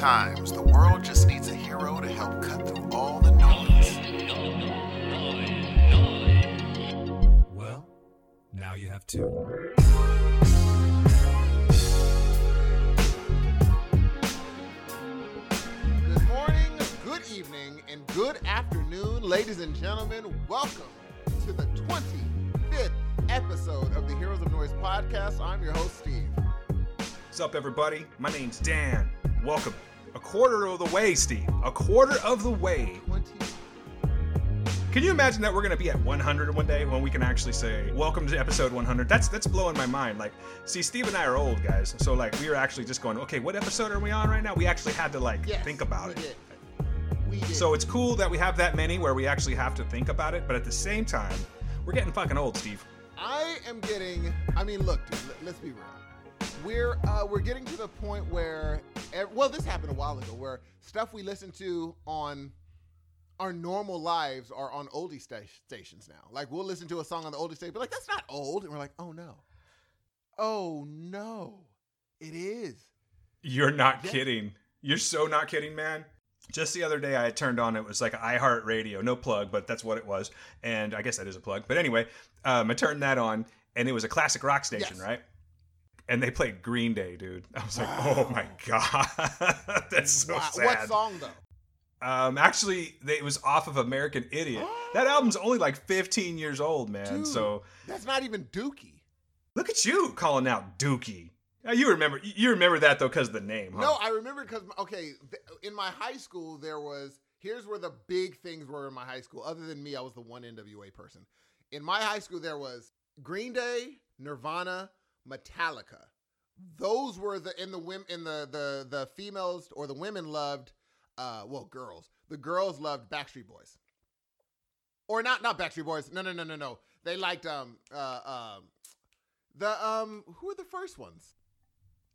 Sometimes the world just needs a hero to help cut through all the noise. Well, now you have two. Good morning, good evening, and good afternoon, ladies and gentlemen. Welcome to the 25th episode of the Heroes of Noise podcast. I'm your host, Steve. What's up, everybody? My name's Dan. Welcome. A quarter of the way, Steve. A quarter of the way. 20. Can you imagine that we're gonna be at 100 one day when we can actually say, "Welcome to episode 100"? That's that's blowing my mind. Like, see, Steve and I are old guys, so like we were actually just going, "Okay, what episode are we on right now?" We actually had to like Yes, think about we it. Did. We did. So it's cool that we have that many where we actually have to think about it, but at the same time, we're getting fucking old, Steve. I am getting. I mean, look, dude. Let, let's be real. We're uh, we're getting to the point where, well, this happened a while ago, where stuff we listen to on our normal lives are on oldie sta- stations now. Like we'll listen to a song on the oldie station, but like that's not old, and we're like, oh no, oh no, it is. You're not kidding. You're so not kidding, man. Just the other day, I turned on it was like iHeartRadio, no plug, but that's what it was, and I guess that is a plug. But anyway, um, I turned that on, and it was a classic rock station, Yes. right? And they played Green Day, dude. I was like, oh my god, that's so Wow. sad. What song though? Um, actually, they, it was off of American Idiot. that album's only like 15 years old, man. Dude, So that's not even Dookie. look at you calling out Dookie. Now, you remember you remember that though because of the name, huh? No, I remember because okay, th- in my high school there was. Here's where the big things were in my high school. Other than me, I was the one NWA person. In my high school, there was Green Day, Nirvana, Metallica. Those were the in the women in the the the females or the women loved. Uh, well, girls. The girls loved Backstreet Boys. Or not not Backstreet Boys. No no no no no. They liked um uh um the um who were the first ones?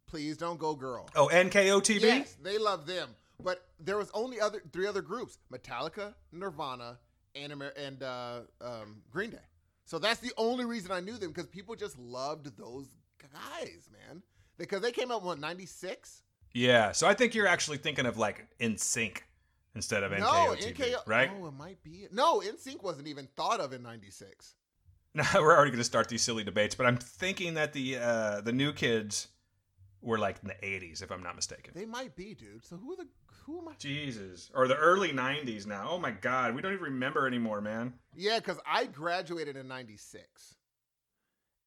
Please don't go girl. oh, NKOTB. Yes, they love them. But there was only other three other groups: Metallica, Nirvana, and Amer- and uh, um, Green Day. So that's the only reason I knew them because people just loved those guys, man. Because they came out in what '96. Yeah, so I think you're actually thinking of like NSYNC instead of No, NKOTB, NKO. right? Oh, it might be. No, NSYNC wasn't even thought of in '96. Now we're already going to start these silly debates, but I'm thinking that the uh, the new kids were like in the 80s, if I'm not mistaken. They might be, dude. So who are the who am I? Jesus, or the early 90s now. Oh my God, we don't even remember anymore, man. Yeah, because I graduated in '96,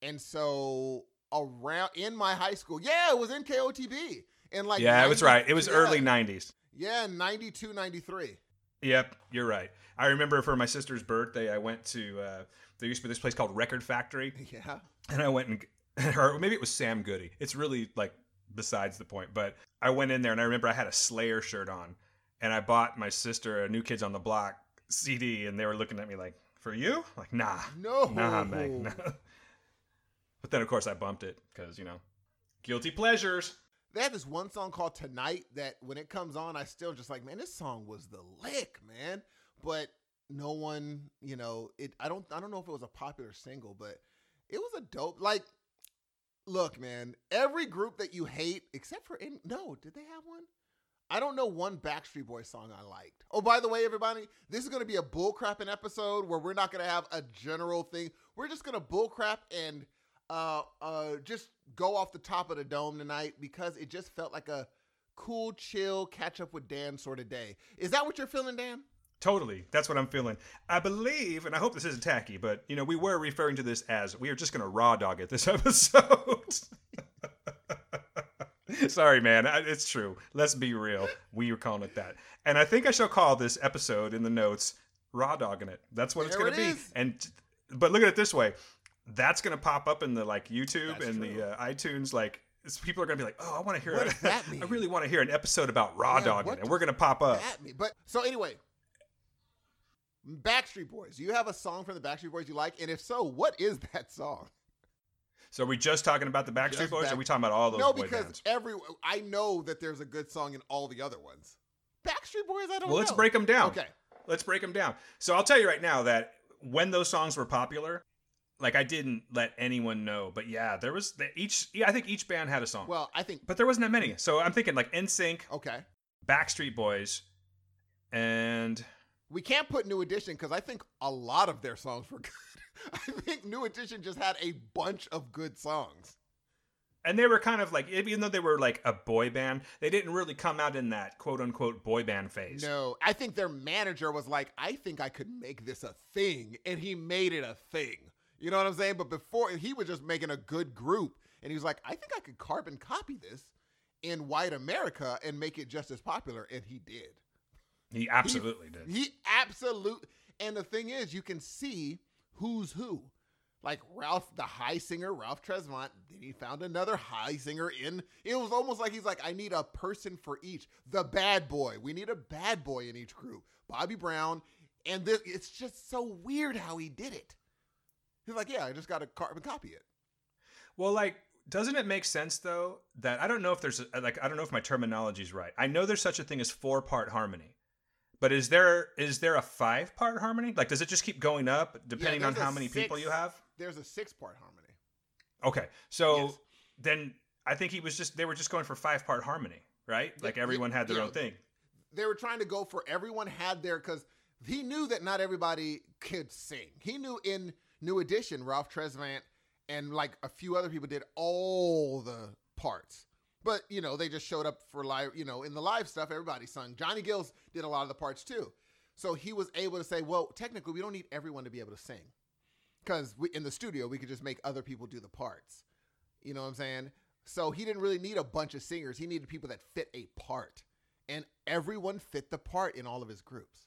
and so around in my high school, yeah, it was NKOTB. And like, yeah, it was right. It was yeah. early 90s. Yeah, 92, 93. Yep, you're right. I remember for my sister's birthday, I went to uh, there used to be this place called Record Factory, Yeah. and I went and or maybe it was Sam Goody. It's really like besides the point, but I went in there and I remember I had a Slayer shirt on, and I bought my sister a New Kids on the Block CD, and they were looking at me like, "For you?" Like, nah, No. nah, Meg. Nah. But then of course I bumped it because you know, guilty pleasures. They had this one song called Tonight that when it comes on, I still just like, man, this song was the lick, man. But no one, you know, it I don't I don't know if it was a popular single, but it was a dope like look, man, every group that you hate, except for in no, did they have one? I don't know one Backstreet Boys song I liked. Oh, by the way, everybody, this is going to be a bullcrapping episode where we're not going to have a general thing. We're just going to bullcrap and uh, uh, just go off the top of the dome tonight because it just felt like a cool, chill, catch up with Dan sort of day. Is that what you're feeling, Dan? Totally. That's what I'm feeling. I believe, and I hope this isn't tacky, but you know, we were referring to this as we are just going to raw dog it this episode. Sorry, man. It's true. Let's be real. We were calling it that. And I think I shall call this episode in the notes raw dogging it. That's what it's There going to it be. And but look at it this way. That's going to pop up in the like YouTube That's and true. the uh, iTunes like people are going to be like, "Oh, I want to hear What it. does that mean? I really want to hear an episode about raw Yeah, dogging. And we're going to pop up. But so anyway, Backstreet Boys. Do you have a song from the Backstreet Boys you like? And if so, what is that song? So are we just talking about the Backstreet Just Boys? or are we talking about all those no, because bands? every I know that there's a good song in all the other ones. Backstreet Boys, I don't know. Well, let's break them down. Okay. Let's break them down. So I'll tell you right now that when those songs were popular, like I didn't let anyone know, but yeah, there was the, each. Yeah, I think each band had a song, Well, I think but there wasn't that many. So I'm thinking like NSYNC, okay. Backstreet Boys, and We can't put New Edition because I think a lot of their songs were good. I think New Edition just had a bunch of good songs. and they were kind of like even though they were like a boy band, they didn't really come out in that quote unquote boy band phase. No, I think their manager was like, I think I could make this a thing. And he made it a thing. You know what I'm saying? But before, he was just making a good group. And he was like, I think I could carbon copy this in white America and make it just as popular. And he did. He absolutely did. He absolute. And the thing is, you can see who's who. Like Ralph, the high singer, Ralph Tresvant. Then he found another high singer in. It was almost like he's like, I need a person for each. The bad boy. We need a bad boy in each group. Bobby Brown. And this, it's just so weird how he did it. He's like, yeah, I just got to carbon copy it. Well, like, doesn't it make sense though that I don't know if there's a, like I don't know if my terminology is right. I know there's such a thing as four part harmony, but is there is there a five part harmony? Like, does it just keep going up depending on how many people you have? There's a six part harmony. Okay, so Yes. then I think he was just they were just going for five part harmony, right? Like Yeah, everyone had their yeah. own thing. they were trying to go for everyone had their because he knew that not everybody could sing. He knew in New Edition, Ralph Tresvant and like a few other people did all the parts. But you know, they just showed up for live, you know, in the live stuff, everybody sung. Johnny Gills did a lot of the parts too. So he was able to say, well, technically we don't need everyone to be able to sing. Because in the studio we could just make other people do the parts. You know what I'm saying? So he didn't really need a bunch of singers. He needed people that fit a part. And everyone fit the part in all of his groups.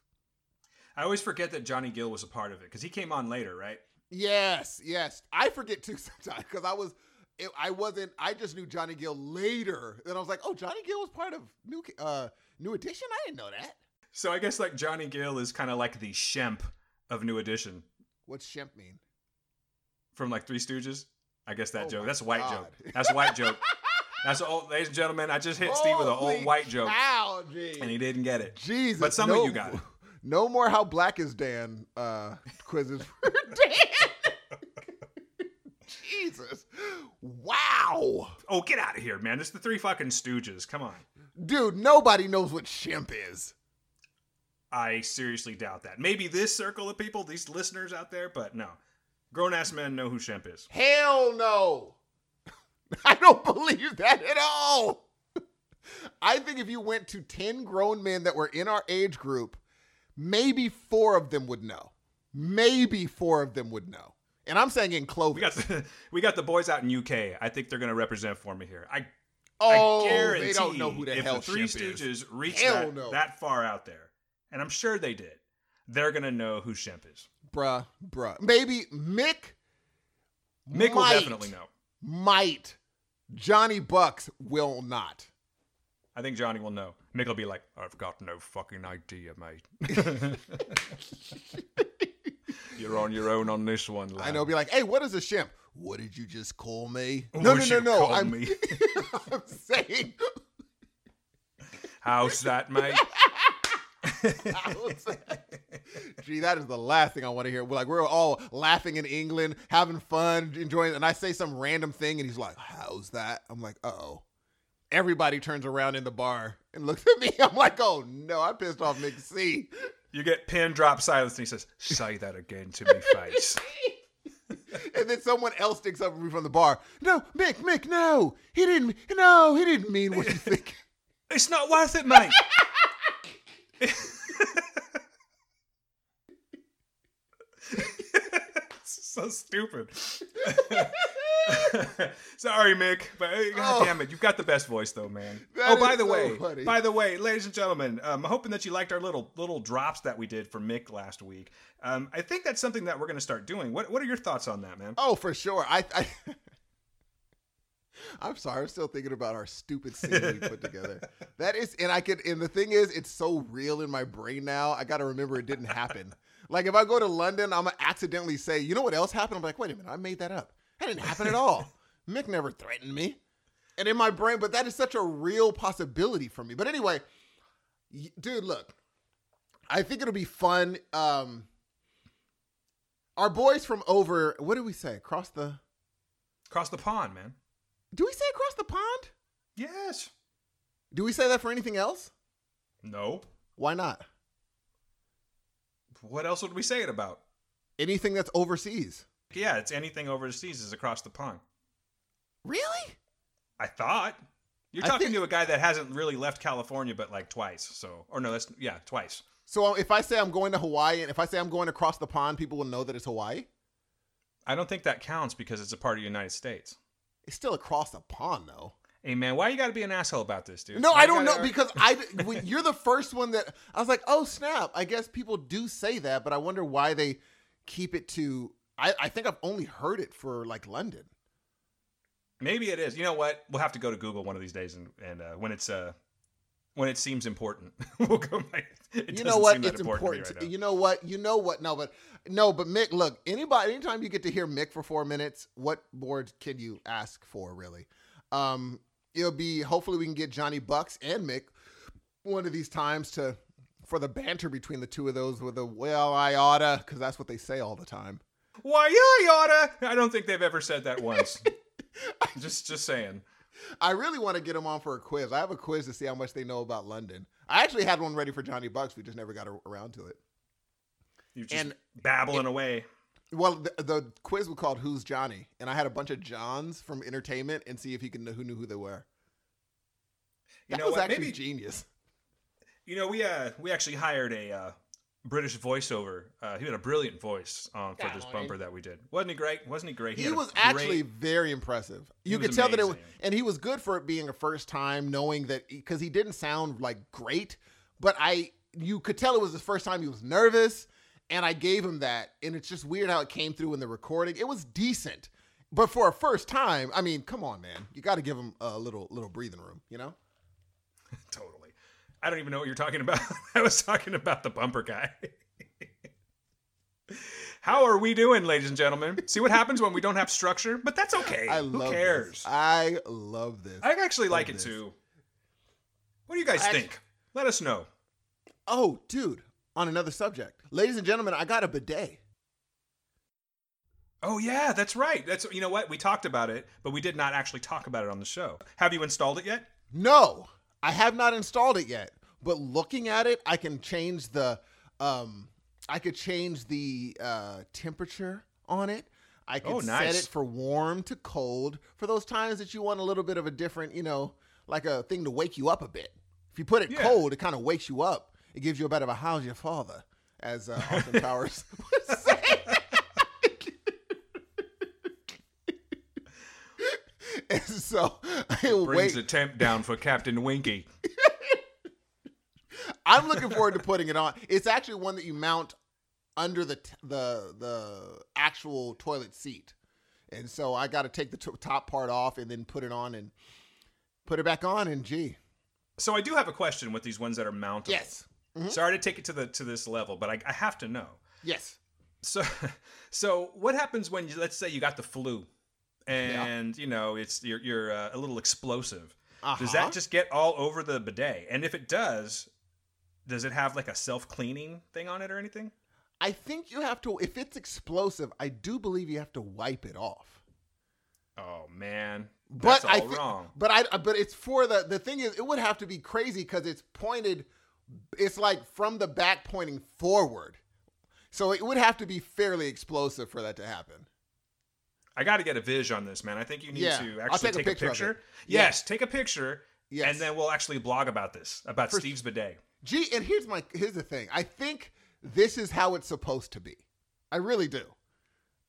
I always forget that Johnny Gill was a part of it because he came on later, right? Yes, yes. I forget too sometimes because I was, it, I wasn't. I just knew Johnny Gill later, and I was like, oh, Johnny Gill was part of New uh New Edition. I didn't know that. So I guess like Johnny Gill is kind of like the Shemp of New Edition What's Shemp mean? from like Three Stooges. I guess that Oh joke. That's a white God. joke. That's a white joke. That's old, ladies and gentlemen. I just hit Steve with an old white joke, cow, and he didn't get it. Jesus, But some of you got it. No more how black is Dan uh, quizzes for Dan. Jesus, wow, Oh, get out of here, man! It's the Three fucking Stooges. Come on. dude. Nobody knows what Shemp is. I seriously doubt that. Maybe this circle of people, these listeners out there, but no. Grown ass men know who Shemp is. Hell no. I don't believe that at all. I think if you went to 10 grown men that were in our age group, maybe four of them would know. Maybe four of them would know. And I'm saying in Clovis. We got the, we got the boys out in UK. I think they're going to represent for me here. I, oh, I guarantee they don't know who the if hell the Three Shemp Stooges is. reached Hell that, no. that far out there, and I'm sure they did, they're going to know who Shemp is. Bruh, bruh. Maybe Mick Mick will definitely know. Might. Johnny Bucks will not. I think Johnny will know. Mick will be like, I've got no fucking idea, mate. You're on your own on this one, lad. I know, be like, hey, what is a Shemp? What did you just call me? No, no, no, no. I'm, me? I'm saying How's that, mate? Gee, that is the last thing I want to hear. We're like, we're all laughing in England, having fun, enjoying, and I say some random thing, and he's like, "How's that?" I'm like, "Uh oh." Everybody turns around in the bar and looks at me. I'm like, "Oh no, I pissed off C." You get pin drop silence, and he says, "Say that again to me face." and then someone else sticks up for me from the bar. No, Mick, Mick, no, he didn't. No, he didn't mean what you think. it's not worth it, mate. It's so stupid. Sorry, Mick, but God Oh. damn it, you've got the best voice though, man. That oh, by the so way, funny. by the way, ladies and gentlemen, um, I'm hoping that you liked our little little drops that we did for Mick last week. Um, I think that's something that we're going to start doing. What What are your thoughts on that, man? Oh, for sure. I, I I'm sorry. I'm still thinking about our stupid scene we put together. That is, and I could, and the thing is, it's so real in my brain now. I got to remember it didn't happen. Like if I go to London, I'm gonna accidentally say, you know what else happened? I'm like, wait a minute, I made that up. That didn't happen at all. Mick never threatened me. And in my brain, but that is such a real possibility for me. But anyway, dude, look, I think it'll be fun. Um, our boys from over, what did we say? Across the, Across the pond, man. do we say across the pond? Yes. Do we say that for anything else? No. Why not? What else would we say it about? Anything that's overseas. Yeah, it's anything overseas is across the pond. Really? I thought. You're I talking think- to a guy that hasn't really left California but like twice. So, or no, that's yeah, twice. So um, if I say I'm going to Hawaii and if I say I'm going across the pond, people will know that it's Hawaii? I don't think that counts because it's a part of the United States. It's still across the pond though. Hey man, why you got to be an asshole about this, dude? No, Why I don't know gotta- because I when you're the first one that I was like, oh snap! I guess people do say that, but I wonder why they keep it to. I, I think I've only heard it for like London. maybe it is. You know what? We'll have to go to Google one of these days and and uh, when it's uh when it seems important, we'll go. It you know what? It's important, important. to me to- right you know what? You know what? No, but no, but Mick, look. Anybody, anytime you get to hear Mick for four minutes, what board can you ask for, really? Um, it'll be hopefully we can get Johnny Bucks and Mick one of these times to for the banter between the two of those with a well I oughta because that's what they say all the time. Why yeah, you oughta. I don't think they've ever said that once. just just saying. I really want to get them on for a quiz. I have a quiz to see how much they know about London. I actually had one ready for Johnny Bucks. We just never got around to it. You just And- babbling away. Well, the, the quiz was called "Who's Johnny," and I had a bunch of Johns from entertainment and see if he can know who knew who they were. You That know was what? actually Maybe genius. you know we uh we actually hired a uh, British voiceover. Uh, he had a brilliant voice um, for this bumper that we did. Wasn't he great? Wasn't he great? He, had a was great- actually very impressive. You was could tell that it was, and he was good for it being a first time, knowing that because he didn't sound like great, but I you could tell it was his first time. He was nervous, and I gave him that, and it's just weird how it came through in the recording. It was decent, but for a first time, I mean, come on, man, you got to give him a little little breathing room, you know? totally. I don't even know what you're talking about. I was talking about the bumper guy. How are we doing, ladies and gentlemen? See what happens when we don't have structure, but that's okay. I Who love cares? This. I love this. I actually like it this. too. What do you guys I think? Let us know. Oh, dude, on another subject. Ladies and gentlemen, I got a bidet. Oh yeah, that's right. That's you know what we talked about it, but we did not actually talk about it on the show. Have you installed it yet? No, I have not installed it yet. But looking at it, I can change the um I could change the uh temperature on it. I could Oh, set it for warm to cold for those times that you want a little bit of a different, you know, like a thing to wake you up a bit. If you put it Yeah. cold, it kind of wakes you up. It gives you a bit of a how's your father, as uh, Austin Powers would say. And so it will Brings wait. the temp down for Captain Winky. I'm looking forward to putting it on. It's actually one that you mount under the t- the the actual toilet seat, and so I got to take the t- top part off and then put it on and put it back on. And gee, So I do have a question with these ones that are mountable. yes, mm-hmm. Sorry to take it to the to this level, but I, I have to know. yes, So, so what happens when you, let's say you got the flu, and you know it's you're you're uh, a little explosive. Does Uh-huh. that just get all over the bidet? And if it does, does it have like a self cleaning thing on it or anything? I think you have to. If it's explosive, I do believe you have to wipe it off. Oh man, But that's I all wrong. But I but it's for the the thing is it would have to be crazy because it's pointed. It's like from the back pointing forward, so it would have to be fairly explosive for that to happen. I got to get a vision on this, man. I think you need Yeah, to actually take a picture a picture. it. Yeah. Yes, take a picture, Yes. and then we'll actually blog about this about For- Steve's bidet. Gee, and here's my here's the thing. I think this is how it's supposed to be. I really do.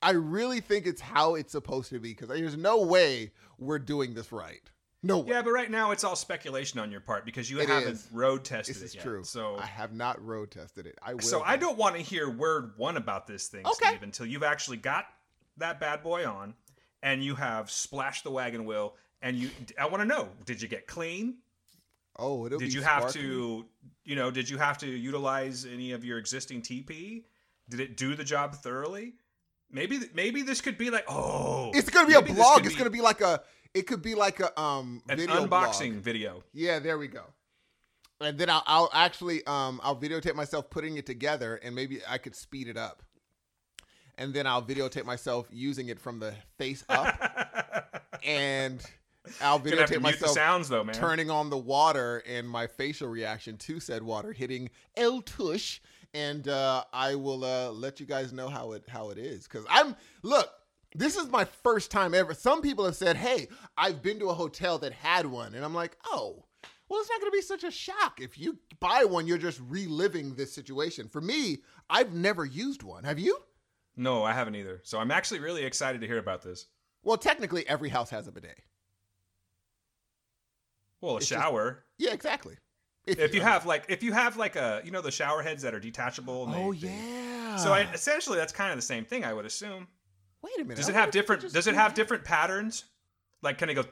I really think it's how it's supposed to be because there's no way we're doing this right. No way. Yeah, but right now it's all speculation on your part because you It haven't is. road tested this it yet. true. So I have not road tested it. I will. So I don't want to hear word one about this thing, Okay. Steve, until you've actually got that bad boy on and you have splashed the wagon wheel. And you, I want to know: Did you get clean? Oh, Did be you have sparkly. to, you know, did you have to utilize any of your existing TP? Did it do the job thoroughly? Maybe, maybe this could be like, oh, It's gonna be a blog. It's gonna be like a. It could be like a um an video unboxing blog. video. Yeah, there we go. And then I'll, I'll actually um I'll videotape myself putting it together, and maybe I could speed it up. And then I'll videotape myself using it from the face up, and I'll Gonna have to videotape myself sounds though, man. turning on the water and my facial reaction to said water hitting El Tush, and uh, I will uh, let you guys know how it how it is. Because I'm look, this is my first time ever. Some people have said, "Hey, I've been to a hotel that had one," and I'm like, "Oh." Well, it's not going to be such a shock. If you buy one, you're just reliving this situation. For me, I've never used one. Have you? No, I haven't either. So I'm actually really excited to hear about this. Well, technically, every house has a bidet. Well, a It's just- shower. Yeah, exactly. if you have like, if you have like a, you know, the shower heads that are detachable. and oh, they- oh they- yeah. So I, essentially, that's kind of the same thing, I would assume. wait a minute. Does it have different? Does it have that. different patterns? Like, can it go?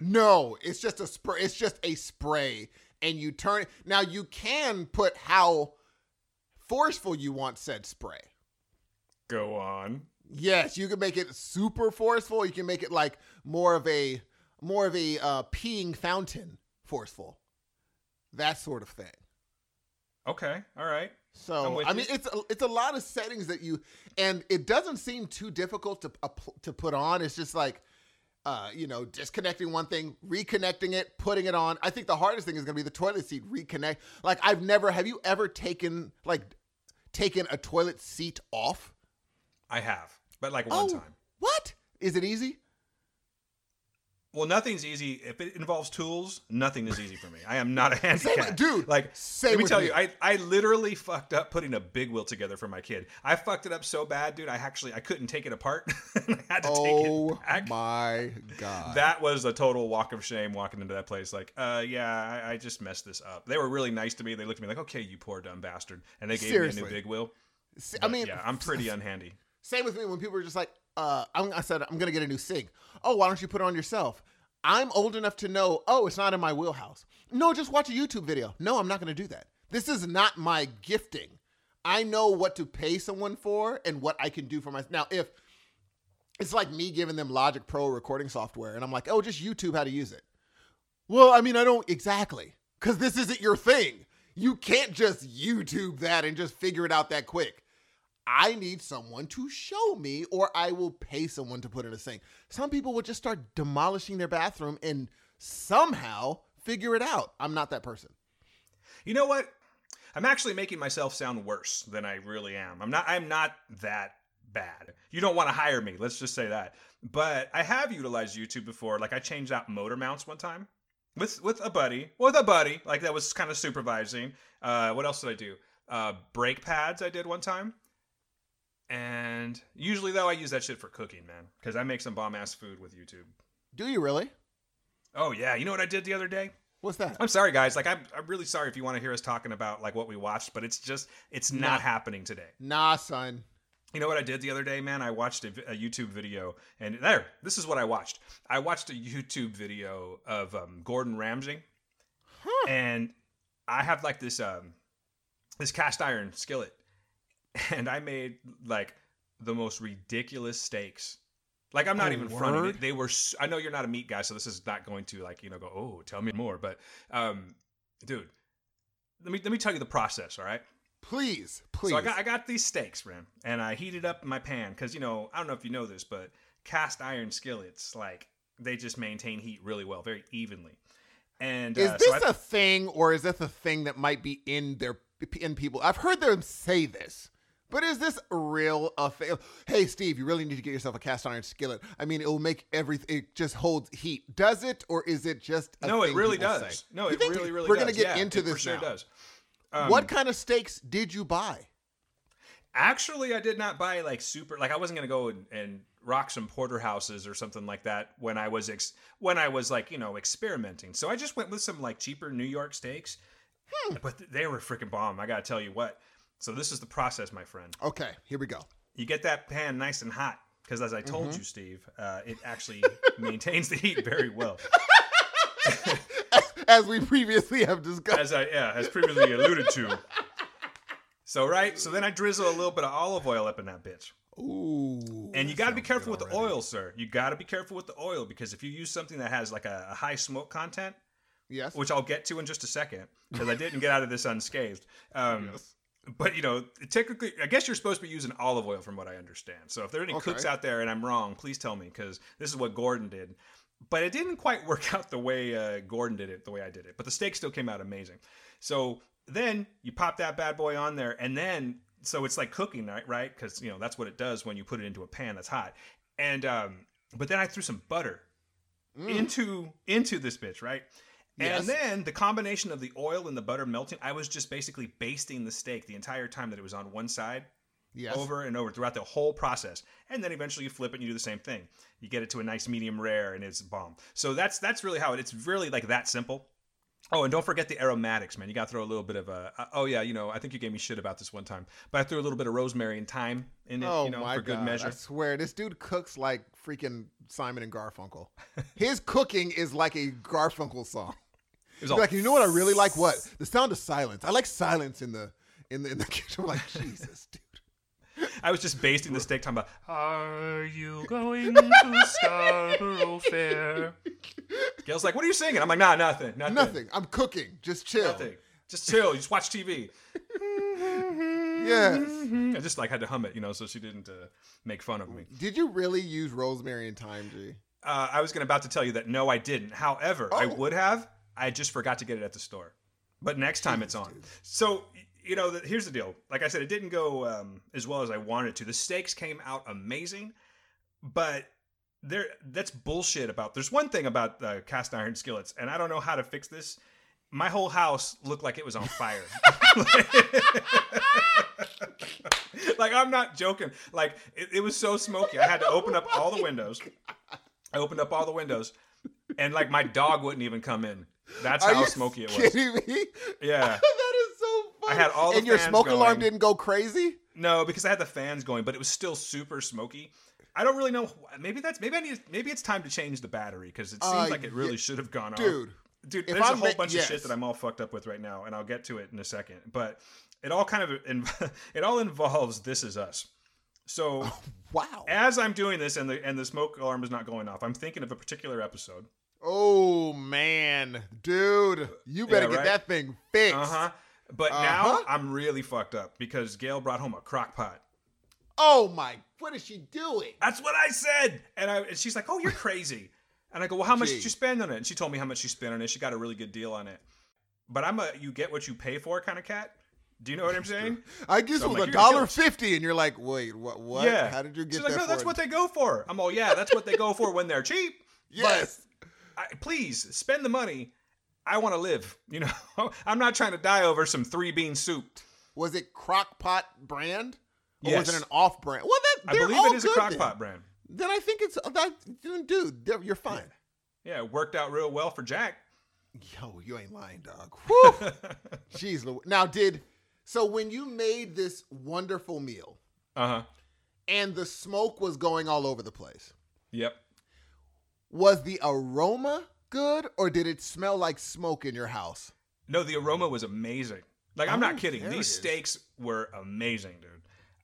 No, it's just a spray. It's just a spray, and you turn. Now you can put how forceful you want said spray. Go on. Yes, you can make it super forceful. You can make it like more of a more of a uh, peeing fountain forceful, that sort of thing. Okay. All right. So I you. mean, it's a, it's a lot of settings that you, and it doesn't seem too difficult to to put on. It's just like, uh, you know, disconnecting one thing, reconnecting it, putting it on. I think the hardest thing is going to be the toilet seat reconnect. Like I've never. Have you ever taken like taken a toilet seat off? I have, but like one oh, time. what is it easy? Well, nothing's easy. If it involves tools, nothing is easy for me. I am not a handicap. dude, Like, same let me with tell me. you, I, I literally fucked up putting a big wheel together for my kid. I fucked it up so bad, dude. I actually I couldn't take it apart. I had to Oh take it back. my god! That was a total walk of shame walking into that place. Like, uh, yeah, I, I just messed this up. They were really nice to me. They looked at me like, okay, you poor dumb bastard, and they gave me a new big wheel. See, I mean, yeah, I'm pretty unhandy. Same with me when people are just like, uh, I said, I'm going to get a new sink. Oh, why don't you put it on yourself? I'm old enough to know, oh, it's not in my wheelhouse. No, just watch a YouTube video. No, I'm not going to do that. This is not my gifting. I know what to pay someone for and what I can do for myself. Now, if it's like me giving them Logic Pro recording software and I'm like, oh, just YouTube how to use it. Well, I mean, I don't exactly because this isn't your thing. You can't just YouTube that and just figure it out that quick. I need someone to show me, or I will pay someone to put in a sink. Some people will just start demolishing their bathroom and somehow figure it out. I'm not that person. You know what? I'm actually making myself sound worse than I really am. I'm not. I'm not that bad. You don't want to hire me. Let's just say that. But I have utilized YouTube before. Like I changed out motor mounts one time with with a buddy. With a buddy. Like that was kind of supervising. Uh, what else did I do? Uh, brake pads I did one time. And usually though I use that shit for cooking, man, because I make some bomb ass food with YouTube. Do you really? Oh yeah, you know what I did the other day? What's that? I'm sorry, guys. Like, I'm, I'm really sorry if you want to hear us talking about like what we watched, but it's just it's not Nah. happening today. Nah, son. You know what I did the other day, man? I watched a, a YouTube video, and there, this is what I watched. I watched a YouTube video of um, Gordon Ramsay, and I have like this um, this cast iron skillet, and I made like the most ridiculous steaks. Like I'm not Oh, even fronting word? it. They were. I know you're not a meat guy, so this is not going to like you know go. Oh, tell me more. But um, dude, let me let me tell you the process. All right. Please, please. So I got I got these steaks, man, and I heated up my pan because you know I don't know if you know this, but cast iron skillets like they just maintain heat really well, very evenly. And is uh, this so I- a thing, or is this a thing that might be in their in people? I've heard them say this, but is this real a fail? Hey, Steve, you really need to get yourself a cast iron skillet. I mean, it will make everything. It just holds heat. Does it, or is it just? A no, it really does. say? No, You it really really We're does. gonna get Yeah, into this for sure now. does. Um, what kind of steaks did you buy? Actually, I did not buy like super. Like I wasn't gonna go and, and rock some porterhouses or something like that when I was ex- when I was like you know experimenting. So I just went with some like cheaper New York steaks, Hmm. but th- they were freaking bomb. I gotta tell you what. So this is the process, my friend. Okay, here we go. You get that pan nice and hot because, as I told Mm-hmm. you, Steve, uh, it actually maintains the heat very well. As we previously have discussed. As I yeah, as previously alluded to. So right, so then I drizzle a little bit of olive oil up in that bitch. Ooh. And you got to be careful with the oil, sir. You got to be careful with the oil because if you use something that has like a, a high smoke content, Yes. which I'll get to in just a second, because I didn't get out of this unscathed. Um, But you know, technically, I guess you're supposed to be using olive oil, from what I understand. So if there are any Okay. cooks out there and I'm wrong, please tell me because this is what Gordon did. but it didn't quite work out the way uh, Gordon did it, the way I did it. But the steak still came out amazing. So then you pop that bad boy on there, and then so it's like cooking, right? Right? Because you know that's what it does when you put it into a pan that's hot. And um, but then I threw some butter into into this bitch, right? Yes. And then the combination of the oil and the butter melting, I was just basically basting the steak the entire time that it was on one side Yes. over and over throughout the whole process. And then eventually you flip it and you do the same thing. You get it to a nice medium rare and it's bomb. So that's that's really how it it's really like that simple. Oh, and don't forget the aromatics, man. You got to throw a little bit of a. Uh, oh yeah, you know, I think you gave me shit about this one time, but I threw a little bit of rosemary and thyme in it, Oh you know, my for good god! measure. I swear, this dude cooks like freaking Simon and Garfunkel. His cooking is like a Garfunkel song. Was all like, you know what I really like? What the sound of silence. I like silence in the in the in the kitchen. I'm like, Jesus, dude. I was just basting the steak, talking about, "Are you going to Scarborough Fair?" Gail's like, "What are you singing?" I'm like, "Nah, nothing, nothing, Nothing. I'm cooking. Just chill. nothing. Just chill. You just watch TV." Yes. I just like had to hum it, you know, so she didn't uh, make fun of me. Did you really use rosemary and thyme, G? Uh, I was gonna about to tell you that no, I didn't. However, I Oh. would have. I just forgot to get it at the store. But next time it's on. So you know, the, here's the deal. Like I said, it didn't go um, as well as I wanted to. The steaks came out amazing, but there that's bullshit about. There's one thing about uh, cast iron skillets, and I don't know how to fix this. My whole house looked like it was on fire. like I'm not joking. Like it, it was so smoky. I had to open up all the windows. I opened up all the windows, and like my dog wouldn't even come in. That's Are how smoky it was. kidding me? Yeah. that is so funny. I had all the and your smoke alarm didn't go crazy. No, because I had the fans going, but it was still super smoky. I don't really know. Maybe that's maybe I need. Maybe it's time to change the battery because it seems Uh, like it really yeah. should have gone off. Dude, dude, there's a I'm whole ma- bunch of shit that I'm all fucked up with right now, and I'll get to it in a second. But it all kind of in, it all involves "This Is Us." So Wow. as I'm doing this, and the and the smoke alarm is not going off, I'm thinking of a particular episode. Oh man, dude, you better Yeah, get that thing fixed. Uh huh. But Uh-huh. now I'm really fucked up because Gail brought home a crock pot. Oh my, what is she doing? That's what I said. And, I, and she's like, "Oh, you're crazy." And I go, "Well, how much Gee. did you spend on it?" And she told me how much she spent on it. She got a really good deal on it. But I'm a you get what you pay for kind of cat. Do you know what I'm saying? I guess So it was a "You're gonna kill dollar fifty, and you're like, wait, what? What? Yeah. How did you get that? She's that? like, "No, that's what they go for." I'm all, "Yeah, that's what they go for when they're cheap." Yes. I, please spend the money. I want to live. You know, I'm not trying to die over some three bean soup. Was it Crock-Pot brand? Or was it an off brand? Well, that I believe it is a good crock then. pot brand. Then I think it's that, dude. You're fine. Yeah, it worked out real well for Jack. Yo, you ain't lying, dog. Whew. Jeez, now did so when you made this wonderful meal Uh huh. and the smoke was going all over the place, Yep. Was the aroma good or did it smell like smoke in your house? No, the aroma was amazing. Like I'm Oh, not kidding. These steaks were amazing, dude.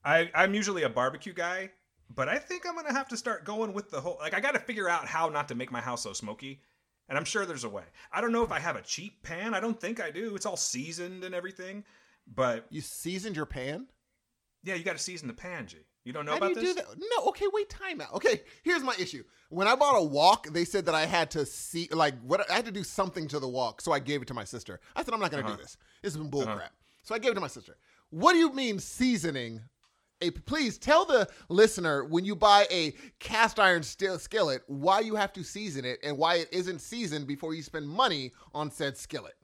I I'm usually a barbecue guy, but I think I'm gonna have to start going with the whole. Like I got to figure out how not to make my house so smoky, and I'm sure there's a way. I don't know if I have a cheap pan. I don't think I do. It's all seasoned and everything, but You seasoned your pan? yeah, you got to season the pan, G. You don't know How do you this? do that? No, okay, wait, time out. Okay, here's my issue. When I bought a wok, they said that I had to see, like, what I had to do something to the wok, so I gave it to my sister. I said, I'm not going to Uh-huh. do this. This is bull crap. So I gave it to my sister. What do you mean seasoning? A, please tell the listener when you buy a cast iron st- skillet why you have to season it and why it isn't seasoned before you spend money on said skillet.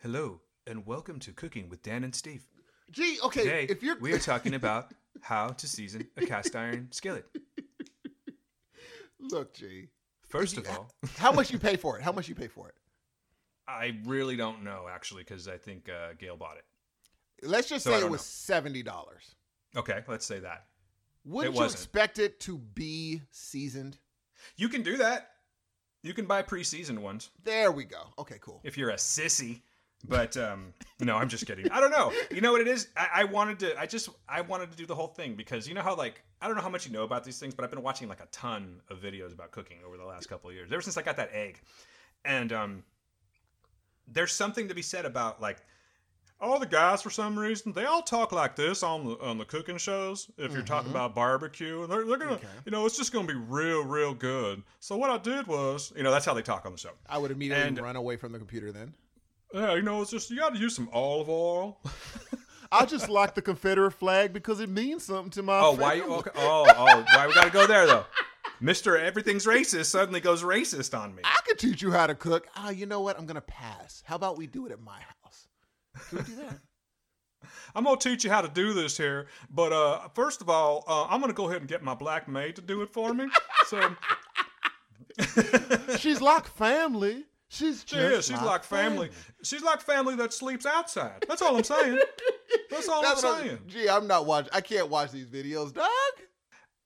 Hello and welcome to Cooking with Dan and Steve. Gee, okay, Today if you're we are talking about how to season a cast iron skillet. look, G, First of all, how much you pay for it? How much you pay for it? I really don't know actually because I think uh, Gail bought it. Let's just So say it was know. seventy dollars. Okay, let's say that. Wouldn't you expect it to be seasoned? You can do that. You can buy pre-seasoned ones There we go. Okay, cool. if you're a sissy. But um, no, I'm just kidding. I don't know. You know what it is? I, I wanted to. I just I wanted to do the whole thing because you know how like I don't know how much you know about these things, but I've been watching like a ton of videos about cooking over the last couple of years. Ever since I got that egg, and um, there's something to be said about like all the guys for some reason they all talk like this on the on the cooking shows. If you're talking about barbecue, and they're, they're gonna, Okay. you know, it's just gonna be real, real good. So what I did was, you know, that's how they talk on the show. I would immediately And- run away from the computer then. Yeah, you know, it's just you got to use some olive oil. I just like the Confederate flag because it means something to my Oh, why? You, okay, oh, oh, why we got to go there though? Mister, everything's racist. Suddenly goes racist on me. I could teach you how to cook. Ah, you know what? I'm gonna pass. How about we do it at my house? Can we do that? I'm gonna teach you how to do this here, but uh, first of all, uh, I'm gonna go ahead and get my black maid to do it for me. So She's like family. She's she just is. She's like family. She's like family that sleeps outside. That's all I'm saying. That's all I'm That's I'm- saying. Gee, I'm not watching. I can't watch these videos, dog.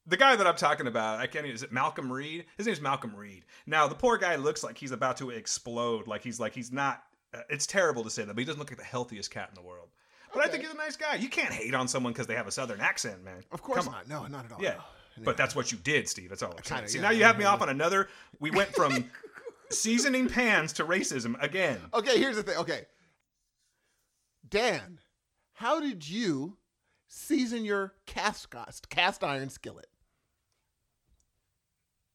The guy that I'm talking about, I can't. Is it Malcolm Reed? His name's Malcolm Reed. Now the poor guy looks like he's about to explode. Like he's like he's not. Uh, it's terrible to say that, but he doesn't look like the healthiest cat in the world. But I think he's a nice guy. You can't hate on someone because they have a southern accent, man. Of course Come on. not. No, not at all. Yeah. no. But that's what you did, Steve. That's all I'm saying. Kinda, See, yeah, now you have me off on another. We went from seasoning pans to racism again. Okay, here's the thing. Okay, Dan, how did you season your cast cast iron skillet?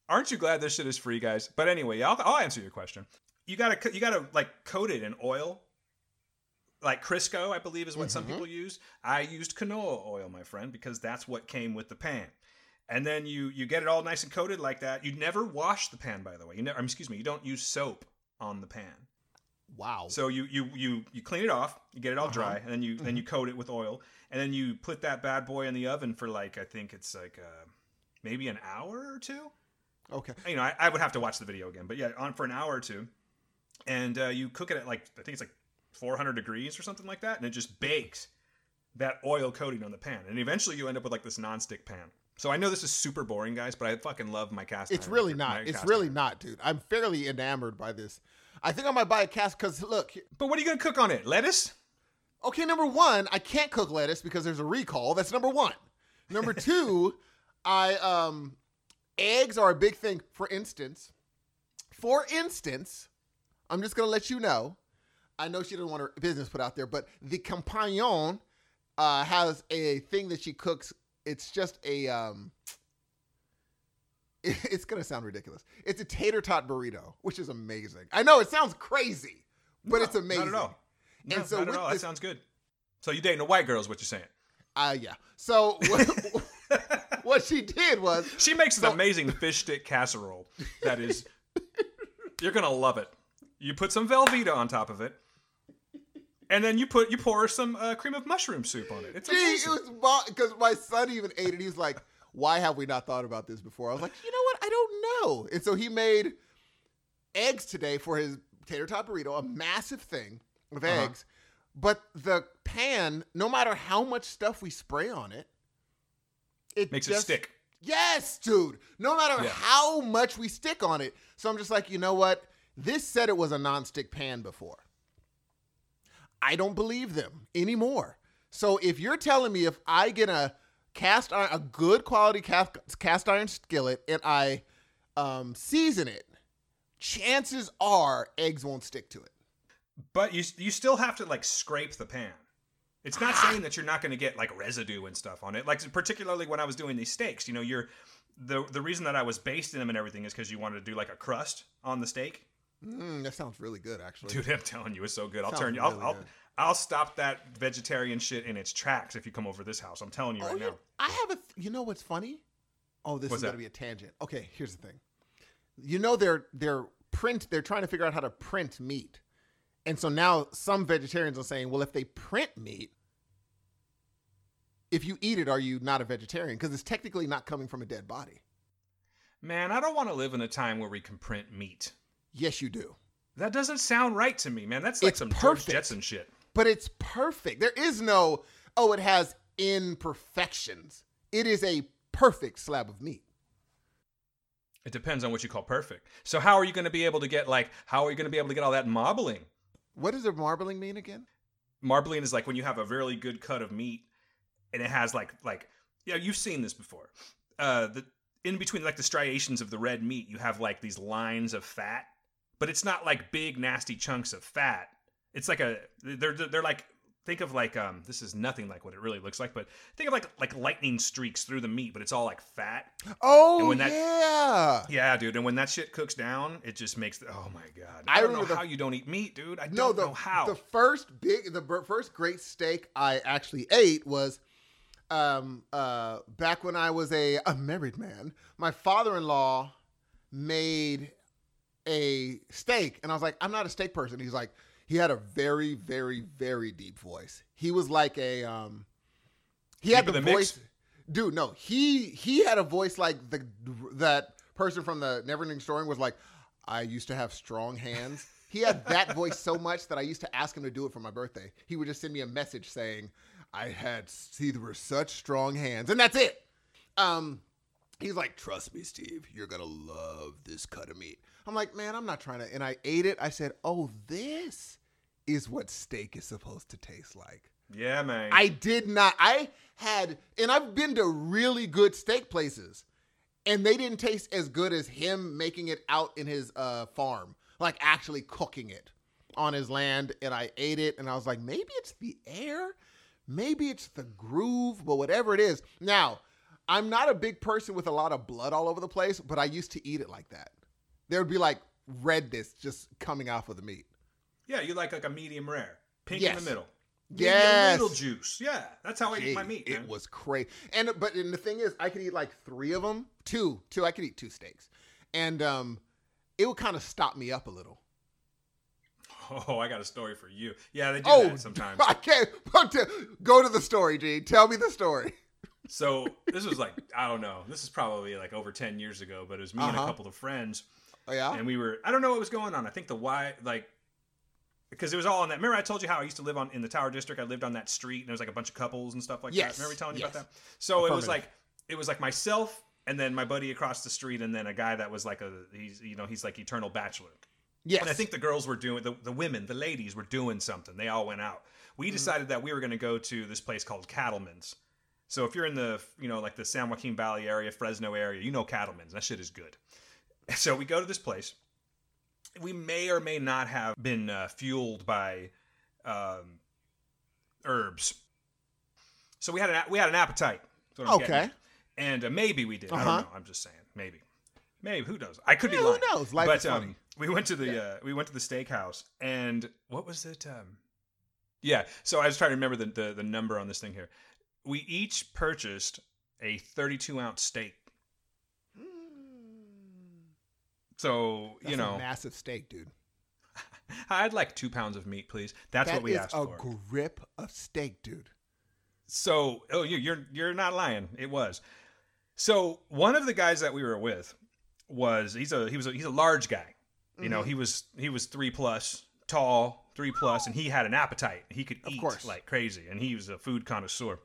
Aren't you glad this shit is free, guys? But anyway, I'll, I'll answer your question. You gotta you gotta like coat it in oil, like Crisco, I believe is what some Mhm. people use. I used canola oil, my friend, because that's what came with the pan. And then you you get it all nice and coated like that. You never wash the pan, by the way. You never, excuse me, you don't use soap on the pan. Wow. So you you you you clean it off, you get it all Uh-huh. dry, and then you then you coat it with oil, and then you put that bad boy in the oven for like I think it's like uh, maybe an hour or two okay. you know, I, I would have to watch the video again, but yeah, on for an hour or two, and uh, you cook it at like I think it's like 400 degrees or something like that, and it just bakes that oil coating on the pan, and eventually you end up with like this nonstick pan. So I know this is super boring, guys, but I fucking love my cast. It's really not. It's cast really iron. not, dude. I'm fairly enamored by this. I think I might buy a cast because look. But what are you gonna cook on it? Lettuce? Okay, number one, I can't cook lettuce because there's a recall. That's number one. Number two, I um, eggs are a big thing. For instance, for instance, I'm just gonna let you know. I know she doesn't want her business put out there, but the compagnon uh, has a thing that she cooks. It's just a um, it's gonna sound ridiculous. It's a tater tot burrito, which is amazing. I know it sounds crazy, but No, it's amazing. Not at all. No, And so not at all. this- that sounds good. So you dating a white girl is what you're saying? Uh, yeah. So what, what she did was She makes an amazing fish stick casserole. That is, you're gonna love it. You put some Velveeta on top of it, and then you put you pour some uh, cream of mushroom soup on it. It's Gee, it was because my son even ate it. He's like, "Why have we not thought about this before?" I was like, "You know what? I don't know." And so he made eggs today for his tater tot burrito, a massive thing of Uh-huh. eggs. But the pan, no matter how much stuff we spray on it, it Makes just, it stick. Yes, dude. No matter Yeah. how much we stick on it. So I'm just like, you know what? This said it was a nonstick pan before. I don't believe them anymore. So if you're telling me if I get a cast iron, a good quality cast, cast iron skillet and I um, season it, chances are eggs won't stick to it. But you you still have to like scrape the pan. It's not saying that you're not going to get like residue and stuff on it. Like particularly when I was doing these steaks, you know, you're the the reason that I was basting them and everything is because you wanted to do like a crust on the steak. Mm, that sounds really good, actually. Dude, I'm telling you, it's so good. I'll Sounds turn you. I'll, really I'll. I'll stop that vegetarian shit in its tracks if you come over this house. I'm telling you Oh, right you- now. I have a. Th- you know what's funny? Oh, this What's is going to be a tangent. Okay, here's the thing. You know they're they're print. They're trying to figure out how to print meat, and so now some vegetarians are saying, well, if they print meat, if you eat it, are you not a vegetarian? Because it's technically not coming from a dead body. Man, I don't want to live in a time where we can print meat. Yes, you do. That doesn't sound right to me, man. That's like It's some George perfect. Jetson shit. But it's perfect. There is no oh, it has imperfections. It is a perfect slab of meat. It depends on what you call perfect. So how are you going to be able to get like how are you going to be able to get all that marbling? What does the marbling mean again? Marbling is like when you have a really good cut of meat and it has like like yeah, you've seen this before. Uh the in between like the striations of the red meat, you have like these lines of fat, but it's not like big nasty chunks of fat. It's like a they're they're like think of like um this is nothing like what it really looks like, but think of like like lightning streaks through the meat, but it's all like fat. Oh And when that- yeah. Yeah, dude. And when that shit cooks down, it just makes the, oh my god. I I, don't know the- how you don't eat meat, dude. I No, don't the know how. the first big, the first great steak I actually ate was, um, uh, back when I was a, a married man. My father-in-law made a steak, and I was like, I'm not a steak person. He's like, he had a very, very, very deep voice. He was like a, um, he had the the voice. mix? Dude, no, he he had a voice like the that person from the Neverending Story was like, I used to have strong hands. He had that voice so much that I used to ask him to do it for my birthday. He would just send me a message saying, I had see there were such strong hands, and that's it. Um, he's like, trust me, Steve, you're gonna love this cut of meat. I'm like, man, I'm not trying to. And I ate it. I said, oh, this is what steak is supposed to taste like. yeah, man. I did not. I had, and I've been to really good steak places, and they didn't taste as good as him making it out in his uh, farm, like actually cooking it on his land. And I ate it, and I was like, maybe it's the air, maybe it's the groove, but whatever it is. Now, I'm not a big person with a lot of blood all over the place, but I used to eat it like that. There would be like redness just coming off of the meat. yeah, you like like a medium rare, pink Yes. in the middle. Yeah, little juice. Yeah, that's how I eat my Gee, meat. It was crazy. And but and the thing is, I could eat like three of them, two, two. I could eat two steaks, and um, it would kind of stop me up a little. Oh, I got a story for you. Yeah, they do Oh, that sometimes. I can't. Go to the story, G. Tell me the story. So this was like I don't know. This is probably like over ten years ago, but it was me and Uh-huh. a couple of friends, Oh yeah. and we were I don't know what was going on. I think the why like because it was all on that. Remember I told you how I used to live on in the Tower District. I lived on that street, and there was like a bunch of couples and stuff like Yes, that. Remember me telling you yes. about that? So it was like it was like myself and then my buddy across the street, and then a guy that was like a he's you know he's like eternal bachelor. yes. And I think the girls were doing the, the women, the ladies were doing something. They all went out. We Mm-hmm. decided that we were going to go to this place called Cattleman's. So if you're in the you know like the San Joaquin Valley area, Fresno area, you know Cattleman's. That shit is good. So we go to this place. We may or may not have been uh, fueled by um, herbs. So we had an we had an appetite. That's what I'm getting Okay. And uh, maybe we did. I Uh-huh. don't know. I'm just saying. Maybe. Maybe. Who knows? I could Yeah, be who lying. knows? Life but is funny. um, we went to the uh, we went to the steakhouse, and what was it? Um, yeah. So I was trying to remember the, the the number on this thing here. We each purchased a 32 ounce steak. So That's you a know, massive steak, dude. I'd like two pounds of meat, please. That's That what we asked a for. A grip of steak, dude. So, oh, you, you're you're not lying. It was. So one of the guys that we were with was he's a he was a, he's a large guy. You Mm-hmm. know, he was he was three plus, tall, three plus, and he had an appetite. He could Of eat course. like crazy, and he was a food connoisseur.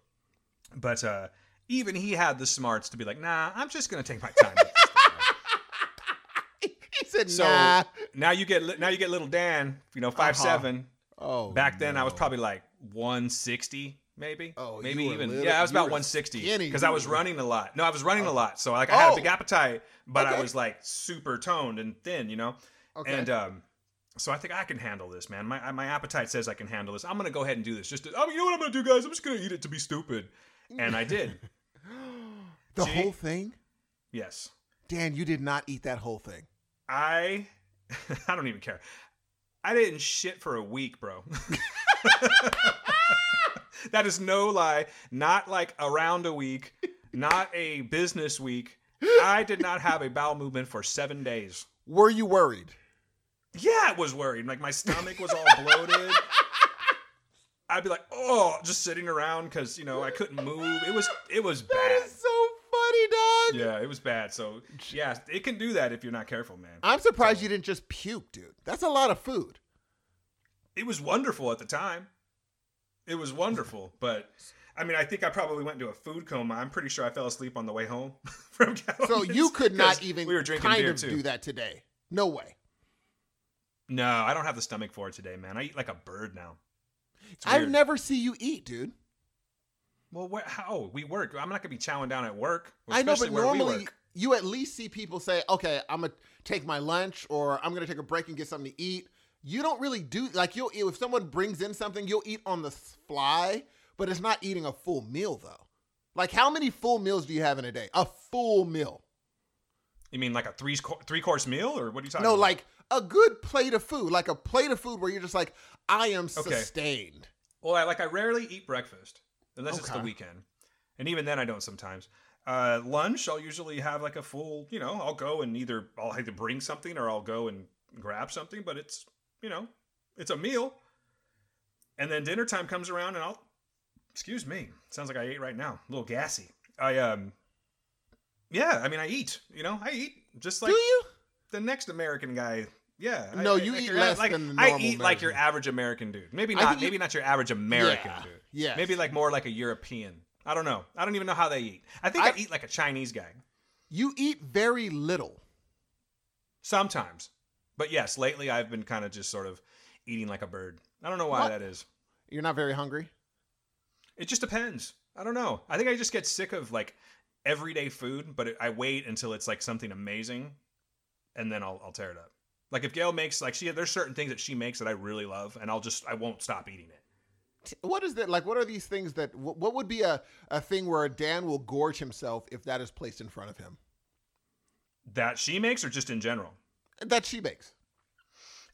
But uh, even he had the smarts to be like, "Nah, I'm just gonna take my time." with this thing." he said, so "Nah." now you get now you get little Dan, you know, five Uh-huh. seven. Oh, Back then, I was probably like 160, maybe. Oh, maybe even little- yeah, I was about were 160 because I was running a lot. No, I was running a lot, so like I had a big Oh. appetite, but I was like super toned and thin, you know. Okay. And um, so I think I can handle this, man. My my appetite says I can handle this. I'm gonna go ahead and do this. Just to, oh, you know what I'm gonna do, guys? I'm just gonna eat it to be stupid, and I did. the See? whole thing, Yes, Dan. You did not eat that whole thing. I I don't even care. I didn't shit for a week, bro. that is no lie. Not like around a week, not a business week. I did not have a bowel movement for seven days. Were you worried? Yeah, I was worried. Like my stomach was all bloated. I'd be like, oh, just sitting around because you know I couldn't move. It was it was That bad. is so funny, dog. Yeah, it was bad. So yeah, it can do that if you're not careful, man. I'm surprised you didn't just puke, dude. That's a lot of food. it was wonderful at the time. It was wonderful, but I mean, I think I probably went into a food coma. I'm pretty sure I fell asleep on the way home from So you could not even We were drinking kind beer of too. do that today. No way. No, I don't have the stomach for it today, man. I eat like a bird now. I never see you eat, dude. Well, where, how we work? I'm not gonna be chowing down at work. I know, but especially where we normally you at least see people say, "Okay, I'm gonna take my lunch, or I'm gonna take a break and get something to eat." you don't really do like you'll if someone brings in something, you'll eat on the fly, but it's not eating a full meal though. Like how many full meals do you have in a day? A full meal. You mean like a three three course meal, or what are you talking? No, about? like a good plate of food, like a plate of food where you're just like, I am Okay. sustained. Well, I, like I rarely eat breakfast unless it's the weekend, and even then I don't sometimes. Uh, lunch, I'll usually have like a full. You know, I'll go and either I'll either bring something or I'll go and grab something, but it's you know, it's a meal. And then dinner time comes around, and I'll. Excuse me. Sounds like I ate right now. A little gassy. I um. Yeah, I mean, I eat. You know, I eat just like do you? the next American guy. Yeah. No, I- you like eat less like, than the I eat like your average American dude. Maybe not. think you- maybe not your average American Yeah, dude. yes. Maybe like more like a European. I don't know. I don't even know how they eat. I think I, I- eat like a Chinese guy You eat very little. sometimes. But yes, lately I've been kind of just sort of eating like a bird. I don't know why What? that is. You're not very hungry. It just depends. I don't know. I think I just get sick of like everyday food, but it, I wait until it's like something amazing, and then I'll I'll tear it up. Like if Gail makes like she there's certain things that she makes that I really love, and I'll just I won't stop eating it. What is that? Like, what are these things that? What would be a, a thing where Dan will gorge himself if that is placed in front of him? That she makes, or just in general. That she makes.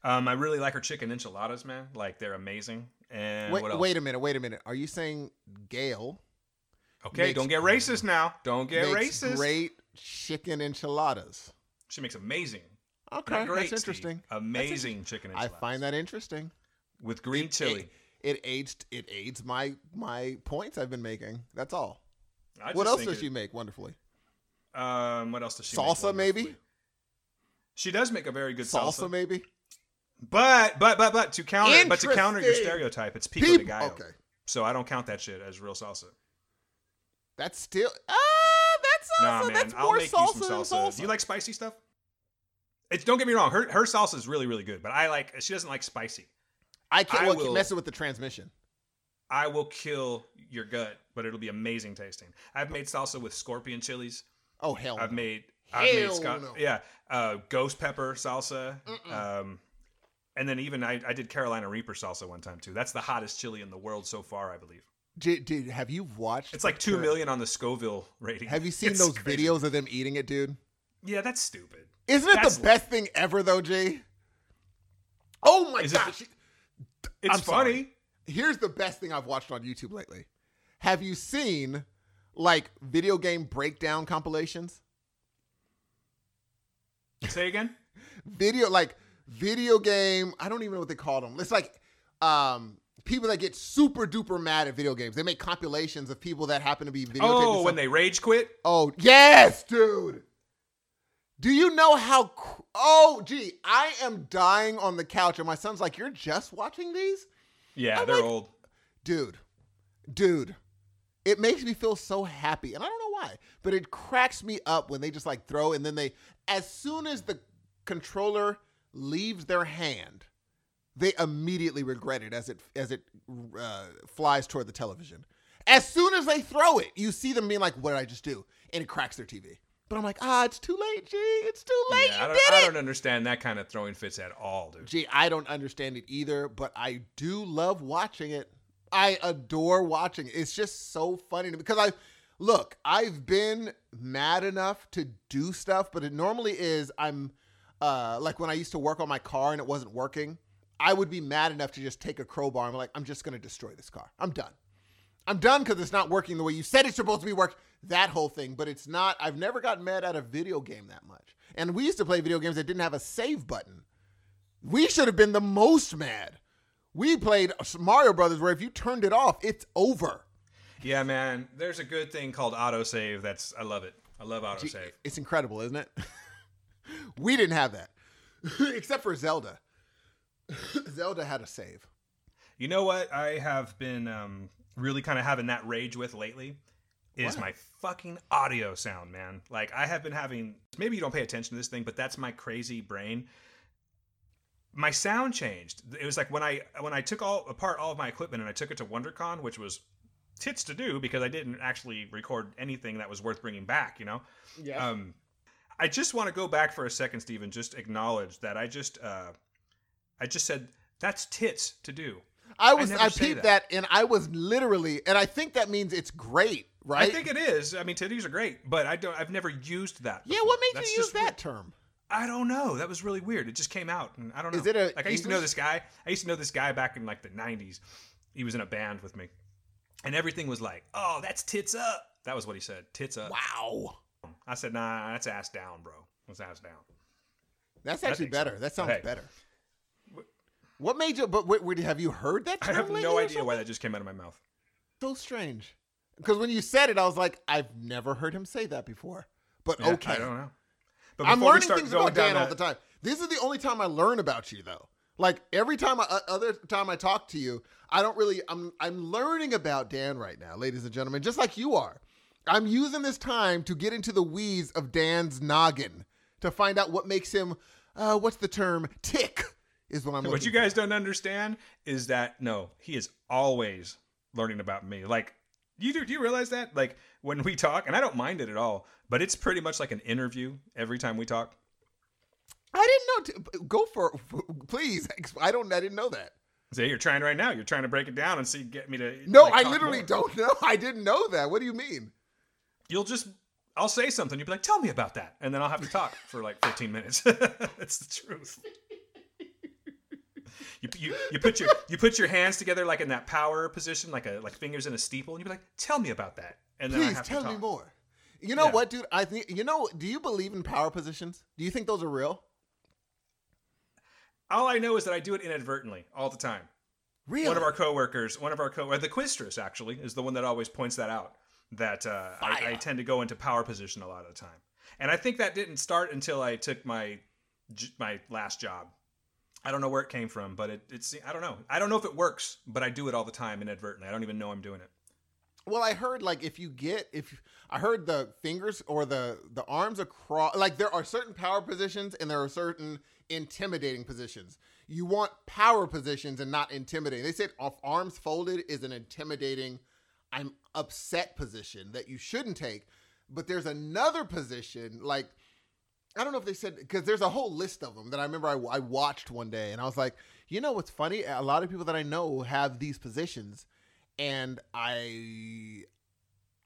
Um, I really like her chicken enchiladas, man. Like they're amazing. And Wait, wait a minute. Wait a minute. Are you saying Gail okay, don't get racist now. Don't get makes racist. great chicken enchiladas? She makes amazing. Okay, Not great, that's Steve. interesting. Amazing chicken I enchiladas. find that interesting. with green It- chili. It, it aids it aids my my points I've been making. That's all. I What just else think does it- she make wonderfully? Um, what else does she make Salsa, make maybe? She does make a very good Salsa, salsa. maybe. But but but but to counter but to counter your Interesting. stereotype, it's pico de Peop- gallo. okay, So I don't count that shit as real salsa. that's still ah, that's Nah, salsa. man, that's I'll more make you salsa than salsa. salsa. Do you like spicy stuff? It's don't get me wrong, her her salsa is really really good, but I like she doesn't like spicy. I can't I well, keep will- messing with the transmission. I will kill your gut, but it'll be amazing tasting. I've made salsa with scorpion chilies. Oh hell, I've no. made I've made Hell no. yeah, uh, ghost pepper salsa. Um, and then even I, I did Carolina Reaper salsa one time too. That's the hottest chili in the world so far, I believe. Dude, dude, have you watched? It's like the two Car- million on the Scoville rating. Have you seen It's those crazy. videos of them eating it, dude? Yeah, that's stupid. Isn't it That's the best thing ever, though, G? Oh my Is it gosh! It's I'm funny. sorry. Here's the best thing I've watched on YouTube lately. Have you seen like video game breakdown compilations? Say again. Video like video game. I don't even know what they call them. It's like um people that get super duper mad at video games. They make compilations of people that happen to be video. Oh, when they rage quit. Oh yes, dude. Do you know how? Oh, gee, I am dying on the couch, and my son's like, "You're just watching these, Yeah, I'm they're like- old. dude, dude." It makes me feel so happy, and I don't know why, but it cracks me up when they just like throw, and then they, as soon as the controller leaves their hand, they immediately regret it as it as it uh, flies toward the television. As soon as they throw it, you see them being like, "What did I just do?" And it cracks their TV. But I'm like, "Ah, it's too late, G. It's too late. Yeah, you I, don't, did I don't understand that kind of throwing fits at all, dude. Gee, I don't understand it either, but I do love watching it. I adore watching it. It's just so funny to me because I look, I've been mad enough to do stuff, but it normally is I'm uh like when I used to work on my car and it wasn't working, I would be mad enough to just take a crowbar and be like, I'm just gonna destroy this car. I'm done. I'm done because it's not working the way you said it's supposed to be worked. That whole thing, but it's not. I've never gotten mad at a video game that much. And we used to play video games that didn't have a save button. We should have been the most mad. We played Mario Brothers where if you turned it off, it's over. Yeah, man. There's a good thing called autosave. That's I love it. I love autosave. It's incredible, isn't it? we didn't have that. Except for Zelda. Zelda had a save. You know what I have been um, really kind of having that rage with lately is What? my fucking audio sound, man. Like I have been having maybe you don't pay attention to this thing, but that's my crazy brain. My sound changed. It was like when I when I took all apart all of my equipment and I took it to WonderCon, which was tits to do because I didn't actually record anything that was worth bringing back, you know. Yeah. Um, I just want to go back for a second, Steve, and just acknowledge that I just uh, I just said that's tits to do. I was never I, peeped that. and I was literally and I think that means it's great, right? I think it is. I mean, titties are great, but I don't. I've never used that. yeah, what made That's you use that weird. term? I don't know. That was really weird. It just came out, and I don't know. Is it a like I used to know this guy? I used to know this guy back in like the '90s. He was in a band with me, and everything was like, "Oh, that's tits up." That was what he said. Tits up. Wow. I said, "Nah, that's ass down, bro. That's ass down." That's actually better. That sounds better. What made you? But wait, wait, have you heard that? I have no idea why that just came out of my mouth. So strange. Because when you said it, I was like, I've never heard him say that before. But Yeah, okay, I don't know. But I'm learning things about Dan down all the time. This is the only time I learn about you, though. Like every time, I, uh, other time I talk to you, I don't really. I'm I'm learning about Dan right now, ladies and gentlemen, just like you are. I'm using this time to get into the weeds of Dan's noggin to find out what makes him. Uh, what's the term? Tick is what I'm. What you guys don't understand is that no, he is always learning about me. Like you do, do you realize that? Like when we talk, and I don't mind it at all, but it's pretty much like an interview every time we talk. I didn't know. To, go for, please. I don't. I didn't know that. See, you're trying right now. You're trying to break it down and see get me to. No, like, I literally more. don't know. I didn't know that. What do you mean? You'll just. I'll say something. You'll be like, "Tell me about that," and then I'll have to talk for like 15 minutes. That's the truth. You, you, you put your you put your hands together like in that power position, like a like fingers in a steeple, and you be like, "Tell me about that," and then I Please tell me more. You know Yeah. what, dude? I think you know. Do you believe in power positions? Do you think those are real? All I know is that I do it inadvertently all the time. Really? One of our coworkers, one of our co, the quistress actually, is the one that always points that out. That uh, I, I tend to go into power position a lot of the time, and I think that didn't start until I took my my last job. I don't know where it came from, but it, it's I don't know. I don't know if it works, but I do it all the time inadvertently. I don't even know I'm doing it. Well, I heard like if you get if I heard the fingers or the the arms across like there are certain power positions and there are certain intimidating positions. You want power positions and not intimidating. They said off arms folded is an intimidating I'm upset position that you shouldn't take. But there's another position like I don't know if they said because there's a whole list of them that I remember I, I watched one day and I was like, you know what's funny? A lot of people that I know have these positions, and I,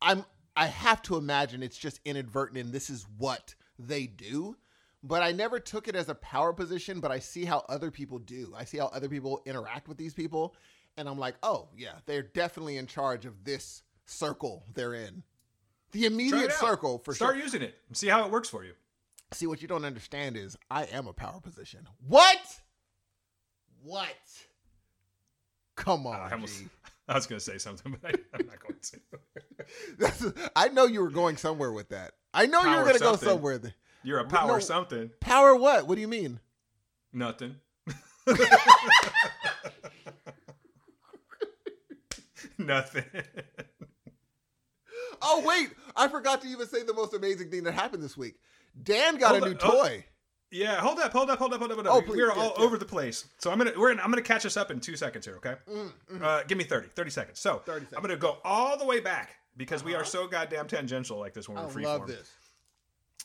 I'm I have to imagine it's just inadvertent and this is what they do. But I never took it as a power position. But I see how other people do. I see how other people interact with these people, and I'm like, oh yeah, they're definitely in charge of this circle they're in. The immediate circle for Start sure. Start using it and see how it works for you. See, what you don't understand is I am a power position. What? What? Come on, I, almost. I was going to say something, but I, I'm not going to. That's- I know you were going somewhere with that. I know you were going to go somewhere. th- You're a power No. something. Power what? What do you mean? Nothing. Nothing. Oh, wait. I forgot to even say the most amazing thing that happened this week. Dan got Hold a new. Oh. toy. Yeah, hold up, hold up, hold up, hold up, hold up. Oh, We're all over the place. So I'm gonna we're gonna, I'm gonna catch us up in two seconds here, okay? Mm, Uh, give me 30, 30 seconds. So 30 I'm gonna go all the way back because we are Uh-huh. so goddamn tangential like this when I we're free love form. this.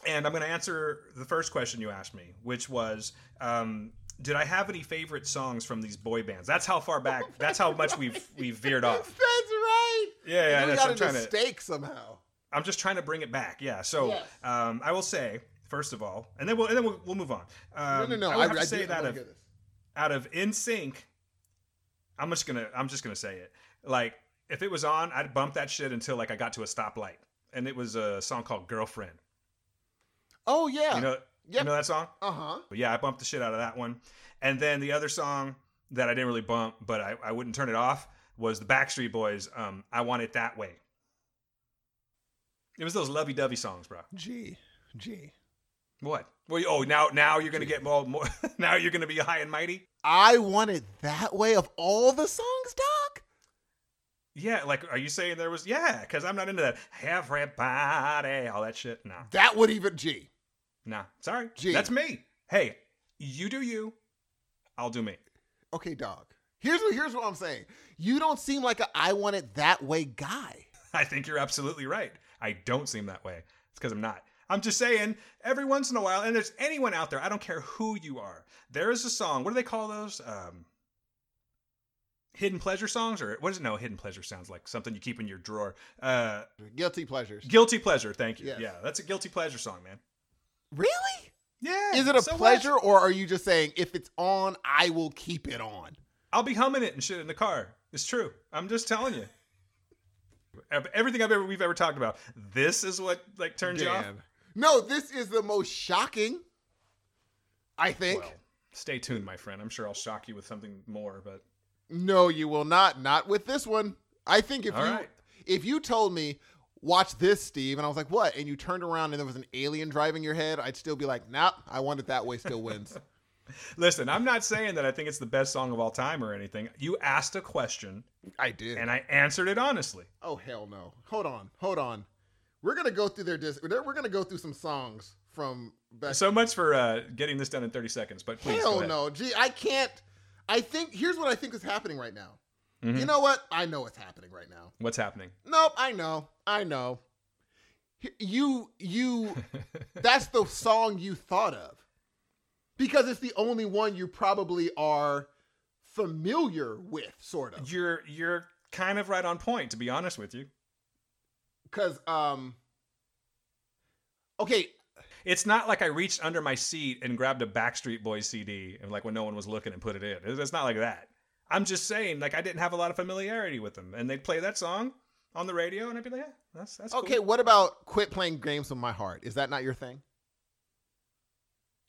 And I'm gonna answer the first question you asked me, which was, um, did I have any favorite songs from these boy bands? That's how far back. that's how much we've we've veered off. That's right. Yeah, yeah. we got a mistake somehow. I'm just trying to bring it back. Yeah. So Yes. um, I will say first of all, and then we'll and then we'll, we'll move on. Um, no, no, no. I would have I to say I that wanna of out of NSYNC, I'm just gonna I'm just gonna say it. Like if it was on, I'd bump that shit until like I got to a stoplight, and it was a song called Girlfriend. Oh yeah. You know, Yep. you know that song? uh huh. But yeah, I bumped the shit out of that one. And then the other song that I didn't really bump, but I, I wouldn't turn it off, was the Backstreet Boys. Um, I want it that way. It was those lovey-dovey songs, bro. G. G. What? Well, oh, now now you're gonna get more. more now you're gonna be high and mighty. I want it that way of all the songs, Doc. Yeah, like, are you saying there was? Yeah, because I'm not into that. Everybody, all that shit. Nah, That would even G. nah. Sorry, G. that's me. Hey, you do you. I'll do me. Okay, dog. Here's what here's what I'm saying. You don't seem like a I want it that way guy. I think you're absolutely right. I don't seem that way. It's because I'm not. I'm just saying, every once in a while, and there's anyone out there, I don't care who you are, there is a song. What do they call those? Um, hidden pleasure songs, or what is it? No, hidden pleasure sounds like something you keep in your drawer. Uh, Guilty pleasures. guilty pleasure. Thank you. Yes. Yeah, that's a guilty pleasure song, man. Really? Yeah. Is it a so what? pleasure, or are you just saying if it's on, I will keep it on? I'll be humming it and shit in the car. It's true. I'm just telling you. Ev- Everything I've ever we've ever talked about. This is what like turns you off. No, this is the most shocking. I think. Well, stay tuned, my friend. I'm sure I'll shock you with something more, but No, you will not. Not with this one. I think if All you right. if you told me watch this, Steve, and I was like, what? And you turned around and there was an alien driving your head, I'd still be like, nah, I want it that way. Still wins. listen, I'm not saying that I think it's the best song of all time or anything. You asked a question I did. and I answered it honestly. oh hell no. Hold on. Hold on. We're gonna go through their disc. We're gonna go through some songs from back. So much for uh, getting this done in 30 seconds, but please hell no. Gee, I can't. I think here's what I think is happening right now. Mhm. You know what? I know what's happening right now. What's happening? Nope, I know. I know. You you that's the song you thought of. Because it's the only one you probably are familiar with, sort of. You're you're kind of right on point, to be honest with you. Cuz um Okay, It's not like I reached under my seat and grabbed a Backstreet Boys CD and like when no one was looking and put it in. It's it's not like that. I'm just saying, like I didn't have a lot of familiarity with them, and they'd play that song on the radio, and I'd be like, yeah, that's that's cool." okay, what about quit playing games with my heart? Is that not your thing?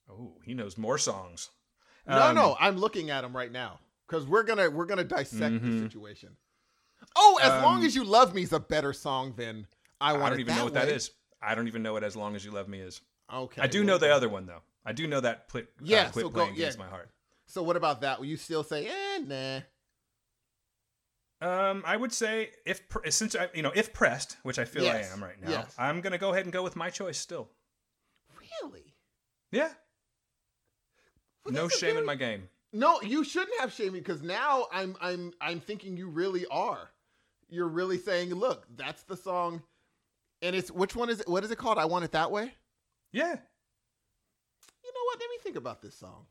Oh, he knows more songs. No, Um, no, I'm looking at him right now cuz we're going to we're to dissect the Mhm. situation. Oh, as long Um, as you love me is a better song than I I want don't even know what that way. is. I don't even know what "As Long as You Love Me" is. Okay. I do well, know the other one though. I do know that. Pl- Yeah, uh, quit so go- playing yeah. against my heart. So what about that? Will you still say, eh, nah? Um, I would say if since I you know if pressed, which I feel Yes, I am right now, yes. I'm gonna go ahead and go with my choice still. Really? Yeah, Well, no shame in my game. No, you shouldn't have shame because now I'm I'm I'm thinking you really are. You're really saying, look, that's the song, and it's which one is it? What is it called? I want it that way. Yeah, You know what? Let me think about this song.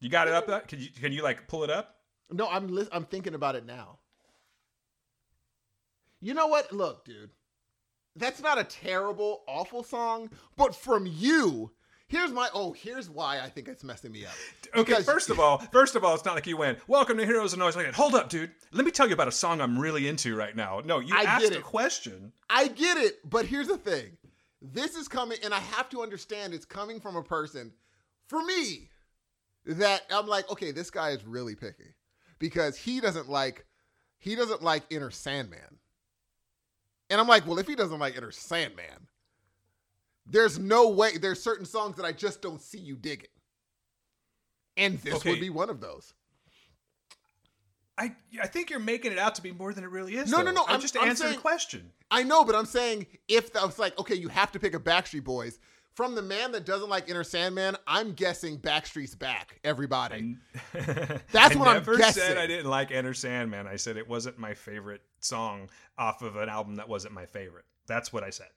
you got it up. uh, Can you can you like pull it up? No, I'm lis- I'm thinking about it now. You know what? Look, dude, that's not a terrible, awful song, but from you, here's my oh, here's why I think it's messing me up. Okay, Because- first of all, first of all, it's not like you went, "Welcome to Heroes and Noise." Like. Hold up, dude. Let me tell you about a song I'm really into right now. No, you I asked get a question. I get it, but here's the thing. This is coming, and I have to understand it's coming from a person, for me, that I'm like, okay, this guy is really picky because he doesn't like, he doesn't like Enter Sandman, and I'm like, well, if he doesn't like Enter Sandman, there's no way. There's certain songs that I just don't see you digging, and this Okay. would be one of those. I I think you're making it out to be more than it really is. No, though. no, no, I I'm- just I'm answered saying- a question. I know, but I'm saying if that was like, okay, you have to pick a Backstreet Boys. From the man that doesn't like Enter Sandman, I'm guessing Backstreet's back. Everybody. That's I what I'm never said I didn't like Enter Sandman. I said it wasn't my favorite song off of an album that wasn't my favorite. That's what I said.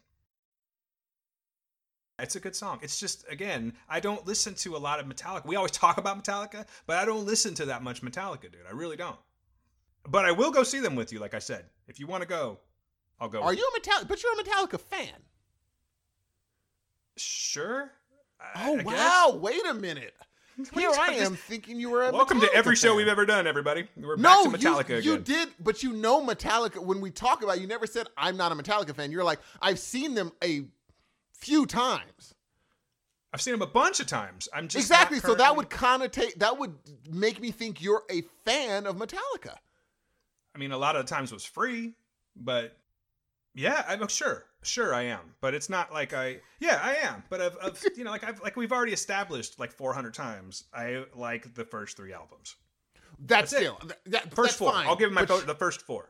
It's a good song. It's just again, I don't listen to a lot of Metallica. We always talk about Metallica, but I don't listen to that much Metallica, dude. I really don't. But I will go see them with you, like I said. If you want to go, I'll go. Are you a Metallica? But you're a Metallica fan. Sure. I- Oh I guess. wow! Wait a minute. Here I am thinking you were a Welcome to Metallica every show fan. we've ever done, everybody. We're No, back to Metallica you, again. you did, but you know Metallica. When we talk about, it, you never said I'm not a Metallica fan. You're like I've seen them a few times. I've seen him a bunch of times. I'm just exactly. So that would connotate. That would make me think you're a fan of Metallica. I mean, a lot of the times was free, but yeah, I'm sure, sure I am. But it's not like I, yeah, I am. But of, of you know, like I've like we've already established like 400 times. I like the first three albums. That's, That's it. still that, that- First that's four. fine. I'll give my vote. The first four.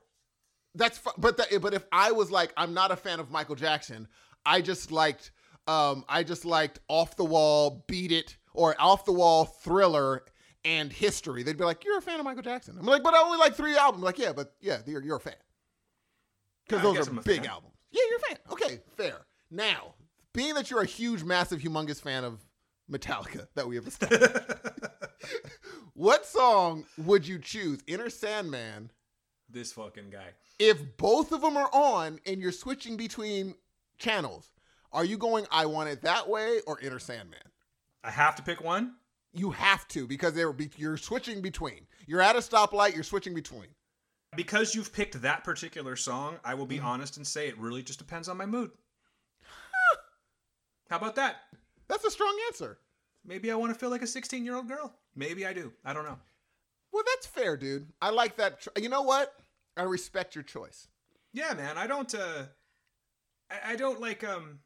That's but that, but if I was like I'm not a fan of Michael Jackson, I just liked um I just liked Off the Wall, Beat It, or Off the Wall, Thriller, and History. They'd be like, "You're a fan of Michael Jackson." I'm like, "But I only like three albums." I'm like, "Yeah, but yeah, you're you're a fan." Because Yeah, those are big albums. Yeah, you're a fan. Okay, fair. Now, being that you're a huge, massive, humongous fan of Metallica that we have established, what song would you choose? Enter Sandman. this fucking guy. If both of them are on and you're switching between channels, are you going I want it that way or Enter Sandman? I have to pick one. You have to because they're be- you're switching between. You're at a stoplight. You're switching between. Because you've picked that particular song, I will be honest and say it really just depends on my mood. How about that? That's a strong answer. Maybe I want to feel like a 16 year old girl. Maybe I do. I don't know. Well, that's fair, dude. I like that. Tr- you know what? I respect your choice. Yeah, man. I don't. uh I, I don't like. um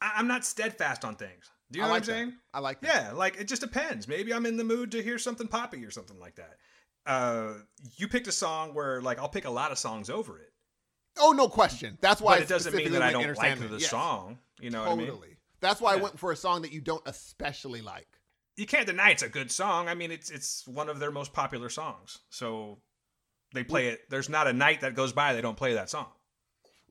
I, I'm not steadfast on things. Do you know like what I'm that. saying? I like that. Yeah, like it just depends. Maybe I'm in the mood to hear something poppy or something like that. Uh, you picked a song where like I'll pick a lot of songs over it, Oh, no question. That's why but it doesn't mean that I don't like the Yes, song. You know Totally. what I mean? That's why I went for a song that you don't especially like. You can't deny it's a good song. I mean, it's it's one of their most popular songs. So they play it. There's not a night that goes by they don't play that song.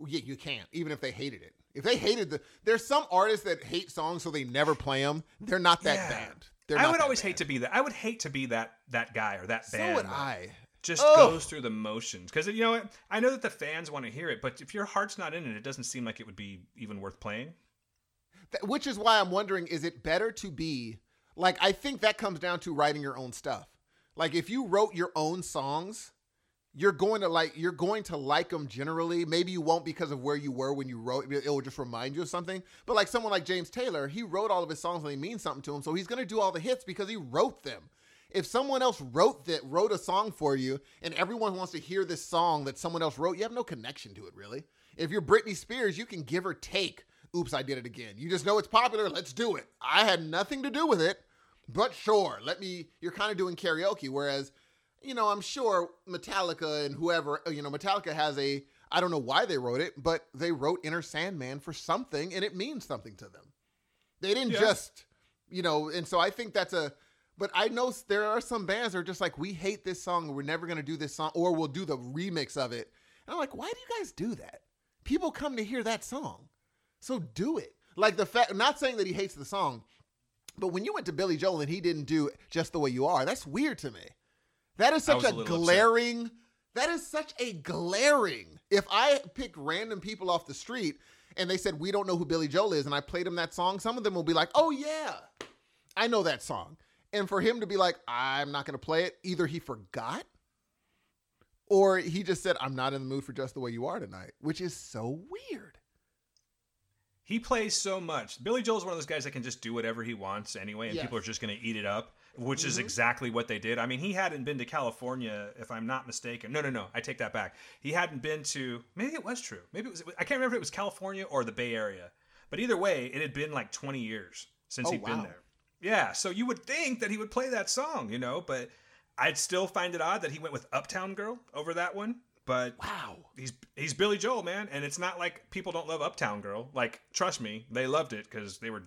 Yeah, you can't, even if they hated it. If they hated the, there's some artists that hate songs so they never play them. They're not that Yeah. band. They're I would always hate to be that. I would hate to be that that guy or that So band. would I. Just goes through the motions because you know what? I know that the fans want to hear it, but if your heart's not in it, it doesn't seem like it would be even worth playing. Th- Which is why I'm wondering: is it better to be like? I think that comes down to writing your own stuff. Like if you wrote your own songs, you're going to like you're going to like them generally. Maybe you won't because of where you were when you wrote. It will just remind you of something. But like someone like James Taylor, he wrote all of his songs and they mean something to him, so he's going to do all the hits because he wrote them. If someone else wrote that wrote a song for you and everyone wants to hear this song that someone else wrote, you have no connection to it really. If you're Britney Spears, you can give or take oops, I did it again. You just know it's popular, let's do it. I had nothing to do with it, but sure, let me you're kind of doing karaoke whereas you know, I'm sure Metallica and whoever, uh, you know, Metallica has a I don't know why they wrote it, but they wrote Enter Sandman for something and it means something to them. They didn't Yeah. just, you know, and so I think that's a but I know there are some bands that are just like, we hate this song, we're never gonna do this song, or we'll do the remix of it. And I'm like, why do you guys do that? People come to hear that song. So do it. Like the fact not saying that he hates the song, but when you went to Billy Joel and he didn't do just the way you are, that's weird to me. That is such a, a little upset. glaring that is such a glaring. If I picked random people off the street and they said we don't know who Billy Joel is and I played them that song, some of them will be like, "Oh yeah. I know that song." And for him to be like, "I'm not going to play it," either he forgot or he just said, "I'm not in the mood for just the way you are tonight," which is so weird. He plays so much. Billy Joel's one of those guys that can just do whatever he wants anyway, and Yes. people are just going to eat it up, which is Mhm. exactly what they did. I mean, he hadn't been to California, if I'm not mistaken. No, no, no. I take that back. He hadn't been to. Maybe it was true. Maybe it was. I can't remember if it was California or the Bay Area. But either way, it had been like 20 years since Oh, he'd been there. Yeah, so you would think that he would play that song, you know, but I'd still find it odd that he went with Uptown Girl over that one. But Wow. he's he's Billy Joel, man, and it's not like people don't love Uptown Girl. Like, trust me, they loved it because they were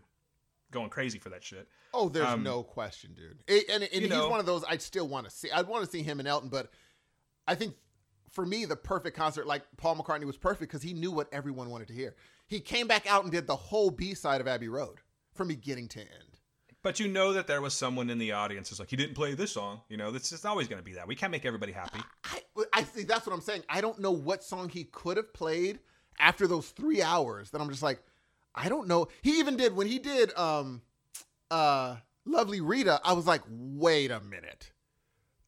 going crazy for that shit. Oh, there's Um, no question, dude. It- and and he's know- one of those I'd still want to see. I'd want to see him and Elton, but I think for me the perfect concert, like Paul McCartney, was perfect because he knew what everyone wanted to hear. He came back out and did the whole B side of Abbey Road from beginning to end. But you know that there was someone in the audience who's like, he didn't play this song. You know, it's just always going to be that. We can't make everybody happy. I I think that's what I'm saying. I don't know what song he could have played after those three hours. That I'm just like, I don't know. He even did when he did um uh Lovely Rita. I was like, wait a minute.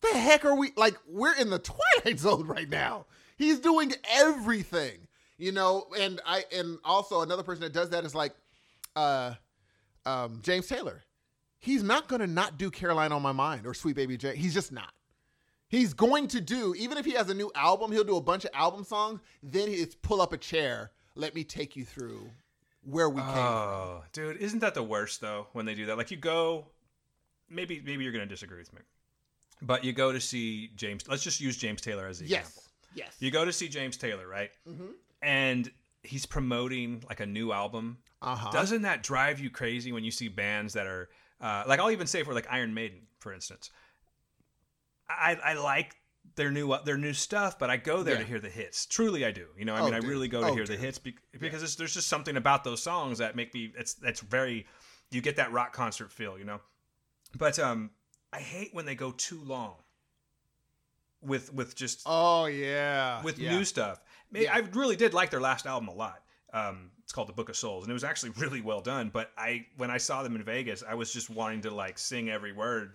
The heck are we like? We're in the twilight zone right now. He's doing everything, you know. And I and also another person that does that is like, uh, um, James Taylor. He's not gonna not do Caroline on My Mind or Sweet Baby J. He's just not. He's going to do, even if he has a new album, he'll do a bunch of album songs. Then it's pull up a chair. Let me take you through where we came from. Oh, dude, isn't that the worst though when they do that? Like you go, maybe maybe you're going to disagree with me, but you go to see James. Let's just use James Taylor as the example. Yes. Yes. You go to see James Taylor, right? Mhm. And he's promoting like a new album. Uh huh. Doesn't that drive you crazy when you see bands that are uh, like I'll even say for like Iron Maiden, for instance. I, I like their new their new stuff, but I go there Yeah. to hear the hits. Truly, I do. You know, I Oh, mean, I really go to Oh, hear the hits be- because it's, there's just something about those songs that make me. It's that's very. You get that rock concert feel, you know. But um, I hate when they go too long. With with just Oh yeah. with yeah. new stuff. Yeah. I really did like their last album a lot. Um, it's called The Book of Souls, and it was actually really well done. But I, when I saw them in Vegas, I was just wanting to like sing every word.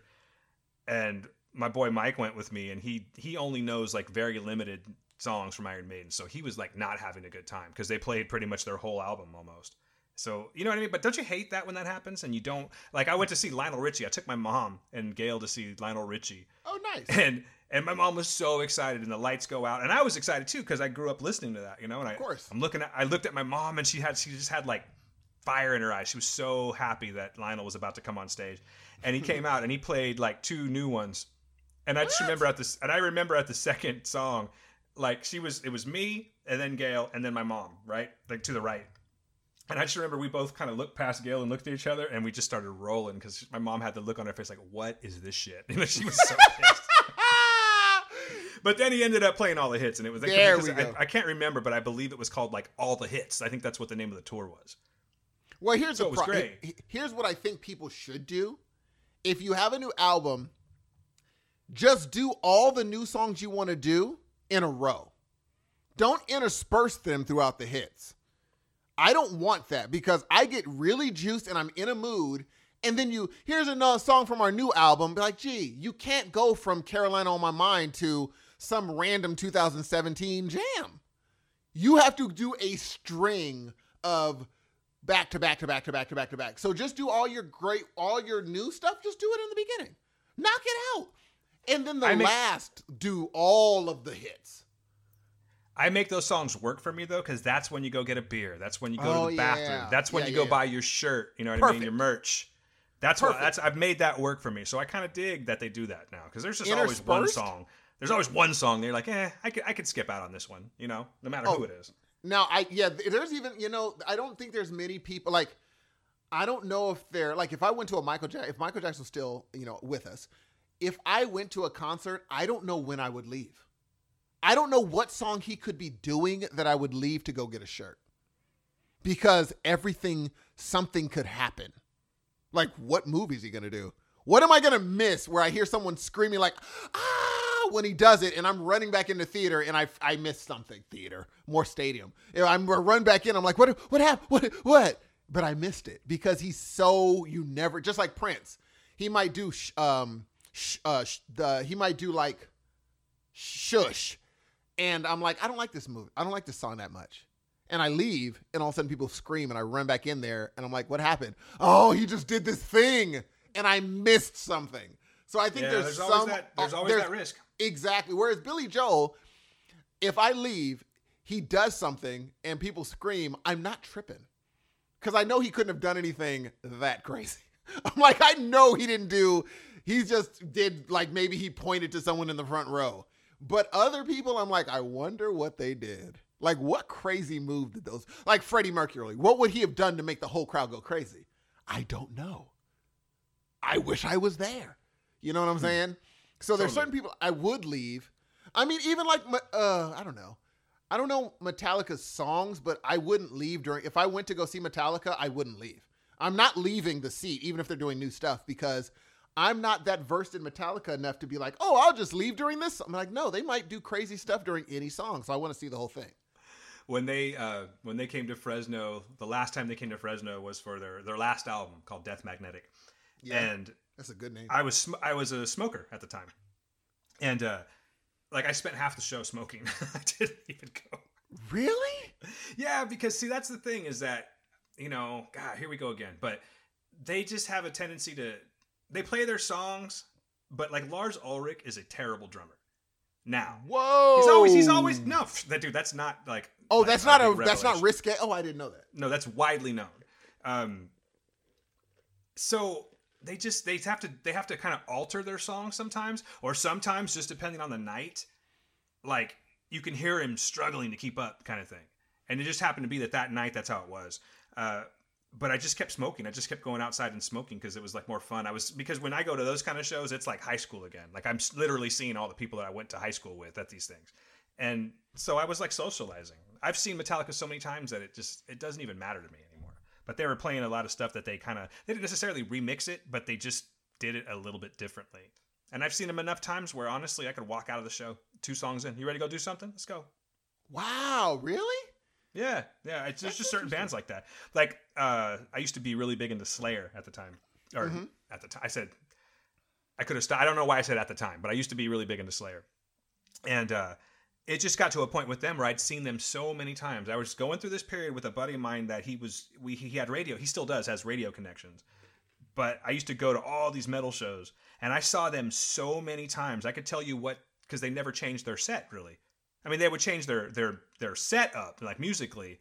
And my boy Mike went with me, and he he only knows like very limited songs from Iron Maiden, so he was like not having a good time because they played pretty much their whole album almost. So you know what I mean? But don't you hate that when that happens and you don't like? I went to see Lionel Richie. I took my mom and Gail to see Lionel Richie, Oh nice. and and my mom was so excited and the lights go out and i was excited too because i grew up listening to that you know and I, Of course. i'm looking at i looked at my mom and she had she just had like fire in her eyes she was so happy that lionel was about to come on stage and he came out and he played like two new ones and i just remember at this and i remember at the second song like she was it was me and then gail and then my mom right like to the right and I just remember we both kind of looked past Gail and looked at each other, and we just started rolling because my mom had the look on her face like, "What is this shit?" You know, she was so pissed. But then he ended up playing all the hits, and it was like, There we I, go. I can't remember, but I believe it was called like all the hits. I think that's what the name of the tour was. Well, here's So the it was pro-. Here's what I think people should do. If you have a new album, just do all the new songs you want to do in a row. Don't intersperse them throughout the hits. I don't want that because I get really juiced and I'm in a mood. And then you, here's another song from our new album. Be like, gee, you can't go from Carolina on My Mind to some random 2017 jam. You have to do a string of back to back to back to back to back to back. So just do all your great, all your new stuff. Just do it in the beginning. Knock it out. And then the I make- last, do all of the hits. I make those songs work for me though, because that's when you go get a beer. That's when you go Oh, to the bathroom. yeah. That's when Yeah, you go buy your shirt. You know what I mean? Your merch. That's what. That's I've made that work for me. So I kind of dig that they do that now because there's just always one song. There's always one song. They're like, eh, I could I could skip out on this one. You know, no matter Oh. who it is. Now, I yeah, there's even you know I don't think there's many people like I don't know if they're like if I went to a Michael Jackson if Michael Jackson was still you know with us, if I went to a concert, I don't know when I would leave. I don't know what song he could be doing that I would leave to go get a shirt because everything something could happen. Like what movie is he gonna do? What am I gonna miss where I hear someone screaming like ah when he does it and I'm running back into theater and I I missed something theater more stadium. I'm run back in. I'm like what what happened what what? But I missed it because he's so you never just like Prince. He might do um sh- uh sh- the he might do like shush and I'm like I don't like this movie. I don't like this song that much and I leave, and all of a sudden people scream, and I run back in there, and I'm like, "What happened? Oh, he just did this thing, and I missed something." So I think Yeah, there's, there's some always that. There's uh, always that risk. Exactly. Whereas Billy Joel, if I leave, he does something, and people scream, I'm not tripping, because I know he couldn't have done anything that crazy. I'm like, I know he didn't do. He just did like maybe he pointed to someone in the front row. But other people, I'm like, I wonder what they did. Like, what crazy move did those? Like Freddie Mercury, what would he have done to make the whole crowd go crazy? I don't know. I wish I was there. You know what I'm saying? So there's Totally. certain people I would leave. I mean, even like, uh, I don't know. I don't know Metallica's songs, but I wouldn't leave during. If I went to go see Metallica, I wouldn't leave. I'm not leaving the seat, even if they're doing new stuff, because I'm not that versed in Metallica enough to be like, oh, I'll just leave during this. I'm like, no, they might do crazy stuff during any song, so I want to see the whole thing. when they uh, when they came to Fresno, the last time they came to Fresno was for their their last album called Death Magnetic, Yeah. and That's a good name. I was sm- I was a smoker at the time, and uh, like I spent half the show smoking. I didn't even go. really? Yeah, because see, that's the thing is that you know, God, here we go again. But they just have a tendency to they play their songs, but like Lars Ulrich is a terrible drummer. Now Whoa. he's always he's always no that dude. That's not like Oh, like, that's not a big that's not revelation. risque. Oh, I didn't know that. No, that's widely known. Um, so they just they have to they have to kind of alter their songs sometimes, or sometimes just depending on the night, like you can hear him struggling to keep up, kind of thing. And it just happened to be that that night that's how it was. Uh, but I just kept smoking. I just kept going outside and smoking because it was like more fun. I was because when I go to those kind of shows, it's like high school again. Like I'm literally seeing all the people that I went to high school with at these things, and so I was like socializing. I've seen Metallica so many times that it just it doesn't even matter to me anymore. But they were playing a lot of stuff that they kind of they didn't necessarily remix it, but they just did it a little bit differently. And I've seen them enough times where honestly I could walk out of the show two songs in. You ready to go do something? Let's go. Wow, really? Yeah, yeah. It's, there's just certain bands like that. Like uh, I used to be really big into Slayer at the time, or Mhm. at the time. I said I could have. I don't know why I said at the time, but I used to be really big into Slayer, and uh, it just got to a point with them where I'd seen them so many times. I was going through this period with a buddy of mine that he was. We he had radio. He still does has radio connections. But I used to go to all these metal shows, and I saw them so many times. I could tell you what because they never changed their set really. I mean, they would change their their their set up like musically,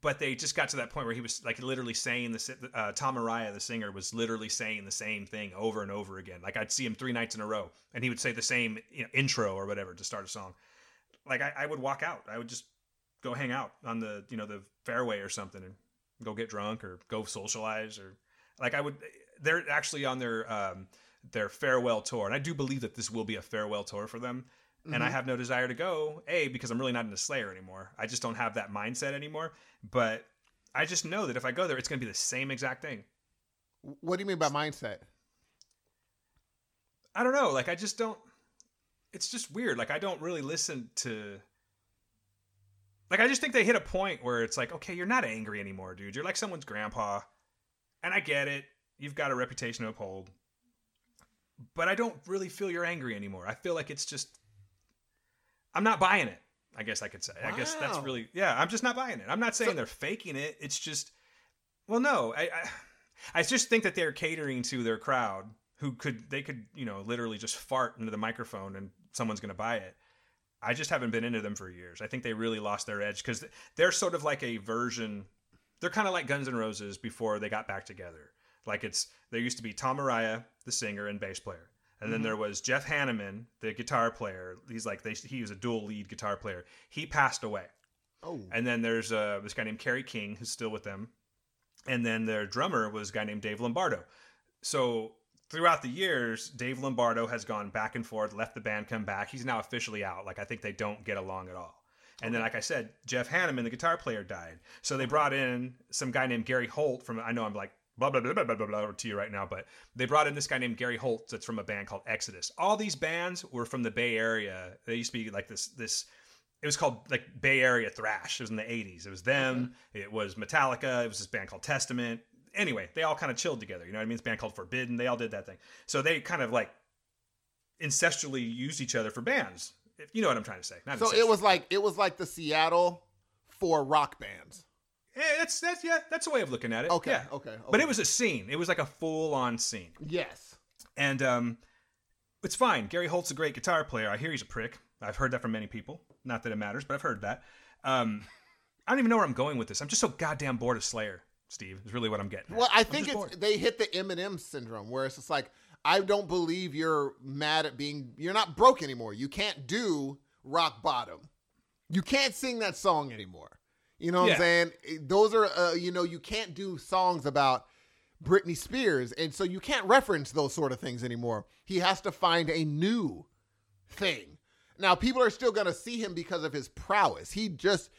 but they just got to that point where he was like literally saying the uh, Tom Araya, the singer, was literally saying the same thing over and over again. Like I'd see him three nights in a row, and he would say the same you know, intro or whatever to start a song. Like I, I would walk out, I would just go hang out on the you know the fairway or something and go get drunk or go socialize or like I would. They're actually on their um, their farewell tour, and I do believe that this will be a farewell tour for them and I mm-hmm. have no desire to go. A because I'm really not into Slayer anymore. I just don't have that mindset anymore. But I just know that if I go there, it's going to be the same exact thing. What do you mean by mindset? I don't know. Like I just don't. It's just weird. Like I don't really listen to. Like I just think they hit a point where it's like, okay, you're not angry anymore, dude. You're like someone's grandpa, and I get it. You've got a reputation to uphold, but I don't really feel you're angry anymore. I feel like it's just. I'm not buying it. I guess I could say. I guess that's really yeah. I'm just not buying it. I'm not saying they're faking it. It's just, well, no. I, I I just think that they're catering to their crowd who could they could you know literally just fart into the microphone and someone's going to buy it. I just haven't been into them for years. I think they really lost their edge because they're sort of like a version. They're kind of like Guns N' Roses before they got back together. Like it's there used to be Tom Araya, the singer and bass player, and then there was Jeff Hanneman, the guitar player. He's like they, he was a dual lead guitar player. He passed away. Oh, And then there's uh, this guy named Kerry King who's still with them. And then their drummer was a guy named Dave Lombardo. So throughout the years, Dave Lombardo has gone back and forth, left the band, come back. He's now officially out. Like I think they don't get along at all. And then, like I said, Jeff Hanneman, the guitar player, died. So they brought in some guy named Gary Holt from. I know I'm like blah blah blah blah blah blah, blah to you right now, but they brought in this guy named Gary Holt that's from a band called Exodus. All these bands were from the Bay Area. They used to be like this this it was called like Bay Area thrash. It was in the 80s. It was them. It was Metallica. It was this band called Testament. Anyway, they all kind of chilled together. You know what I mean? This band called Forbidden. They all did that thing. So they kind of like ancestrally used each other for bands. If you know what I'm trying to say. Not so it was like it was like the Seattle for rock bands. Yeah, that's that's yeah, that's a way of looking at it. Okay, Yeah. okay, okay. But it was a scene. It was like a full on scene. Yes. And um, it's fine. Gary Holt's a great guitar player. I hear he's a prick. I've heard that from many people. Not that it matters, but I've heard that. Um, I don't even know where I'm going with this. I'm just so goddamn bored of Slayer, Steve, is really what I'm getting at. Well, I I'm think it's bored. they hit the Eminem syndrome where it's just like I don't believe you're mad at being you're not broke anymore. You can't do rock bottom. You can't sing that song anymore. You know what Yeah. I'm saying? Those are uh, you know you can't do songs about Britney Spears and so you can't reference those sort of things anymore. He has to find a new thing. Now people are still going to see him because of his prowess. He just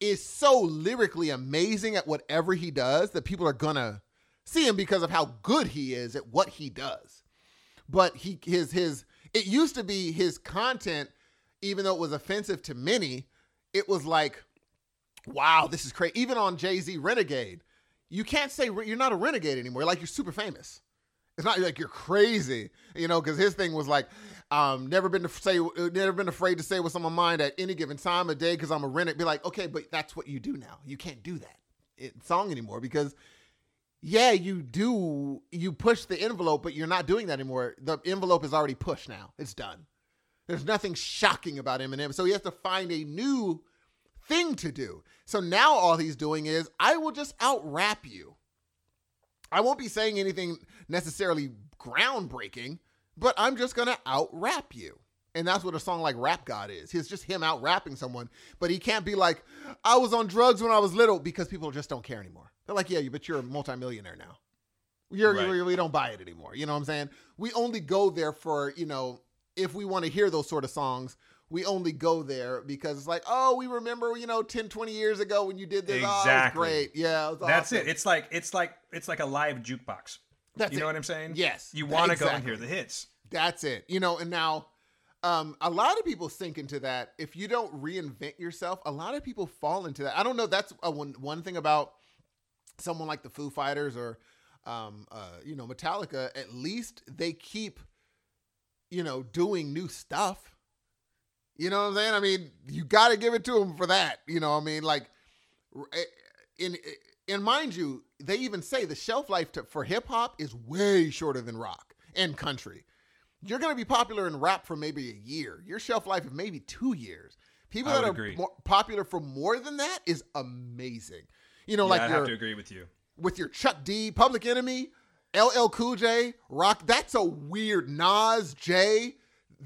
is so lyrically amazing at whatever he does that people are going to see him because of how good he is at what he does. But he his his it used to be his content even though it was offensive to many, it was like wow, this is crazy. Even on Jay-Z Renegade, you can't say re- you're not a renegade anymore. Like you're super famous. It's not like you're crazy, you know, because his thing was like, um, never been to say, never been afraid to say what's on my mind at any given time of day because I'm a renegade. Be like, okay, but that's what you do now. You can't do that song anymore because, yeah, you do. You push the envelope, but you're not doing that anymore. The envelope is already pushed now. It's done. There's nothing shocking about Eminem, so he has to find a new thing to do. So now all he's doing is, I will just out rap you. I won't be saying anything necessarily groundbreaking, but I'm just gonna out rap you. And that's what a song like Rap God is. It's just him out rapping someone, but he can't be like, I was on drugs when I was little because people just don't care anymore. They're like, yeah, you but you're a multimillionaire now. You're, Right. we don't buy it anymore. You know what I'm saying? We only go there for, you know, if we want to hear those sort of songs, we only go there because it's like, oh, we remember, you know, 10, 20 years ago when you did this. Oh, it was Exactly. great. Yeah, it That's awesome. it. It's like it's like it's like a live jukebox. That's you know it. what I'm saying? Yes, You want to go and hear the hits. That's it. You know, and now um, a lot of people sink into that. If you don't reinvent yourself, a lot of people fall into that. I don't know. That's a, one one thing about someone like the Foo Fighters or um, uh, you know Metallica. At least they keep you know doing new stuff. You know what I'm saying? I mean, you got to give it to them for that. You know, what I mean, like eh, in and mind you, they even say the shelf life to, for hip hop is way shorter than rock and country. You're going to be popular in rap for maybe a year. Your shelf life is maybe two years. People that are agree. popular for more than that is amazing. You know, Yeah, like I have to agree with you. with your Chuck D, Public Enemy, LL Cool J, Rock. That's a weird Nas J.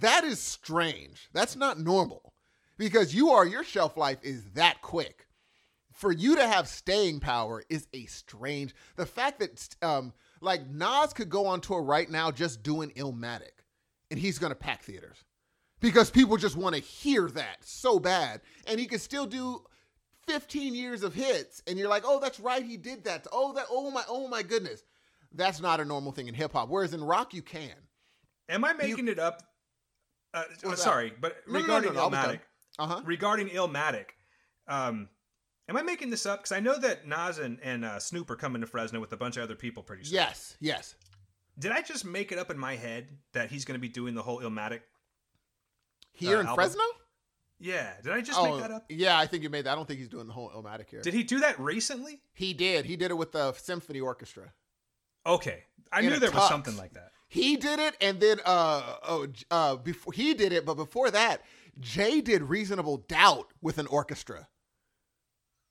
That is strange. That's not normal because you are your shelf life is that quick. For you to have staying power is a strange. The fact that um like Nas could go on tour right now just doing Illmatic, and he's gonna pack theaters because people just want to hear that so bad, and he could still do 15 years of hits and you're like, "Oh, that's right, he did that." Oh, that oh my oh my goodness. That's not a normal thing in hip hop. Whereas in rock you can. Am I making it up? Uh, that? sorry, but No, no, no, regarding no, done. Illmatic, Uh-huh. regarding Illmatic, um, am I making this up? Because I know that Nas and, and uh, Snoop are coming to Fresno with a bunch of other people pretty soon. Yes, yes. Did I just make it up in my head that he's going to be doing the whole Illmatic? Here Uh, in album? Fresno? Yeah. Did I just oh, make that up? yeah, I think you made that. I don't think he's doing the whole Illmatic here. Did he do that recently? he did. He did it with the symphony orchestra. Okay, I In knew there was something like that. He did it, and then uh oh uh before he did it, but before that, Jay did Reasonable Doubt with an orchestra,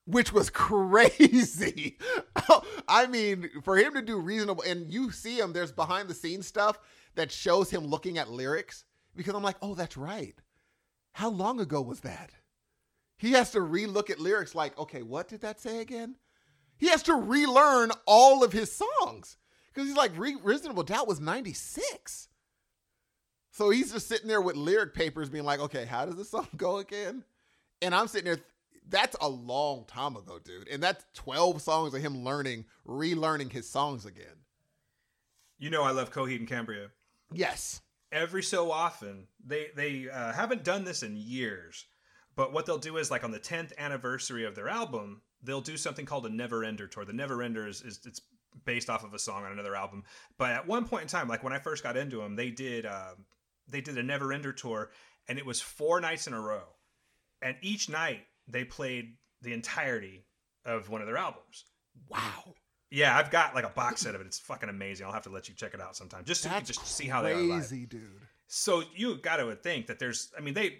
which was crazy. I mean, for him to do Reasonable, and you see him, there's behind the scenes stuff that shows him looking at lyrics because I'm like, oh, that's right. How long ago was that? He has to re-look at lyrics like, okay, what did that say again? He has to relearn all of his songs because he's like, Re- Reasonable Doubt was 96. So he's just sitting there with lyric papers being like, okay, how does this song go again? And I'm sitting there, that's a long time ago, dude. And that's 12 songs of him learning, relearning his songs again. You know, I love Coheed and Cambria. Yes. every so often they they uh, haven't done this in years but what they'll do is like on the 10th anniversary of their album they'll do something called a never ender tour the never ender is, is it's based off of a song on another album but at one point in time like when i first got into them they did uh, they did a never ender tour and it was four nights in a row and each night they played the entirety of one of their albums Wow. yeah i've got like a box set of it it's fucking amazing i'll have to let you check it out sometime just can That's just see how they are crazy, dude. So you got to think that there's. I mean, they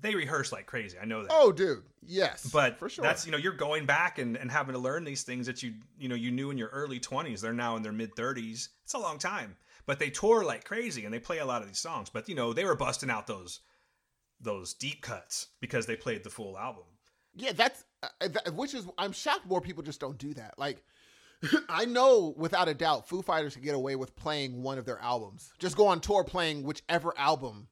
they rehearse like crazy. I know that. Oh, dude. Yes. but for sure. that's you know you're going back and, and having to learn these things that you you know you knew in your early 20s. They're now in their mid 30s. It's a long time. But they tour like crazy and they play a lot of these songs. But you know they were busting out those those deep cuts because they played the full album. Yeah, that's uh, that, which is I'm shocked more people just don't do that. Like I know without a doubt Foo Fighters could get away with playing one of their albums. Just go on tour playing whichever album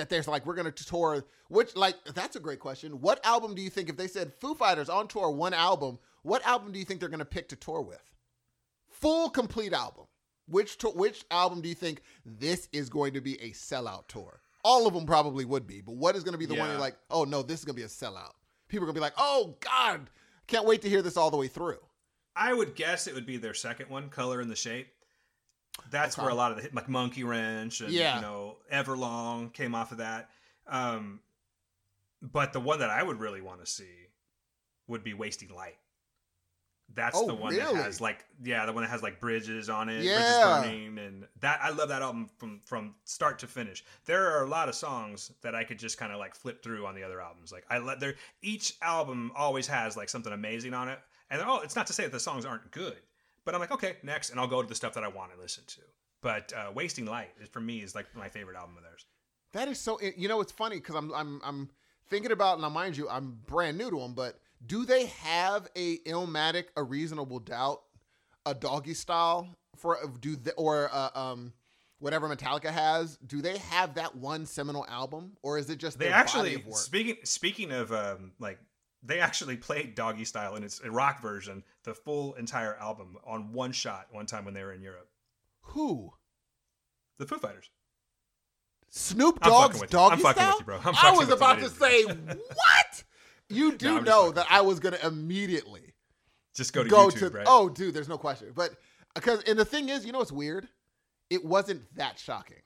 that there's like we're to tour which like that's a great question. What album do you think if they said Foo Fighters on tour one album, what album do you think they're to pick to tour with? Full complete album. Which to, which album do you think this is going to be a sellout tour? All of them probably would be, but what is going to be the one Yeah. you're like, "Oh no, this is going to be a sellout." People are going to be like, "Oh god, can't wait to hear this all the way through." I would guess it would be their second one, Color and the Shape. That's Okay. where a lot of the hit, like Monkey Wrench and Yeah. you know Everlong came off of that. Um, but the one that I would really want to see would be Wasting Light. That's Oh, the one really? that has like yeah, the one that has like bridges on it, Yeah. bridges burning, and that I love that album from from start to finish. There are a lot of songs that I could just kind of like flip through on the other albums. Like I let there each album always has like something amazing on it, and oh, it's not to say that the songs aren't good, but I'm like okay, next, and I'll go to the stuff that I want to listen to. But uh, Wasting Light is for me is like my favorite album of theirs. That is so. You know, it's funny because I'm I'm I'm thinking about now. Mind you, I'm brand new to them, but do they have a Illmatic, a Reasonable Doubt, a Doggy Style for do they, or uh, um whatever Metallica has? Do they have that one seminal album, or is it just They actually body of work? speaking speaking of um, like they actually played Doggy Style in its a rock version, the full entire album on one shot one time when they were in Europe. Who? The Foo Fighters. Snoop Dogg's fucking with you. Doggy I'm fucking Style? with you, bro. I was about to say what? You do No, know that I was gonna immediately Just go to go YouTube, to. right? Oh, dude, there's no question. But because and the thing is, you know what's weird? It wasn't that shocking.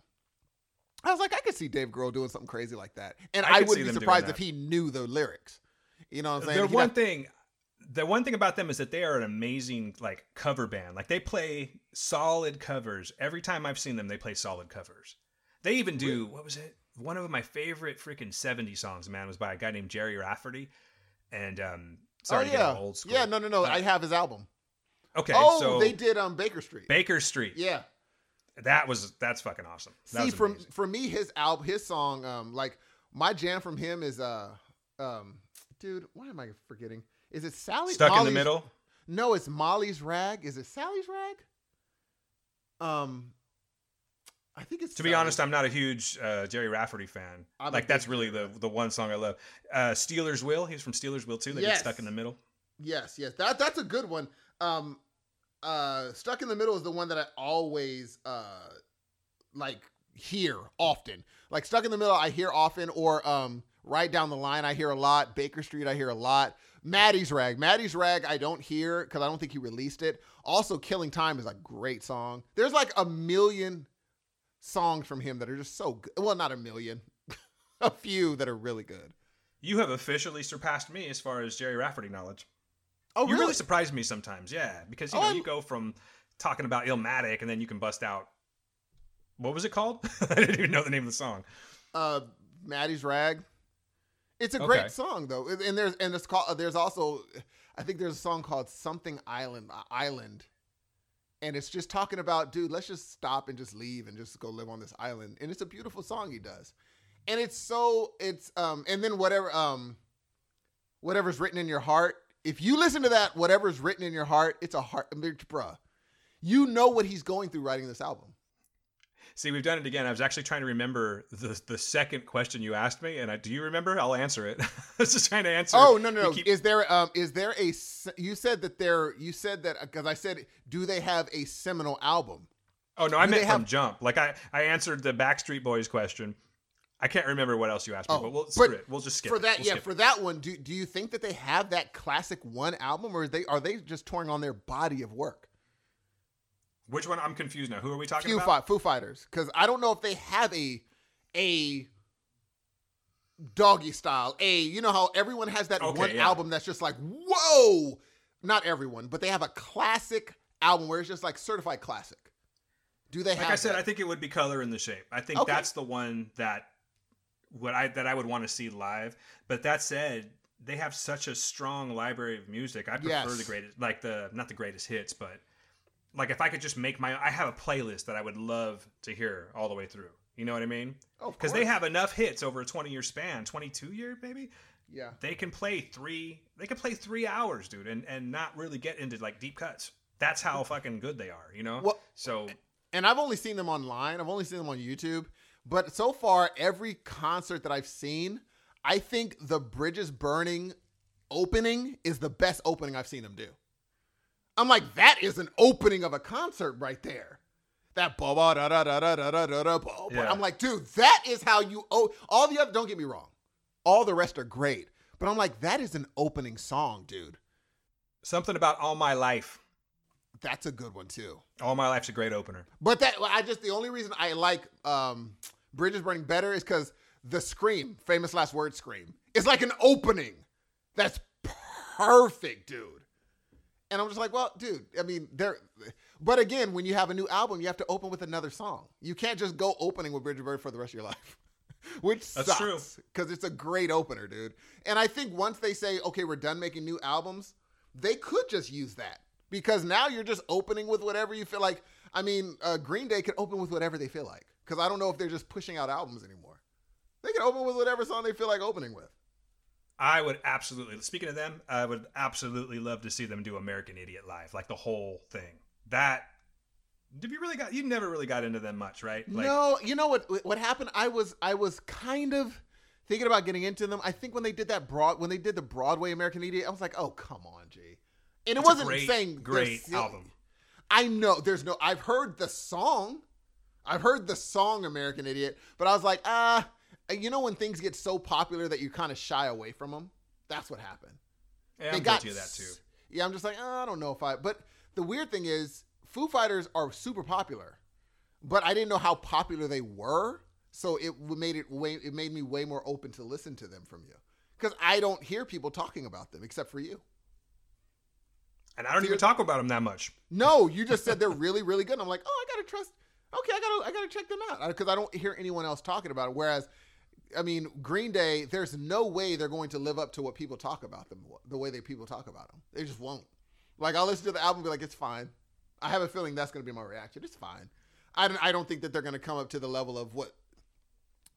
I was like, I could see Dave Grohl doing something crazy like that, and I I, wouldn't be surprised if he knew the lyrics. You know what I'm saying? the He'd one thing the one thing about them is that they are an amazing like cover band like they play solid covers every time i've seen them they play solid covers they even do what was it one of my favorite freaking 70 songs man was by a guy named gerry rafferty and um sorry oh yeah, old school yeah. No, no, no. Uh, I have his album. okay oh, so they did um Baker Street. baker street yeah. that was that's fucking awesome that See, from for me, his album, his song, um, like my jam from him is uh, um, dude, why am I forgetting? Is it Sally? stuck in the middle No, it's Molly's Rag. Is it Sally's Rag? Um, I think it's. to be honest, I'm not a huge uh, Gerry Rafferty fan. I'm like that's really the the one song I love. Uh, Stealers Wheel, he's from Stealers Wheel too. They get stuck in the middle. Yes, yes, that that's a good one. Um, uh, Stuck in the Middle is the one that I always uh like hear often. Like Stuck in the Middle, I hear often, or um, Right Down the Line, I hear a lot. Baker Street, I hear a lot. Mattie's Rag, Mattie's Rag, I don't hear because I don't think he released it. Also, Killing Time is a great song. There's like a million songs from him that are just so good. Well, not a million, a few that are really good. You have officially surpassed me as far as Gerry Rafferty knowledge. Oh, you really surprise me sometimes, yeah. Because you Oh, know I'm- you go from talking about Illmatic and then you can bust out. What was it called? I didn't even know the name of the song. uh Mattie's Rag. It's a Okay. great song though, and there's and it's called. There's also, I think there's a song called Something Island uh, Island, and it's just talking about, dude, let's just stop and just leave and just go live on this island, and it's a beautiful song he does, and it's so it's um and then whatever um, whatever's written in your heart. If you listen to that, whatever's written in your heart, it's a heart, bruh. You know what he's going through writing this album. See, we've done it again. I was actually trying to remember the the second question you asked me, and I do you remember? I'll answer it. I was just trying to answer. Oh no no no! keep- Is there um is there a you said that there you said that because I said do they have a seminal album? oh no, I do meant from have- Jump. Like I I answered the Backstreet Boys question. I can't remember what else you asked me, Oh, but we'll but it. We'll just skip for that We'll yeah for it. that one do do you think that they have that classic one album or is they are they just touring on their body of work? Which one? I'm confused now. Who are we talking Foo, about? Fi- Foo Fighters because I don't know if they have a a doggy style a you know how everyone has that Okay, one yeah. album that's just like whoa not everyone but they have a classic album where it's just like certified classic. Do they like have I said, that? I think it would be color in the shape. I think Okay. that's the one that what I that I would want to see live. But that said, they have such a strong library of music. I prefer Yes. the greatest, like the not the greatest hits, but like if I could just make my, I have a playlist that I would love to hear all the way through. You know what I mean? Oh, Because they have enough hits over a twenty year span, twenty two year maybe. Yeah. They can play three. They can play three hours, dude, and and not really get into like deep cuts. That's how fucking good they are. You know. Well, so And I've only seen them online. I've only seen them on YouTube. But so far, every concert that I've seen, I think the Bridges Burning opening is the best opening I've seen them do. I'm like, that is an opening of a concert right there. That ba ba da da da da da da da da. Yeah. I'm like, dude, that is how you. Oh, all the other. Don't get me wrong, all the rest are great. But I'm like, that is an opening song, dude. something about all my life. That's a good one too. All my life's a great opener. But that I just the only reason I like um Bridges Burning better is because the scream, famous last word scream, is like an opening. That's perfect, dude. And I'm just like, well, dude, I mean, there but again, when you have a new album, you have to open with another song. You can't just go opening with Bridges Burning for the rest of your life. Which That's sucks. Because it's a great opener, dude. And I think once they say, okay, we're done making new albums, they could just use that. Because now you're just opening with whatever you feel like. I mean, uh, Green Day could open with whatever they feel like. Because I don't know if they're just pushing out albums anymore. They can open with whatever song they feel like opening with. I would absolutely. Speaking of them, I would absolutely love to see them do American Idiot live, like the whole thing. That. Did you really got? You never really got into them much, right? Like, no, you know what? What happened? I was I was kind of thinking about getting into them. I think when they did that broad when they did the Broadway American Idiot, I was like, oh come on, G. And it wasn't great, saying great album. I know there's no. I've heard the song. I've heard the song American Idiot, but I was like, ah, you know when things get so popular that you kind of shy away from them. That's what happened. Yeah, they I'm got guilty that too. Yeah, I'm just like, "Uh, I don't know if I. But the weird thing is, Foo Fighters are super popular, but I didn't know how popular they were, so it made it way. It made me way more open to listen to them from you, because I don't hear people talking about them except for you. And I don't even talk about them that much. No, you just said they're really, really good. And I'm like, oh, I gotta trust. Okay, I gotta, I gotta check them out because I don't hear anyone else talking about it. Whereas, I mean, Green Day, there's no way they're going to live up to what people talk about them, the way that people talk about them. They just won't. Like, I'll listen to the album, and be like, it's fine. I have a feeling that's gonna be my reaction. It's fine. I don't, I don't think that they're gonna come up to the level of what,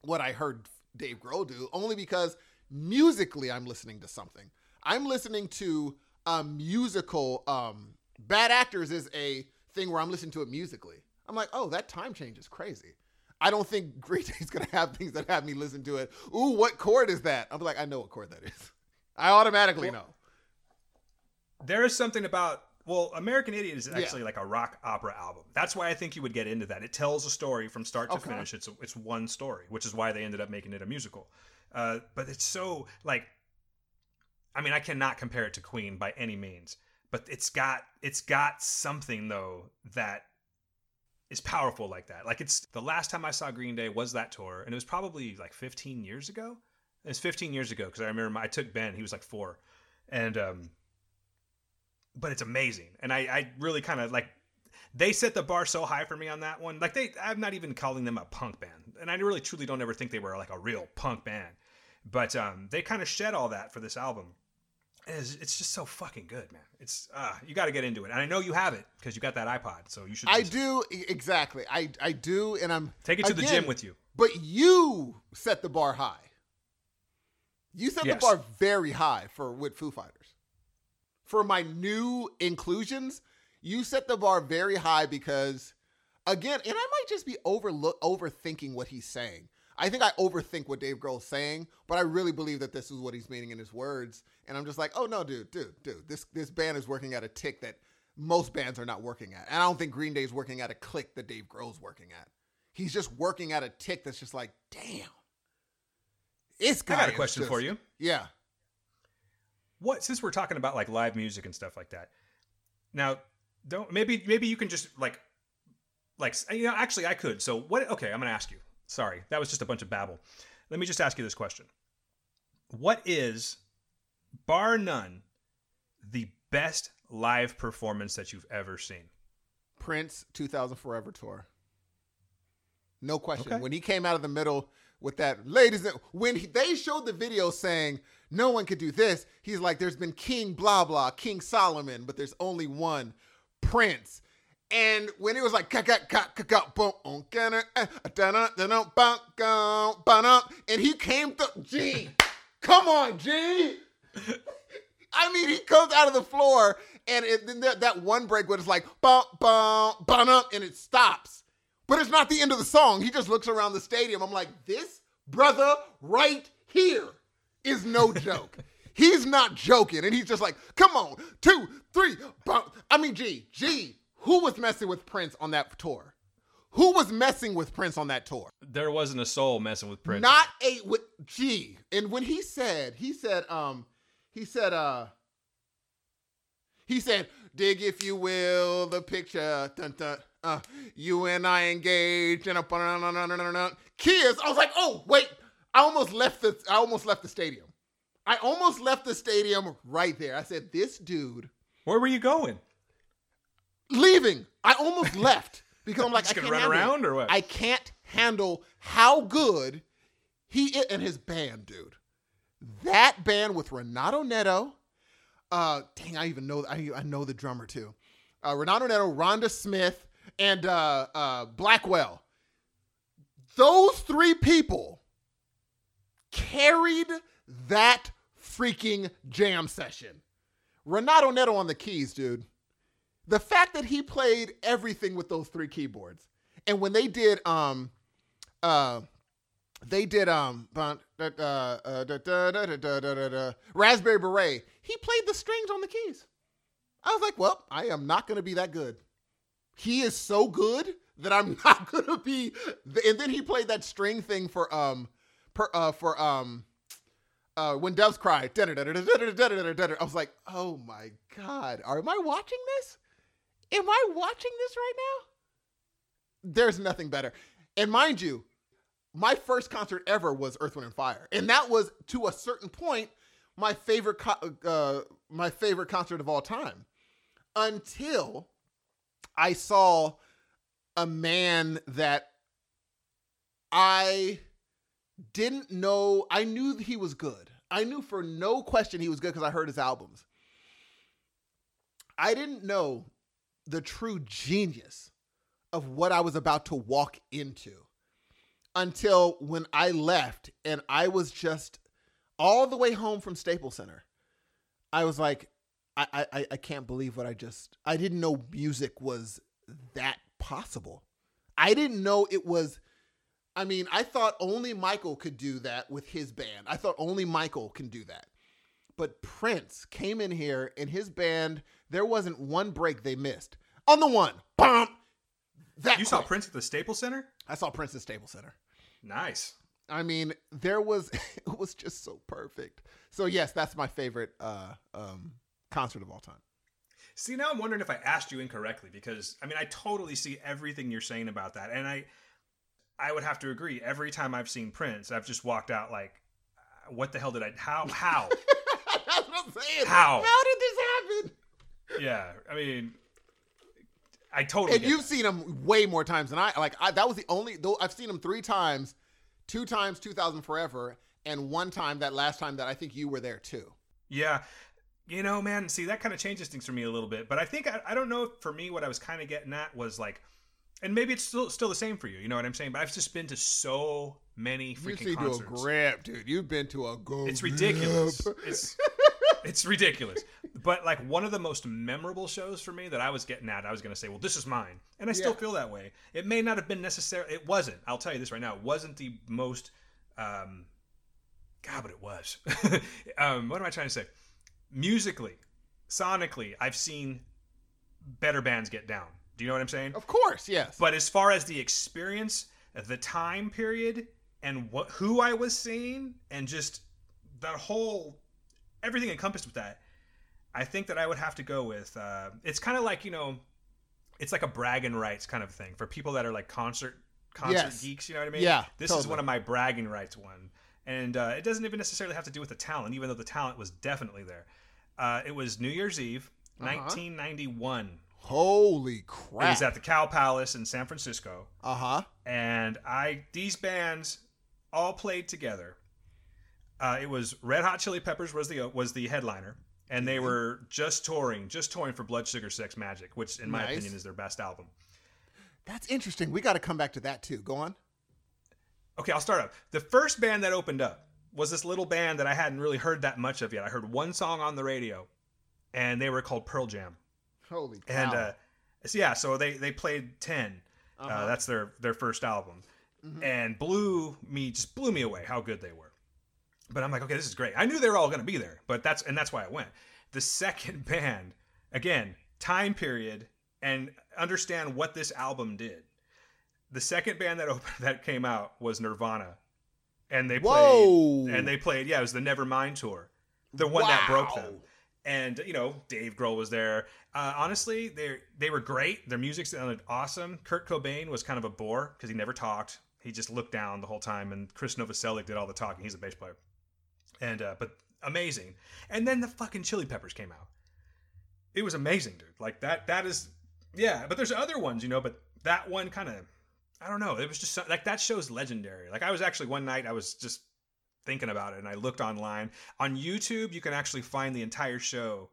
what I heard Dave Grohl do. Only because musically, I'm listening to something. I'm listening to a musical. Um, Bad Actors is a thing where I'm listening to it musically. I'm like, oh, that time change is crazy. I don't think Green Day's gonna have things that have me listen to it. Ooh, what chord is that? I'm like, I know what chord that is. I automatically know. There is something about well, American Idiot is actually like a rock opera album. That's why I think you would get into that. It tells a story from start to Okay. finish. It's it's one story, which is why they ended up making it a musical. Uh, but it's so like, I mean, I cannot compare it to Queen by any means, but it's got it's got something though that is powerful like that. Like it's the last time I saw Green Day was that tour, and it was probably like 15 years ago. It was 15 years ago because I remember my, I took Ben. He was like four, and um, but it's amazing, and I I really kind of like they set the bar so high for me on that one. Like they, I'm not even calling them a punk band, and I really truly don't ever think they were like a real punk band. But um, they kind of shed all that for this album. It's, it's just so fucking good, man. It's uh, you got to get into it, and I know you have it because you got that iPod, so you should. I do exactly. I I do, and I'm Take it to the gym with you. But you set the bar high. You set Yes. the bar very high for with Foo Fighters. For my new inclusions, you set the bar very high because, again, and I might just be overlook overthinking what he's saying. I think I overthink what Dave Grohl's saying, but I really believe that this is what he's meaning in his words. And I'm just like, oh no, dude, dude, dude, this this band is working at a tick that most bands are not working at, and I don't think Green Day's working at a click that Dave Grohl's working at. He's just working at a tick that's just like, damn. It's I got a question for you. Yeah. What since we're talking about like live music and stuff like that. Now, don't maybe maybe you can just like like you know actually I could. So what okay, I'm going to ask you. Sorry. That was just a bunch of babble. Let me just ask you this question. What is bar none the best live performance that you've ever seen? Prince 2000 Forever tour. No question. Okay. When he came out of the middle with that, ladies, and when he, they showed the video saying no one could do this, he's like, "There's been King blah blah, King Solomon, but there's only one, Prince." And when it was like, and he came through, G, come on, G. I mean, he comes out of the floor, and then that, one break where it's like bum bum and it stops, but it's not the end of the song. He just looks around the stadium. I'm like, this brother right here is no joke. he's not joking, and he's just like, come on, two, three, bum. I mean, G, G, who was messing with Prince on that tour? Who was messing with Prince on that tour? There wasn't a soul messing with Prince. Not a with G. And when he said, he said, um, he said, uh, he said, dig if you will the picture. Dun, dun, uh, you and I engaged in a kiss. I was like, oh wait, I almost left the I almost left the stadium. I almost left the stadium right there. I said, this dude Where were you going? Leaving. I almost left because I'm like, Just I can't run handle around it. or what? I can't handle how good he and his band, dude. That band with Renato Neto. Uh, dang, I even know I, I know the drummer too. Uh, Renato Neto, Rhonda Smith, and uh, uh, Blackwell. Those three people carried that freaking jam session. Renato Neto on the keys, dude the fact that he played everything with those three keyboards, and when they did, um, uh, they did um, Raspberry Beret, he played the strings on the keys. I was like, well, I am not going to be that good. He is so good that I'm not going to be. And then he played that string thing for um, per, uh, for um, uh, when doves cry. I was like, oh my god, am I watching this? Am I watching this right now? There's nothing better. And mind you, my first concert ever was Earth, Wind, and Fire, and that was to a certain point my favorite co- uh, my favorite concert of all time. Until I saw a man that I didn't know. I knew he was good. I knew for no question he was good because I heard his albums. I didn't know the true genius of what I was about to walk into until when I left and I was just all the way home from Staples Center. I was like, I, I, I can't believe what I just I didn't know music was that possible. I didn't know it was I mean, I thought only Michael could do that with his band. I thought only Michael can do that. But Prince came in here and his band, there wasn't one break they missed. On the one, bomb. That You saw. Prince at the Staples Center? I saw Prince at Staples Center. Nice. I mean, there was it was just so perfect. So yes, that's my favorite uh um concert of all time. See, now I'm wondering if I asked you incorrectly because I mean I totally see everything you're saying about that, and I I would have to agree. Every time I've seen Prince, I've just walked out like, what the hell did I? How? How? that's what I'm saying. How? How did? Yeah, I mean, I totally. And you've that. seen him way more times than I. Like I, that was the only. Though I've seen him three times, two times 2000 Forever, and one time that last time that I think you were there too. Yeah. You know, man, see, that kind of changes things for me a little bit. But I think, I, I don't know if for me, what I was kind of getting at was like, and maybe it's still still the same for you, you know what I'm saying? But I've just been to so many You freaking see to a concerts. grip, dude. You've been to a grip. It's ridiculous. It's it's ridiculous. But like one of the most memorable shows for me that I was getting at, I was going to say, well, this is mine, and I still Yeah. feel that way. It may not have been necessary. It wasn't. I'll tell you this right now. It wasn't the most. Um, God, but it was. um, what am I trying to say? Musically, sonically, I've seen better bands get down. Do you know what I'm saying? Of course, yes. But as far as the experience, the time period, and what who I was seeing, and just that whole everything encompassed with that, I think that I would have to go with. Uh, it's kind of like you know, it's like a bragging rights kind of thing for people that are like concert concert Yes. geeks. You know what I mean? Yeah, This is one of my bragging rights one, and uh, it doesn't even necessarily have to do with the talent, even though the talent was definitely there. Uh, it was New Year's Eve, Uh-huh. 1991. Holy crap! It was at the Cow Palace in San Francisco uh huh. and I these bands all played together. Uh, it was Red Hot Chili Peppers was the was the headliner, and they were just touring, just touring for Blood Sugar Sex Magik, which in my Nice. opinion is their best album. That's interesting. We got to come back to that too. Go on. Okay, I'll start up. The first band that opened up was this little band that I hadn't really heard that much of yet. I heard one song on the radio, and they were called Pearl Jam. Holy cow. And uh, so yeah, so they they played 10 uh Uh-huh. that's their their first album, Mhm. and blew me just blew me away how good they were. But I'm like, okay, this is great. I knew they were all going to be there, but that's and that's why I went. The second band, again, time period, and understand what this album did. The second band that opened, that came out was Nirvana, and they Whoa. played and they played yeah, it was the Nevermind tour, the one that broke them and you know Dave Grohl was there. Uh, honestly, they they were great. Their music sounded awesome. Kurt Cobain was kind of a bore because he never talked. He just looked down the whole time, and Chris Novoselic did all the talking. He's a bass player, and uh, but amazing. And then the fucking Chili Peppers came out. It was amazing, dude. Like that. That is yeah. But there's other ones, you know. But that one kind of I don't know. It was just so, like that show's legendary. Like I was actually one night I was just thinking about it and I looked online. On YouTube, you can actually find the entire show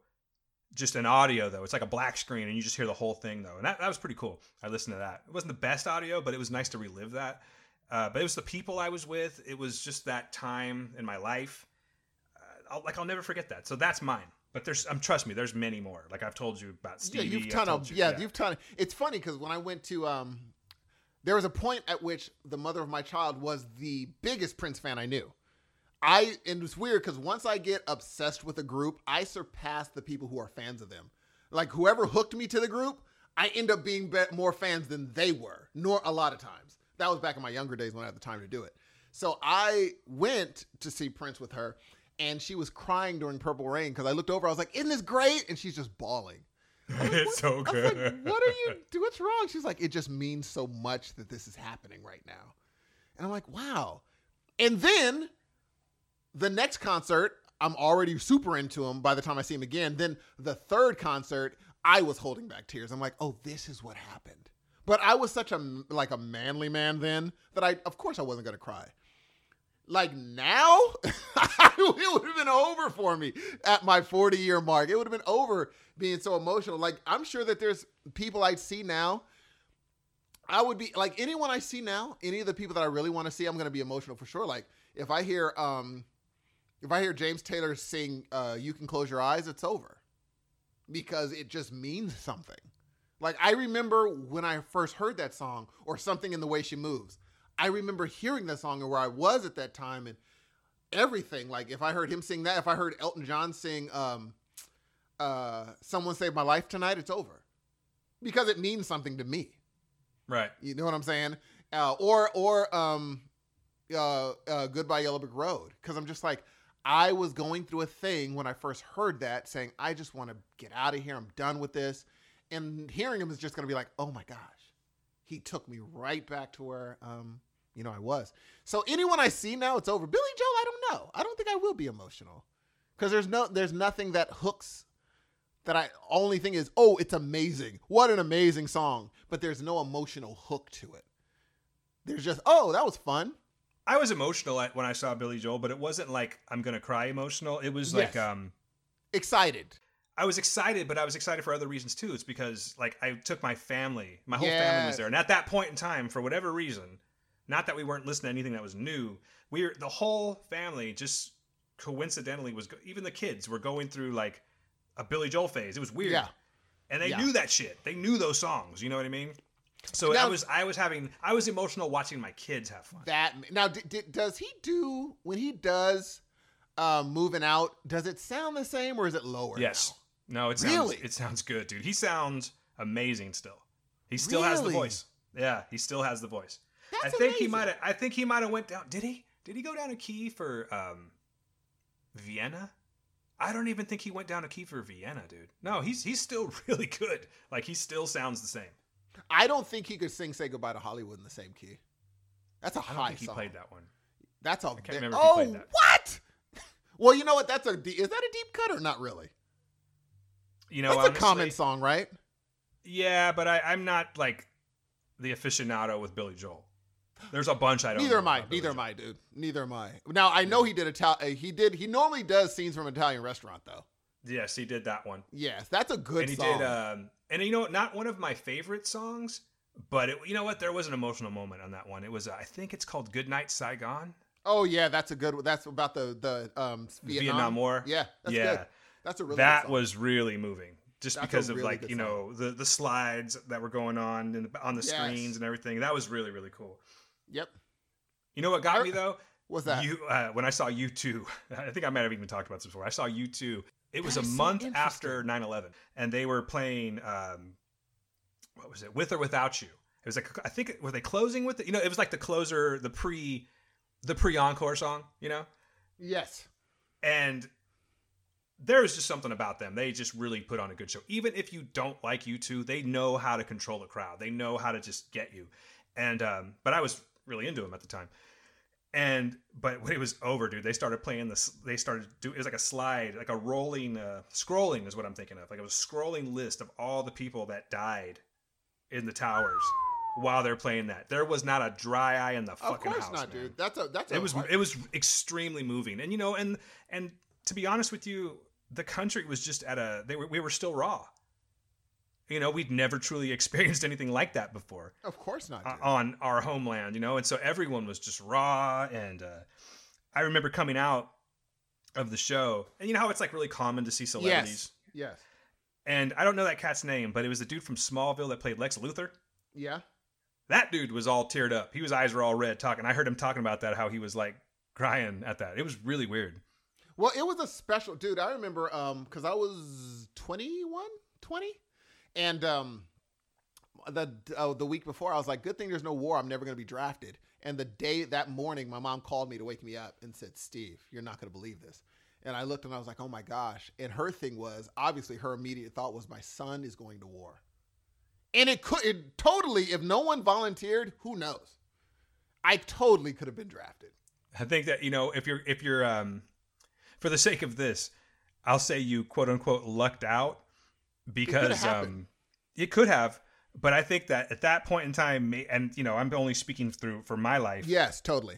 just an audio though. It's like a black screen and you just hear the whole thing though. And that, that was pretty cool. I listened to that. It wasn't the best audio, but it was nice to relive that. Uh, but it was the people I was with. It was just that time in my life. I'll, like I'll never forget that. So that's mine. But there's, um, trust me, there's many more. Like I've told you about Stevie. yeah, you've ton told of you- yeah, you've ton. It's funny because when I went to um, there was a point at which the mother of my child was the biggest Prince fan I knew. I and it's weird because once I get obsessed with a group, I surpass the people who are fans of them. Like whoever hooked me to the group, I end up being be- more fans than they were. Nor a lot of times. That was back in my younger days when I had the time to do it. So I went to see Prince with her, and she was crying during Purple Rain because I looked over. I was like, "Isn't this great?" And she's just bawling. it's so I was good. like, what are you? do- What's wrong? She's like, it just means so much that this is happening right now. And I'm like, wow. And then the next concert, I'm already super into him by the time I see him again. Then the third concert, I was holding back tears. I'm like, oh, this is what happened. But I was such a like a manly man then that I, of course, I wasn't gonna cry. Like now, it would have been over for me at my 40 year mark. It would have been over being so emotional. Like I'm sure that there's people I'd see now. I would be like anyone I see now, any of the people that I really want to see, I'm gonna be emotional for sure. Like if I hear um if I hear James Taylor sing uh You Can Close Your Eyes, it's over. Because it just means something. Like I remember when I first heard that song or something in the way she moves. I remember hearing that song and where I was at that time and everything. Like if I heard him sing that, if I heard Elton John sing um uh Someone Saved My Life Tonight, it's over. Because it means something to me. right. You know what I'm saying? Uh, or or um, uh, uh, Goodbye Yellow Brick Road. Because I'm just like, I was going through a thing when I first heard that, saying, I just want to get out of here. I'm done with this. And hearing him is just going to be like, oh my gosh, he took me right back to where um, you know I was. So anyone I see now, it's over. Billy Joel, I don't know. I don't think I will be emotional because there's no there's nothing that hooks that I only thing is, oh, it's amazing. What an amazing song. But there's no emotional hook to it. There's just, oh, that was fun. I was emotional at, when I saw Billy Joel, but it wasn't like I'm gonna cry emotional. It was like Yes. um Excited. I was excited, but I was excited for other reasons too. It's because like I took my family, my whole family was there, and at that point in time, for whatever reason, not that we weren't listening to anything that was new, we were the whole family just coincidentally was even the kids were going through like a Billy Joel phase. It was weird, Yeah. and they Yeah. knew that shit. They knew those songs. You know what I mean? So I was I was having I was emotional watching my kids have fun. That now, d- d- does he do when he does uh, moving out? Does it sound the same or is it lower? Yes. now? No, it sounds Really? it sounds good, dude. He sounds amazing still. He still has the voice. Yeah, he still has the voice. I think he might have I think he might have went down. Did he? Did he go down a key for um Vienna? I don't even think he went down a key for Vienna, dude. No, he's he's still really good. Like he still sounds the same. I don't think he could sing "Say Goodbye to Hollywood" in the same key. That's a I don't high think he song. played that one. That's a. can't ve- remember if he oh, played that. what? Well, you know what? That's a. de- Is that a deep cut or not really? You know, That's honestly, a common song, right? Yeah, but I, I'm not like the aficionado with Billy Joel. There's a bunch I don't. Neither am I. Neither am I, dude. Neither am I. Now I know he did Italian. He did. He normally does scenes from an Italian restaurant, though. Yes, he did that one. Yes, that's a good and he song. did um and you know not one of my favorite songs but it, you know what there was an emotional moment on that one it was uh, i think it's called good night saigon oh yeah, that's a good. one. That's about the the um Vietnam, Vietnam War? Yeah, that's Yeah. good. That's a really that was really moving just That's because of really like you know the the slides that were going on in the, on the Yes. screens and everything that was really really cool Yep. you know what got me though? What's that? you uh, when i saw U2 i think i might have even talked about this before. I saw U2 it was That a is so month after 9-11 and they were playing um what was it? With or without you. It was like i think were they closing with it? You know it was like the closer the pre the pre encore song you know? Yes. and there was just something about them. They just really put on a good show. Even if you don't like U2 they know how to control the crowd. They know how to just get you. And um but i was really into them at the time and but when it was over dude they started playing this they started do it was like a slide like a rolling uh scrolling is what i'm thinking of like it was a scrolling list of all the people that died in the towers while they're playing that there was not a dry eye in the Of fucking course house not, man dude. That's a. That's a. it was hard- it was extremely moving and you know and and to be honest with you the country was just at a they were we were still raw You know, we'd never truly experienced anything like that before Of course not. dude. on our homeland, you know, and so everyone was just raw. And uh, I remember coming out of the show, and you know how it's like really common to see celebrities. yes. Yes. And I don't know that cat's name, but it was the dude from Smallville that played Lex Luthor. Yeah. That dude was all teared up. he was eyes were all red talking. I heard him talking about that, how he was like crying at that. It was really weird. Well, it was a special dude. I remember um cuz I was 21, 20 and um the uh, the week before I was like good thing there's no war. I'm never going to be drafted. And the day that morning my mom called me to wake me up and said, "Steve, you're not going to believe this." And I looked and I was like, "Oh my gosh." And her thing was obviously her immediate thought was my son is going to war. And it could it totally if no one volunteered, who knows? I totally could have been drafted. I think that you know if you're if you're um for the sake of this, I'll say you quote unquote lucked out because happened. um it could have, but I think that at that point in time, and you know I'm only speaking through for my life. Yes, totally.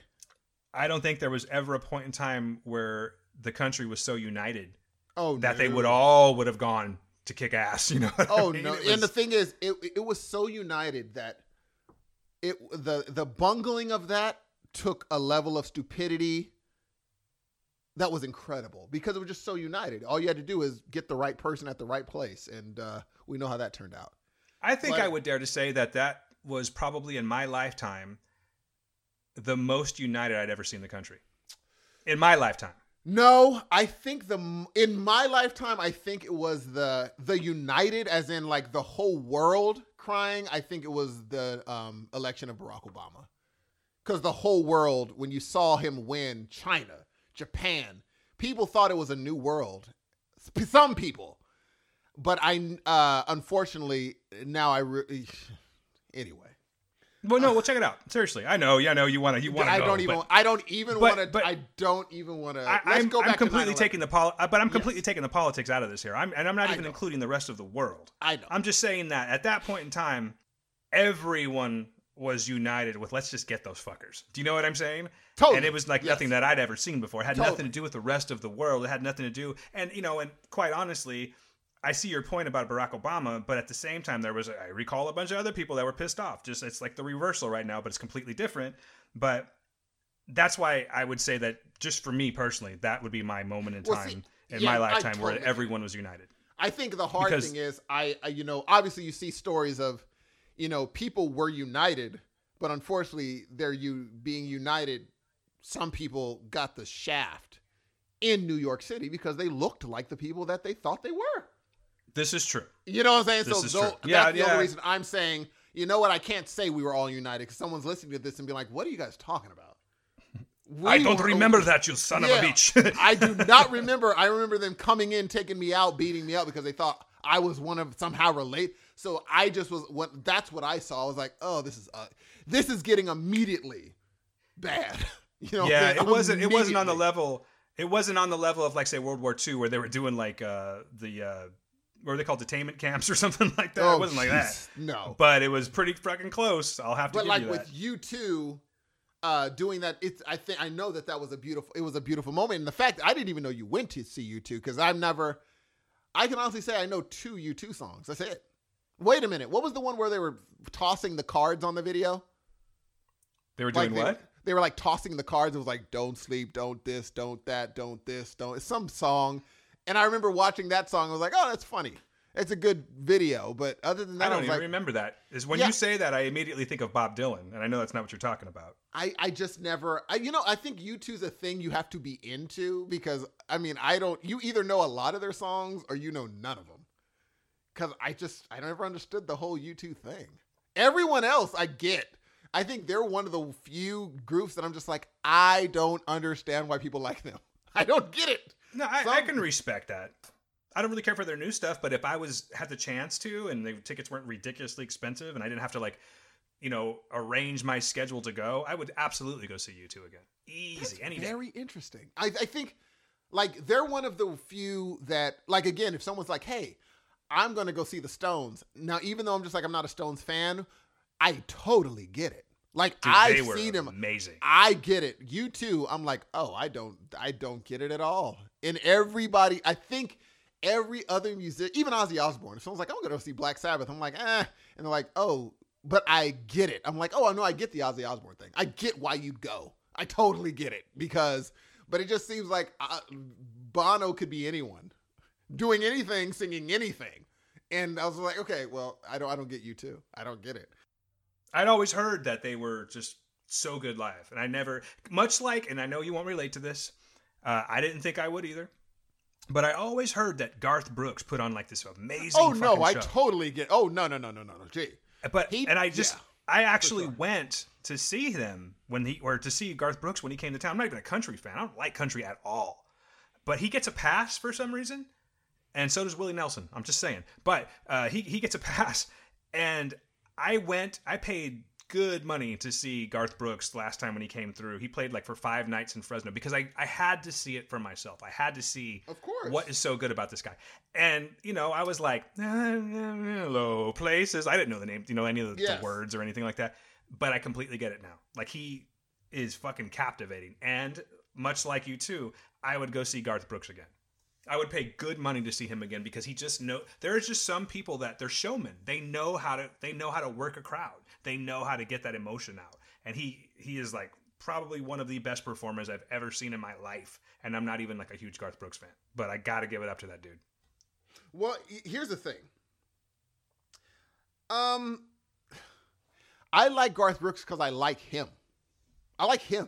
I don't think there was ever a point in time where the country was so united Oh, that they would all would have gone to kick ass. You know? what I Oh mean? no! It and the thing is, it it was so united that it the the bungling of that took a level of stupidity that was incredible because it was just so united. All you had to do is get the right person at the right place, and uh, we know how that turned out. I think But- I would dare to say that that was probably in my lifetime the most united I'd ever seen the country. In my lifetime. No, I think the in my lifetime, I think it was the the united, as in like the whole world crying. I think it was the um, election of Barack Obama, because the whole world, when you saw him win, China, Japan, people thought it was a new world. Some people, but I uh, unfortunately now I re- anyway. Well, no, well, check it out. Seriously, I know, yeah, I know you want to, you want to. I don't even. I don't even want to. I don't even want to. I'm, go back I'm completely to taking the pol, uh, but I'm Yes. completely taking the politics out of this here. I'm, and I'm not even including the rest of the world. I know. I'm just saying that at that point in time, everyone was united with let's just get those fuckers. Do you know what I'm saying? Totally. And it was like Yes. nothing that I'd ever seen before. It had Totally. nothing to do with the rest of the world. It had nothing to do. And you know, and quite honestly, I see your point about Barack Obama, but at the same time, there was I recall a bunch of other people that were pissed off. Just it's like the reversal right now, but it's completely different. But that's why I would say that just for me personally, that would be my moment in Well, time see, in yeah, my lifetime where everyone was united. I think the hard Because- thing is, I, I, you know, obviously you see stories of, you know, people were united, but unfortunately, they're you being united. Some people got the shaft in New York City because they looked like the people that they thought they were. This is true. You know what I'm saying? This so is though, true. Yeah, that's the yeah. only reason I'm saying, you know what? I can't say we were all united because someone's listening to this and be like, "What are you guys talking about?" I don't were- remember that, you son of a bitch. I do not remember. I remember them coming in, taking me out, beating me up because they thought I was one of somehow relate. So I just was what that's what I saw. I was like, oh, this is uh, this is getting immediately bad. You know, yeah, it wasn't. It wasn't on the level. It wasn't on the level of like say World War II, where they were doing like uh the uh what are they called detainment camps or something like that. Oh, it wasn't like that. No, but it was pretty fucking close. I'll have to but like you with U2 uh doing that it's i think i know that that was a beautiful it was a beautiful moment and the fact i didn't even know you went to see U2 because i've never i can honestly say i know two U2 songs that's it wait a minute what was the one where they were tossing the cards on the video They were doing like they, what? They were like tossing the cards it was like don't sleep don't this don't that don't this don't it's some song and i remember watching that song i was like oh that's funny it's a good video but other than that I i, don't was even like remember that. Is when Yeah. you say that, I immediately think of Bob Dylan, and I know that's not what you're talking about. I, I just never I you know I think U2's a thing you have to be into because I mean I don't you either know a lot of their songs or you know none of them because I just I never understood the whole U2 thing. Everyone else I get. I think they're one of the few groups that I'm just like I don't understand why people like them. I don't get it. No, I, I can respect that. I don't really care for their new stuff, but if I was had the chance to, and the tickets weren't ridiculously expensive, and I didn't have to like, you know, arrange my schedule to go, I would absolutely go see U2 again. Easy, That's any day. very interesting. I, I think like they're one of the few that like again, if someone's like, "Hey, I'm gonna go see the Stones," now even though I'm just like I'm not a Stones fan, I totally get it. Like Dude, I've seen them. amazing. I get it. U2. I'm like, oh, I don't, I don't get it at all. And everybody, I think every other music, even Ozzy Osbourne. If someone's like, I'm gonna go see Black Sabbath, I'm like, eh, and they're like, oh, but I get it. I'm like, oh, I know, I get the Ozzy Osbourne thing. I get why you'd go. I totally get it because, but it just seems like uh, Bono could be anyone, doing anything, singing anything, and I was like, okay, well, I don't, I don't get U2. I don't get it. I'd always heard that they were just so good live, and I never, much like, and I know you won't relate to this. Uh, I didn't think I would either, but I always heard that Garth Brooks put on like this amazing. Oh no, I show. totally get. Oh no, no, no, no, no, no. Gee, But He- and I just yeah, I actually sure. went to see them when he or to see Garth Brooks when he came to town. I'm not even a country fan. I don't like country at all. But he gets a pass for some reason, and so does Willie Nelson. I'm just saying. But uh, he he gets a pass, and I went. I paid good money to see Garth Brooks last time when he came through. He played like for five nights in Fresno because I I had to see it for myself. I had to see Of course. what is so good about this guy. And you know, I was like, "Hello, places." I didn't know the name, you know, any of the, Yes. the words or anything like that. But I completely get it now. Like he is fucking captivating. And much like U2, I would go see Garth Brooks again. I would pay good money to see him again because he just know there's just some people that they're showmen. They know how to they know how to work a crowd. They know how to get that emotion out. And he he is like probably one of the best performers I've ever seen in my life. And I'm not even like a huge Garth Brooks fan, but I got to give it up to that dude. Well, here's the thing. Um, I like Garth Brooks because I like him. I like him.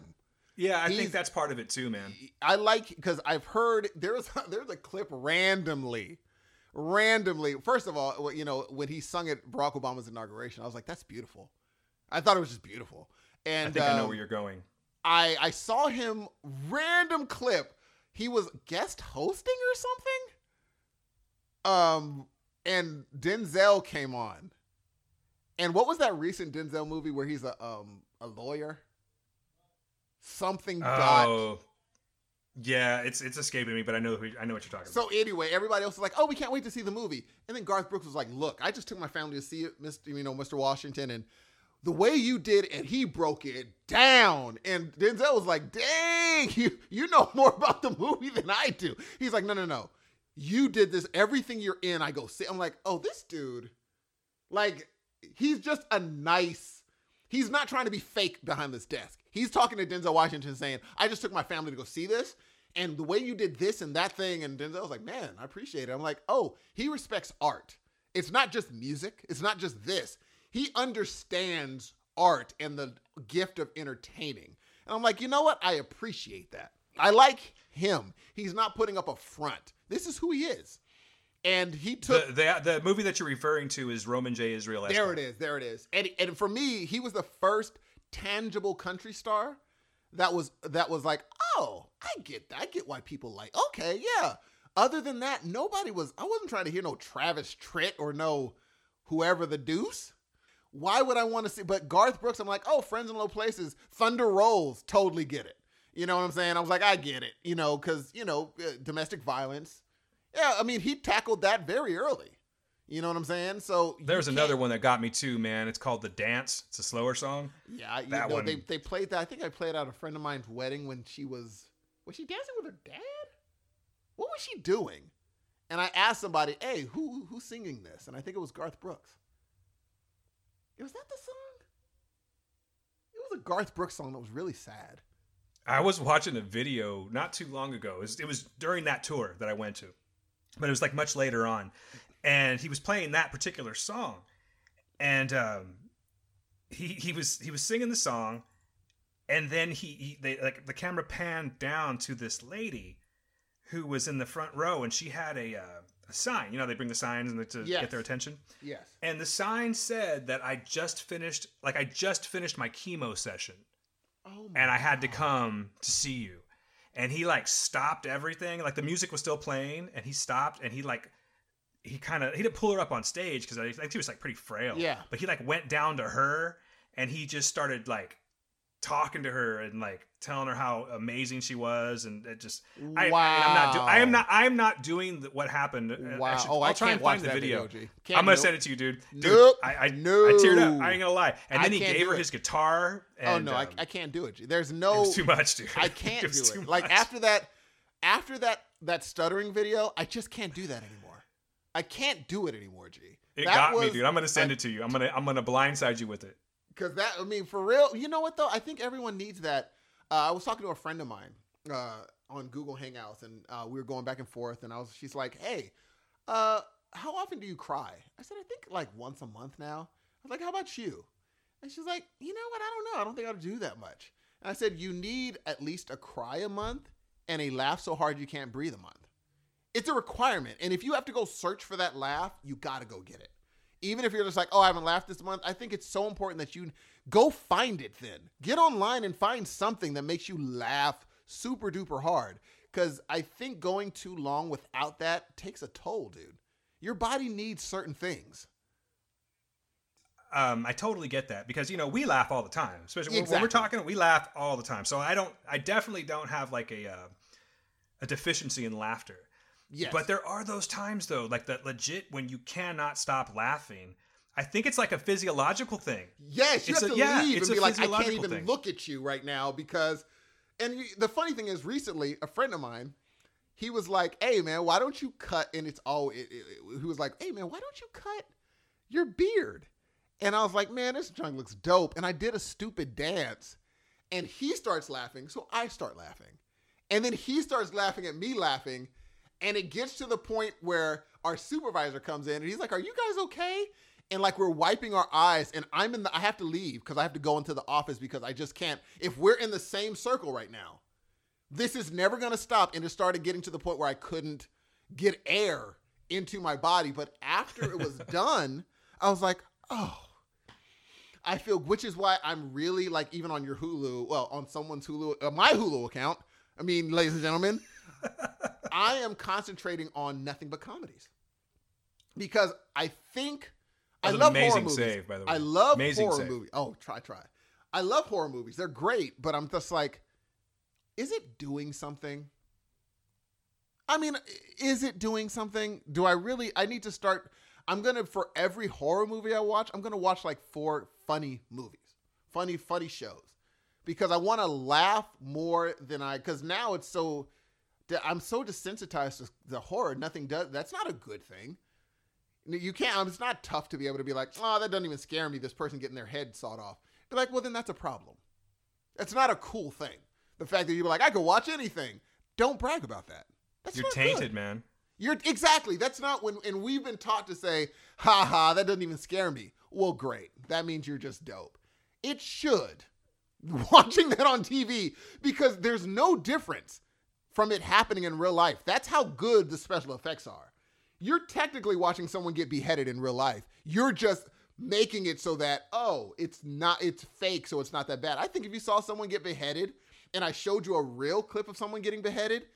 Yeah, I think that's part of it too, man. I like because I've heard there's there's a clip randomly, randomly. First of all, you know when he sung at Barack Obama's inauguration, I was like, that's beautiful. I thought it was just beautiful. And I think I know um, where you're going. I I saw him random clip. He was guest hosting or something. Um, and Denzel came on. And what was that recent Denzel movie where he's a um a lawyer? Something dot. Oh, yeah, it's it's escaping me, but I know who, I know what you're talking about. So anyway, everybody else was like, "Oh, we can't wait to see the movie." And then Garth Brooks was like, "Look, I just took my family to see it, Mr. You know, Mr. Washington, and the way you did, and he broke it down." And Denzel was like, "Dang, you you know more about the movie than I do." He's like, "No, no, no, you did this. Everything you're in, I go see." I'm like, "Oh, this dude, like, he's just a nice." He's not trying to be fake behind this desk. He's talking to Denzel Washington saying, I just took my family to go see this. And the way you did this and that thing, and Denzel was like, man, I appreciate it. I'm like, oh, he respects art. It's not just music, it's not just this. He understands art and the gift of entertaining. And I'm like, you know what? I appreciate that. I like him. He's not putting up a front. This is who he is. And he took the, the the movie that you're referring to is Roman J. Israel. there it is. There it is. And and for me, he was the first tangible country star that was that was like, oh, I get that. I get why people like. Okay, yeah. Other than that, nobody was. I wasn't trying to hear no Travis Tritt or no whoever the deuce. Why would I want to see? But Garth Brooks, I'm like, oh, Friends in Low Places, Thunder Rolls, totally get it. You know what I'm saying? I was like, I get it. You know, because you know, uh, domestic violence. Yeah, I mean, he tackled that very early. You know what I'm saying? So There's another one that got me too, man. It's called The Dance. It's a slower song. Yeah, you That know, one- they they played that. I think I played at a friend of mine's wedding when she was was she dancing with her dad? What was she doing? And I asked somebody, "Hey, who who's singing this?" And I think it was Garth Brooks. Was that the song? It was a Garth Brooks song that was really sad. I was watching a video not too long ago. It was, it was during that tour that I went to, but it was like much later on, and he was playing that particular song, and um, he he was he was singing the song, and then he, he they like the camera panned down to this lady, who was in the front row, and she had a uh, a sign. You know, they bring the signs and to Yes. get their attention. Yes. And the sign said that I just finished, like I just finished my chemo session Oh and I had to come to see you. And he like stopped everything. Like the music was still playing, and he stopped and he like he kind of he didn't pull her up on stage because I think she was like pretty frail. Yeah. But he like went down to her and he just started like talking to her and like telling her how amazing she was and it just I, wow. I, am not do, I am not I am not doing the, what happened. Uh, Wow. actually, oh, I'll I try and watch find the that video. I'm gonna send it to you, dude. Dude, Nope. I, I, No. I teared up. I ain't gonna lie. And I then he gave her it. his guitar. Oh no, I, um, I can't do it. There's it no was too much, dude. I can't It do it. Like after that, after that that stuttering video, I just can't do that anymore. I can't do it anymore, G. It That got me, dude. I'm gonna send a- it to you. I'm gonna I'm gonna blindside you with it. Because that, I mean, for real, you know what though? I think everyone needs that. Uh, I was talking to a friend of mine uh, on Google Hangouts, and uh, we were going back and forth, and I was, she's like, "Hey, uh, how often do you cry?" I said, "I think like once a month now." I was like, "How about you?" And she's like, "You know what? I don't know. I don't think I do that much." And I said, "You need at least a cry a month and a laugh so hard you can't breathe a month. It's a requirement, and if you have to go search for that laugh, you got to go get it." even if you're just like, oh, I haven't laughed this month, I think it's so important that you go find it then. Get online and find something that makes you laugh super duper hard. Because I think going too long without that takes a toll, dude. Your body needs certain things. um, I totally get that because you know we laugh all the time, especially when- when we're talking. We laugh all the time, so I don't. I definitely don't have like a uh, a deficiency in laughter. Yes. But there are those times though, like that legit when you cannot stop laughing. I think it's like a physiological thing. Yes, you It's have a- to yeah, leave and be like, I can't even thing. look at you right now because. And you- the funny thing is, recently, a friend of mine, he was like, "Hey, man, why don't you cut?" And it's all. It, it, it- he was like, "Hey, man, why don't you cut your beard?" And I was like, "Man, this junk looks dope." And I did a stupid dance, and he starts laughing, so I start laughing, and then he starts laughing at me laughing, and it gets to the point where our supervisor comes in and he's like, "Are you guys okay?" And like we're wiping our eyes, and I'm in the. I have to leave because I have to go into the office because I just can't. If we're in the same circle right now, this is never going to stop. And it started getting to the point where I couldn't get air into my body. But after it was done, I was like, oh. I feel, which is why I'm really like, even on your Hulu, well, on someone's Hulu, uh, my Hulu account. I mean, ladies and gentlemen, I am concentrating on nothing but comedies because I think I an love horror movies. save, by the way. I love Amazing horror save. movies. Oh, try, try. I love horror movies. They're great, but I'm just like, is it doing something? I mean, is it doing something? Do I really? I need to start. I'm gonna for every horror movie I watch, I'm gonna watch like four funny movies, funny, funny shows, because I want to laugh more than I. Because now it's so, I'm so desensitized to the horror. Nothing does. That's not a good thing. You can't. Um, it's not tough to be able to be like, oh, that doesn't even scare me. This person getting their head sawed off. Be like, well, then that's a problem. It's not a cool thing. The fact that you're like, I could watch anything. Don't brag about that. That's You're tainted, good. man. You're exactly. That's not when. And we've been taught to say, "Ha ha, that doesn't even scare me." Well, great. That means you're just dope. It should. Watching that on TV because there's no difference from it happening in real life. That's how good the special effects are. You're technically watching someone get beheaded in real life. You're just making it so that oh, it's not it's fake, so it's not that bad. I think if you saw someone get beheaded and I showed you a real clip of someone getting beheaded,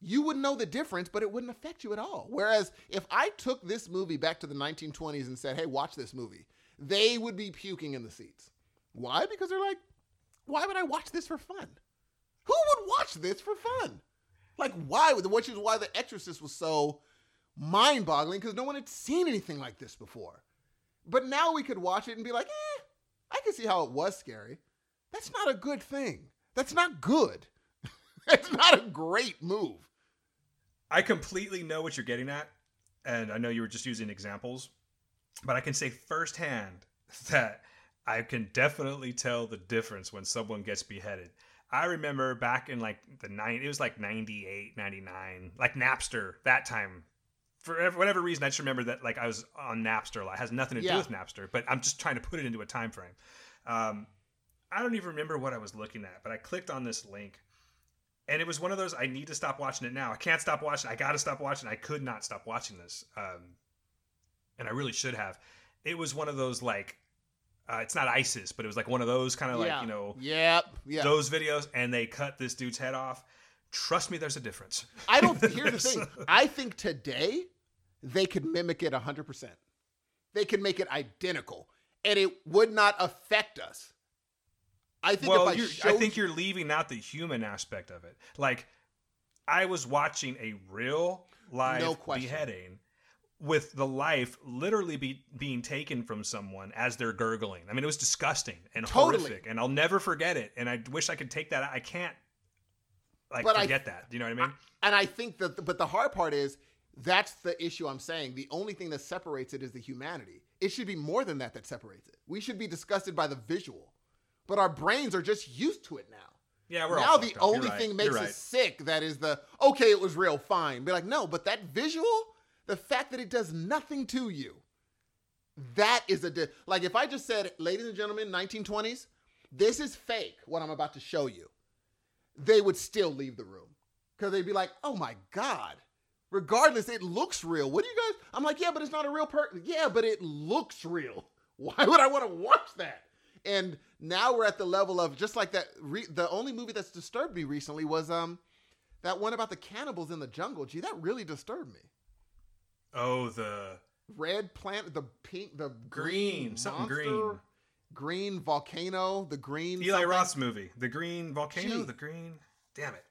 you wouldn't know the difference, but it wouldn't affect you at all. Whereas if I took this movie back to the 1920s and said, hey, watch this movie, they would be puking in the seats. Why? Because they're like, why would I watch this for fun? Who would watch this for fun? Like, why? would- Which is why The Exorcist was so mind boggling because no one had seen anything like this before. But now we could watch it and be like, eh, I can see how it was scary. That's not a good thing. That's not good. That's not a great move. I completely know what you're getting at, and I know you were just using examples, but I can say firsthand that I can definitely tell the difference when someone gets beheaded. I remember back in like the nine, it was like 98, 99, like Napster, that time. For whatever reason, I just remember that like I was on Napster a lot. It has nothing to Yeah. do with Napster, but I'm just trying to put it into a time frame. Um, I don't even remember what I was looking at, but I clicked on this link and it was one of those I need to stop watching it now. I can't stop watching. I got to stop watching. I could not stop watching this, um, and I really should have. It was one of those like, uh, it's not ISIS, but it was like one of those kind of like yeah. you know Yep. Yeah. those videos, and they cut this dude's head off. Trust me, there's a difference. I don't. Here's the thing. I think today they could mimic it 100. percent They could make it identical, and it would not affect us. I think well, if I I think you're leaving out the human aspect of it. Like, I was watching a real live No beheading with the life literally be, being taken from someone as they're gurgling. I mean, it was disgusting and Totally. horrific, and I'll never forget it. And I wish I could take that. I can't. like But I- forget that. Do you know what I mean? And I think that, but the hard part is that's the issue I'm saying. The only thing that separates it is the humanity. It should be more than that that separates it. We should be disgusted by the visual, but our brains are just used to it now. yeah, we're all now the fucked up. You're only right. thing makes right. us sick that is the okay, it was real, fine. Be like, no, but that visual, the fact that it does nothing to you, that is a di- like if I just said, ladies and gentlemen, 1920s, this is fake. What I'm about to show you, they would still leave the room because they'd be like, oh my god. Regardless, it looks real. What do you guys? I'm like, yeah, but it's not a real person. Yeah, but it looks real. Why would I want to watch that? And now we're at the level of just like that. Re- the only movie that's disturbed me recently was um that one about the cannibals in the jungle. Gee, that really disturbed me. Oh, the Red plant, the pink, the Green, green, something green. green volcano, the green. Eli something. Roth's movie, The Green Volcano. Gee. The Green. Damn it.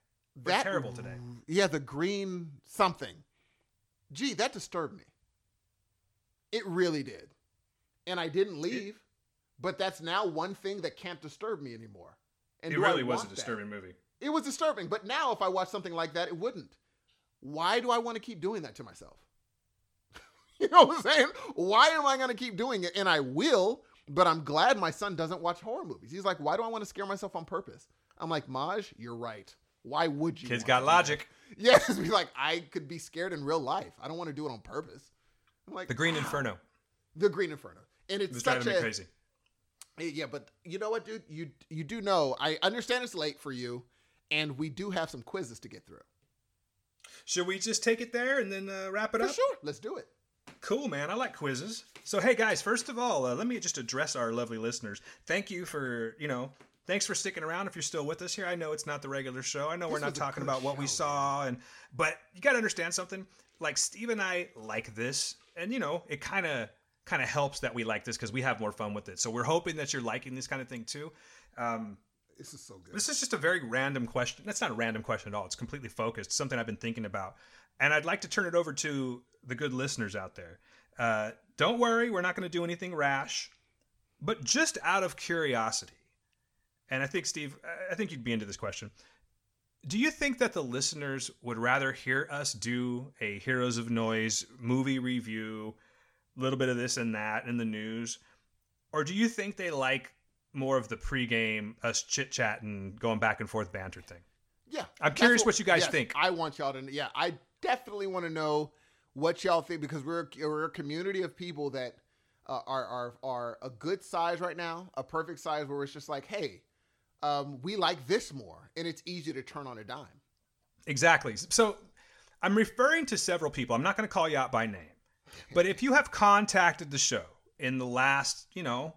We're terrible today. Yeah, the green something. Gee, that disturbed me. It really did. And I didn't leave, but that's now one thing that can't disturb me anymore. And It really was a want that? disturbing movie. It was disturbing, but now if I watch something like that, it wouldn't. Why do I want to keep doing that to myself? you know what I'm saying? Why am I going to keep doing it? And I will, but I'm glad my son doesn't watch horror movies. He's like, why do I want to scare myself on purpose? I'm like, Maj, you're right. Why would you? Kids got logic. that?" Yes, be like, I could be scared in real life. I don't want to do it on purpose. I'm like, The Green wow. Inferno. The Green Inferno. And It it's was such driving me a crazy. yeah, but you know what, dude? You you do know. I understand it's late for you, and we do have some quizzes to get through. Should we just take it there and then uh, wrap it For up? sure, let's do it. Cool, man. I like quizzes. So, hey, guys, first of all, uh, let me just address our lovely listeners. Thank you for, you know, thanks for sticking around if you're still with us here. I know it's not the regular show. I know we're not talking about what we saw, and but you got to understand something. Like Steve and I like this, and you know, it kind of kind of helps that we like this because we have more fun with it. So we're hoping that you're liking this kind of thing too. Um, This is so good. this is just a very random question. That's not a random question at all. It's completely focused, something I've been thinking about. And I'd like to turn it over to the good listeners out there. Uh, don't worry, we're not going to do anything rash, but just out of curiosity. And I think, Steve, I think you'd be into this question. Do you think that the listeners would rather hear us do a Heroes of Noise movie review, a little bit of this and that in the news? Or do you think they like more of the pregame, us chit chatting, going back and forth banter thing? yeah, I'm curious what you guys yes, think. I want y'all to. Yeah, I definitely want to know what y'all think because we're we're a community of people that uh, are are are a good size right now, a perfect size where it's just like, hey, um, we like this more, and it's easy to turn on a dime. Exactly. So I'm referring to several people. I'm not going to call you out by name. But if you have contacted the show in the last, you know,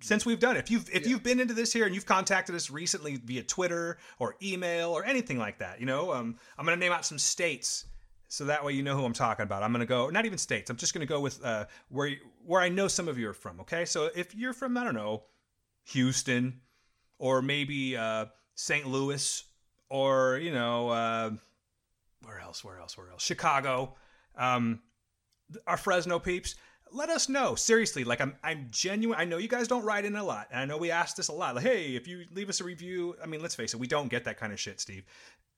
since we've done it, if you've if you've been into this here and you've contacted us recently via Twitter or email or anything like that, you know, um, I'm going to name out some states so that way you know who I'm talking about. I'm going to go not even states. I'm just going to go with uh, where where I know some of you are from. Okay, so if you're from I don't know Houston or maybe uh, St. Louis or you know uh, where else where else where else chicago um our fresno peeps let us know seriously like i'm i'm genuine i know you guys don't write in a lot and i know we ask this a lot like hey if you leave us a review i mean let's face it we don't get that kind of shit steve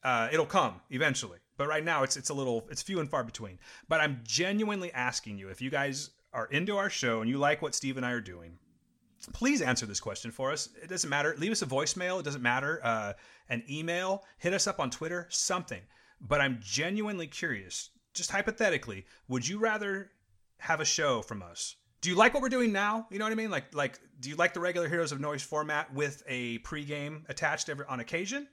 uh, it'll come eventually but right now it's it's a little it's few and far between but i'm genuinely asking you if you guys are into our show and you like what steve and i are doing please answer this question for us. It doesn't matter. Leave us a voicemail. It doesn't matter. Uh, an email. Hit us up on Twitter. Something. But I'm genuinely curious. Just hypothetically, would you rather have a show from us? Do you like what we're doing now? You know what I mean? Like, like, do you like the regular Heroes of Noise format with a pregame attached every, on occasion,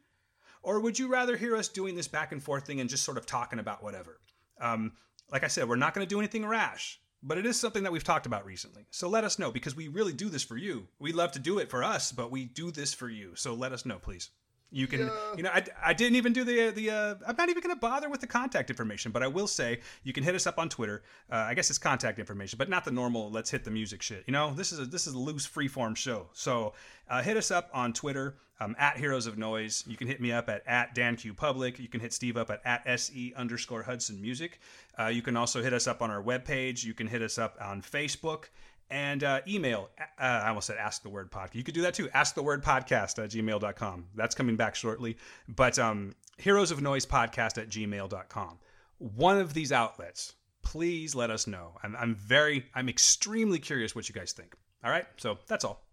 or would you rather hear us doing this back and forth thing and just sort of talking about whatever? Um, like I said, we're not going to do anything rash, but it is something that we've talked about recently. So let us know because we really do this for you. We love to do it for us, but we do this for you. So let us know, please. You can, Yeah. you know, I, I didn't even do the the. Uh, I'm not even going to bother with the contact information, but I will say you can hit us up on Twitter. Uh, I guess it's contact information, but not the normal. Let's hit the music shit. You know, this is a this is a loose freeform show. So uh, hit us up on Twitter um, at Heroes of Noise. You can hit me up at at Dan Q Public. You can hit Steve up at at se underscore Hudson Music. Uh, you can also hit us up on our webpage. You can hit us up on Facebook. And uh, email, uh, I almost said ask the word podcast. You could do that too. Ask the word podcast at gmail.com. That's coming back shortly. But um, heroes of noise podcast at gmail.com. One of these outlets, please let us know. I'm, I'm very, I'm extremely curious what you guys think. All right. So that's all.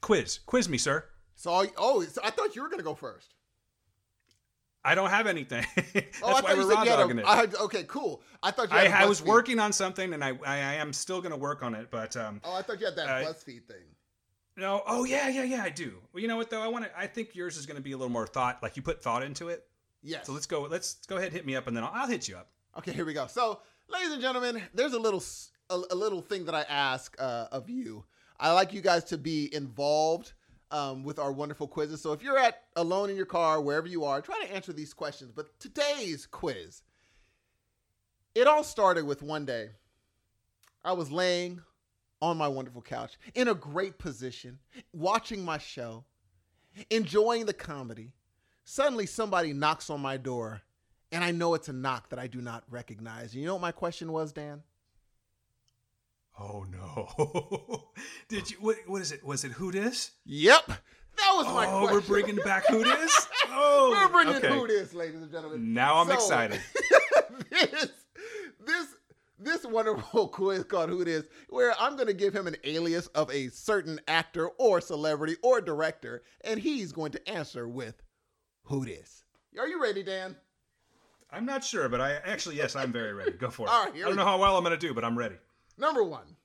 Quiz. Quiz me, sir. So, oh, so I thought you were gonna go first. I don't have anything. that's Oh, I why thought we're you raw dogging a, it. I okay, cool. I thought you I, had a I was working on something, and I, I, I am still going to work on it. But um, Oh, I thought you had that Uh, BuzzFeed thing. no, oh yeah, yeah, yeah, I do. Well, you know what though? I want to. I think yours is going to be a little more thought. Like you put thought into it. Yes. So let's go. Let's go ahead, and hit me up, and then I'll, I'll hit you up. Okay, here we go. So, ladies and gentlemen, there's a little a little thing that I ask uh, of you. I like you guys to be involved um, with our wonderful quizzes. So, if you're at alone in your car, wherever you are, try to answer these questions. But today's quiz, it all started with one day. I was laying on my wonderful couch in a great position, watching my show, enjoying the comedy. Suddenly, somebody knocks on my door and I know it's a knock that I do not recognize. You know what my question was, Dan? Oh no! Did you? What? What is it? Was it who dis? Yep, that was my Oh, question. we're bringing back who dis. Oh, we're bringing okay. who this, ladies and gentlemen. Now I'm So, excited. this, this, this wonderful quiz called Who This, where I'm going to give him an alias of a certain actor or celebrity or director, and he's going to answer with Who This. Are you ready, Dan? I'm not sure, but I actually yes, I'm very ready. Go for it. Right, I don't know how well I'm going to do, but I'm ready. Number one,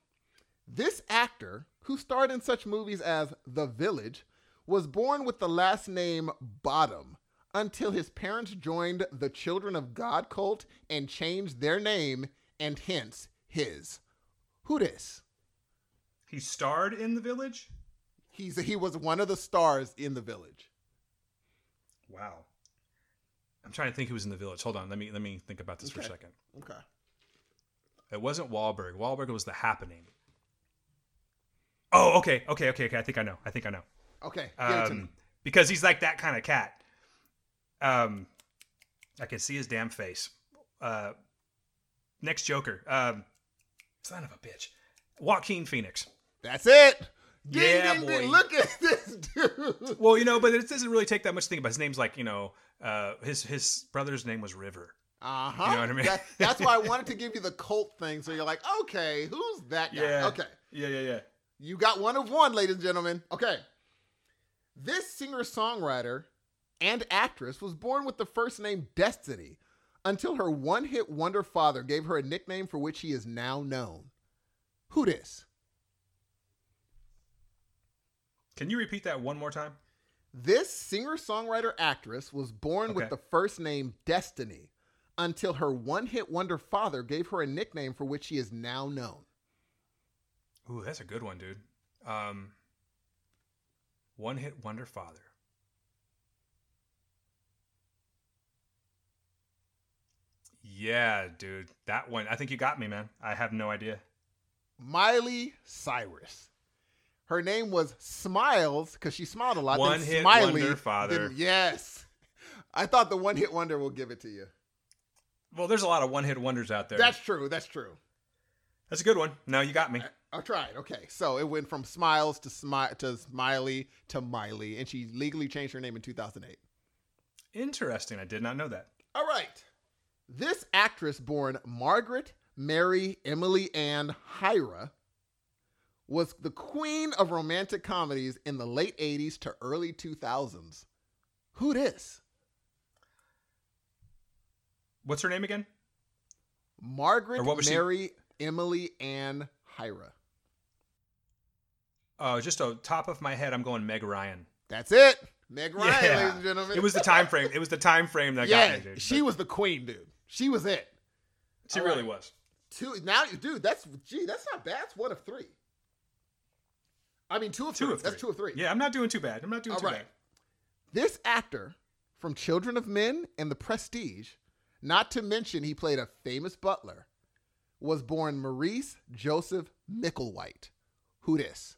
this actor, who starred in such movies as The Village, was born with the last name Bottom until his parents joined the Children of God cult and changed their name and hence his. Who this? He starred in The Village. He's he was one of the stars in The Village. Wow. I'm trying to think who was in The Village. Hold on. Let me let me think about this for a second. Okay. It wasn't Wahlberg. Wahlberg was The Happening. Oh, okay, okay, okay, okay. I think I know. I think I know. Okay. Give it to me. Um, because he's like that kind of cat. Um, I can see his damn face. Uh, next Joker. Um, son of a bitch. Joaquin Phoenix. That's it. Ding, Yeah, ding, ding. boy. Look at this dude. Well, you know, but it doesn't really take that much to think about. His name's like, you know, uh, his his brother's name was River. Uh huh. You know what I mean? That, that's why I wanted to give you the cult thing, so you're like, okay, who's that guy? Yeah. Okay. Yeah, yeah, yeah. You got one of one, ladies and gentlemen. Okay. This singer songwriter and actress was born with the first name Destiny until her one hit wonder father gave her a nickname for which he is now known. Who this? Can you repeat that one more time? This singer songwriter actress was born with the first name Destiny until her one hit wonder father gave her a nickname for which she is now known. Ooh, that's a good one, dude. Um, one hit wonder father. Yeah, dude. That one. I think you got me, man. I have no idea. Miley Cyrus. Her name was Smiles because she smiled a lot. then One hit Smiley, wonder father. then- yes. I thought the one hit wonder will give it to you. Well, there's a lot of one hit wonders out there. That's true. That's true. That's a good one. No, you got me. I'll try it. Okay. So it went from Smiles to Smi- to Smiley to Miley, and she legally changed her name in 2008. Interesting. I did not know that. All right. This actress born Margaret Mary Emily Ann Hyra was the queen of romantic comedies in the late 80s to early 2000s. Who this? What's her name again? Margaret was she- Mary Emily Ann Hyra. Oh, just a top of my head, I'm going Meg Ryan. That's it. Meg Ryan, ladies and gentlemen. It was the time frame. It was the time frame that yeah, got me, dude. she was the queen, dude. She was it. She all really right. was. Two now, dude. That's gee, that's not bad. That's one of three. I mean, two of Two three. of three. That's two of three. Yeah, I'm not doing too bad. I'm not doing All too right. bad. This actor from Children of Men and The Prestige, not to mention he played a famous butler, was born Maurice Joseph Micklewhite. Who this?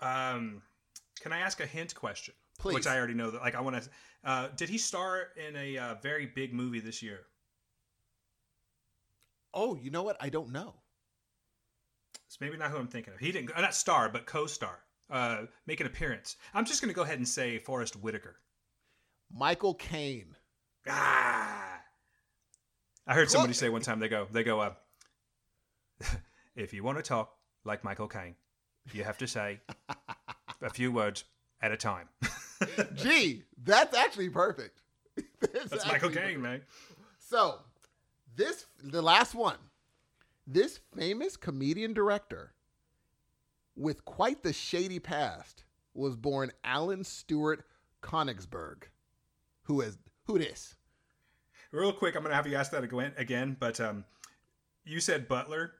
Um, can I ask a hint question? Please. Which I already know that. Like, I want to. Uh, did he star in a uh, very big movie this year? Oh, you know what? I don't know. It's maybe not who I'm thinking of. He didn't, uh, not star, but co-star, uh, make an appearance. I'm just going to go ahead and say Forest Whitaker. Michael Caine. Ah, I heard somebody say one time they go, they go, uh, if you want to talk like Michael Caine, you have to say a few words at a time. Gee, that's actually perfect. That's Michael actually Caine, man. So, this the last one. This famous comedian director with quite the shady past was born Alan Stewart Konigsberg. Who is who this? Real quick, I'm going to have you ask that again, again but um, you said Butler,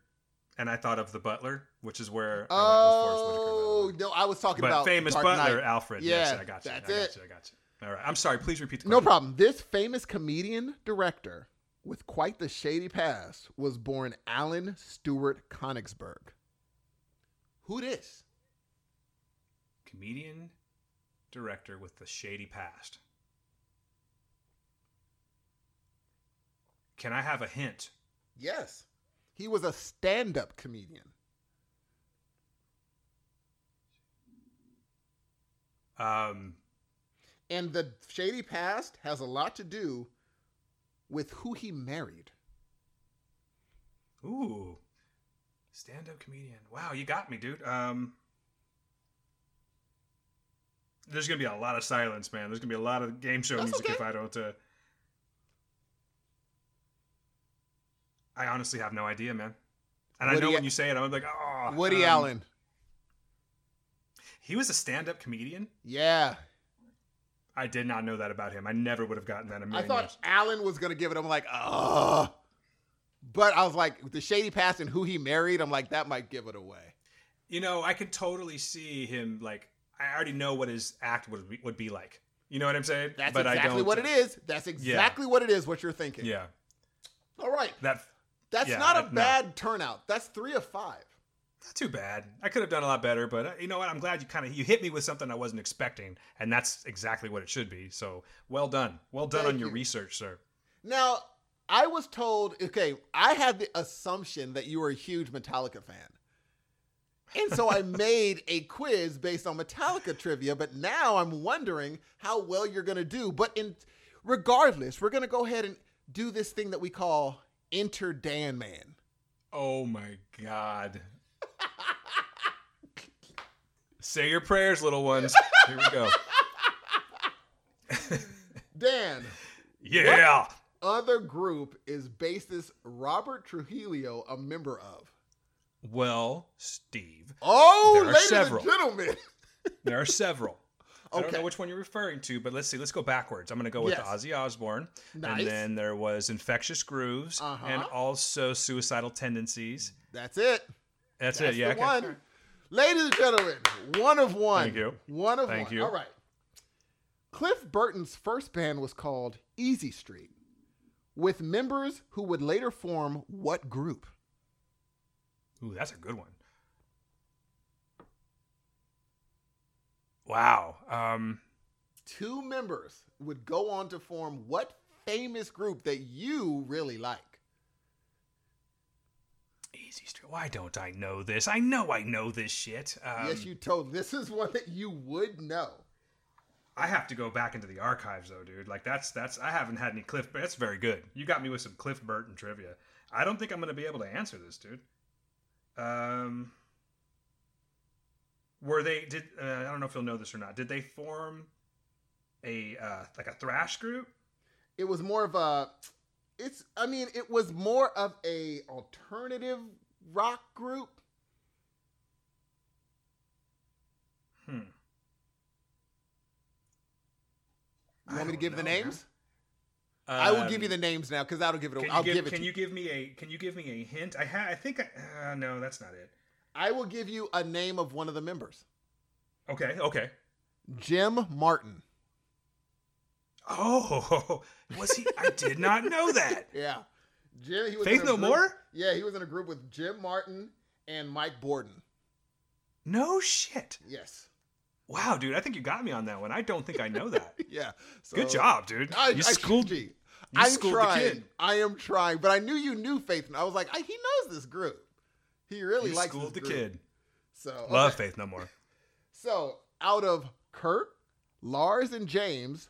and I thought of the Butler, which is where I went with Forest Whitaker. by the Oh, way. no, I was talking But about famous Dark Butler, Knight. Alfred. Yeah, yes, I got you. that's I got it. you. I got you. All right. I'm sorry. Please repeat the No problem. This famous comedian director with quite the shady past was born Alan Stewart Konigsberg. Who this? Comedian, director with the shady past. Can I have a hint? Yes. He was a stand-up comedian. Um, And the shady past has a lot to do with who he married. ooh, stand-up comedian. Wow, you got me, dude. Um, there's gonna be a lot of silence, man. There's gonna be a lot of game show That's music okay. if I don't. Uh... I honestly have no idea, man. And I know when you say it, I'm like, oh, Woody um, Allen. He was a stand-up comedian. Yeah. I did not know that about him. I never would have gotten that I thought years. Allen was going to give it. I'm like, ugh. But I was like, the shady past and who he married, I'm like, that might give it away. You know, I could totally see him like. I already know what his act would be, would be like. You know what I'm saying? That's but I exactly what it is. That's exactly what it is, what you're thinking. Yeah, All right. that That's Yeah, not a no. bad turnout. That's three of five. not too bad. I could have done a lot better, but uh, you know what? I'm glad you kind of you hit me with something I wasn't expecting, and that's exactly what it should be. So well done, well done Thank on your you. research, sir. Now, I was told, okay, I had the assumption that you were a huge Metallica fan. And so I made a quiz based on Metallica trivia, but now I'm wondering how well you're going to do. But in regardless, we're going to go ahead and do this thing that we call Enter Dan Man. Oh my god. Say your prayers, little ones. Here we go. Dan, Yeah. other group is bassist Robert Trujillo a member of? Well, Steve, Oh, There are ladies several. and gentlemen. there are several. I don't know which one you're referring to, but let's see. Let's go backwards. I'm going to go with Yes. Ozzy Osbourne, Nice. and then there was Infectious Grooves, Uh-huh. and also Suicidal Tendencies. That's it. That's, That's it. Yeah. the okay. one. Ladies and gentlemen, one of one. Thank you. One of Thank one. you. All right. Cliff Burton's first band was called Easy Street, with members who would later form what group? Ooh, that's a good one. Wow. Um, Two members would go on to form what famous group that you really like? Easy Street. Why don't I know this? I know I know this shit. Um, yes, you told. This is one that you would know. I have to go back into the archives though, dude. Like that's that's I haven't had any Cliff. That's very good. You got me with some Cliff Burton trivia. I don't think I'm gonna be able to answer this, dude. Um, were they? Did uh, I don't know if you'll know this or not? Did they form a uh, like a thrash group? It was more of a. It's. I mean, it was more of a alternative rock group. Hmm. You want me to give the know, names? I will Um, give you the names now because that'll give it. I'll give, give it. Can to you give me a? Can you give me a hint? I ha- I think. I, uh, no, that's not it. I will give you a name of one of the members. Okay. Okay. Jim Martin. Oh, was he? I did not know that. Yeah, Jim. He was Faith No group- More? Yeah, he was in a group with Jim Martin and Mike Bordin. No shit. Yes. Wow, dude. I think you got me on that one. I don't think I know that. Yeah. So, Good job, dude. I, you schooled You I'm trying. I am trying, but I knew you knew Faith. And I was like, I, he knows this group. He really You likes schooled the group. kid. So Love okay. Faith No More. So out of Kurt, Lars, and James,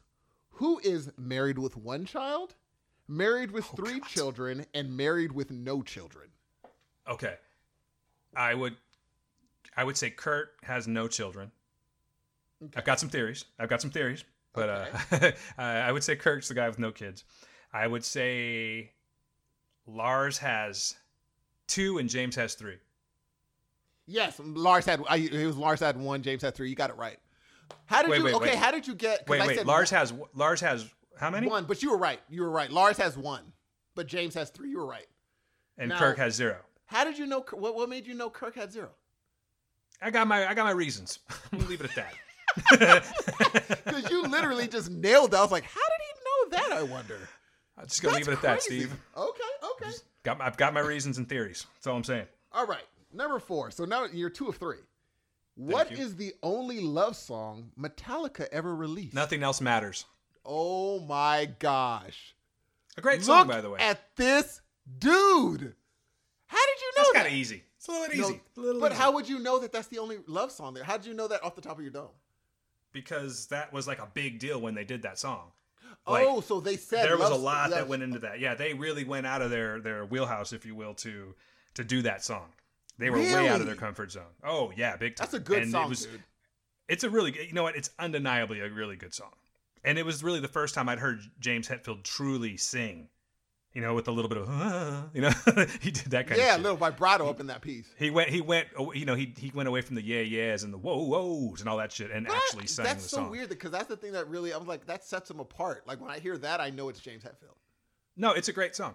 who is married with one child, married with Oh, three God. children, and married with no children? Okay. I would I would say Kurt has no children. I've got some theories. I've got some theories. But uh, I I would say Kurt's the guy with no kids. I would say Lars has two and James has three. Yes, Lars had. I, it was Lars had one. James had three. You got it right. How did Wait, you? wait, okay, wait. how did you get? Wait, I wait. said Lars has Lars has how many? one, but you were right. You were right. Lars has one, but James has three. You were right. And Now- Kirk has zero. How did you know? What, what made you know Kirk had zero? I got my I got my reasons. I'm gonna leave it at that. Because you literally just nailed that. I was like, how did he know that? I wonder. I'm just gonna That's leave it at that. Steve. Okay, okay. Got my, I've got my reasons and theories. That's all I'm saying. All right, number four. So now you're two of three. What is the only love song Metallica ever released? Nothing else matters. Oh my gosh! A great Look song, by the way. at this dude. How did you know That's that? kind of easy. It's a little No, easy. little but easy. how would you know that that's the only love song there? How did you know that off the top of your dome? Because that was like a big deal when they did that song. Like, oh, so they said there was a lot that went into that. Yeah, they really went out of their their wheelhouse, if you will, to to do that song. They were way out of their comfort zone. Oh yeah, big time. That's a good And it song, was- dude. It's a really good. You know what? It's undeniably a really good song. And it was really the first time I'd heard James Hetfield truly sing. You know, with a little bit of, you know, he did that kind Yeah, of yeah, a little vibrato up in that piece. He went. He went. oh, You know, he he went away from the yeah yeahs and the whoa whoas and all that shit, and actually sang that's the so song. weird because that's the thing that really I was like that sets him apart. Like when I hear that, I know it's James Hetfield. No, it's a great song.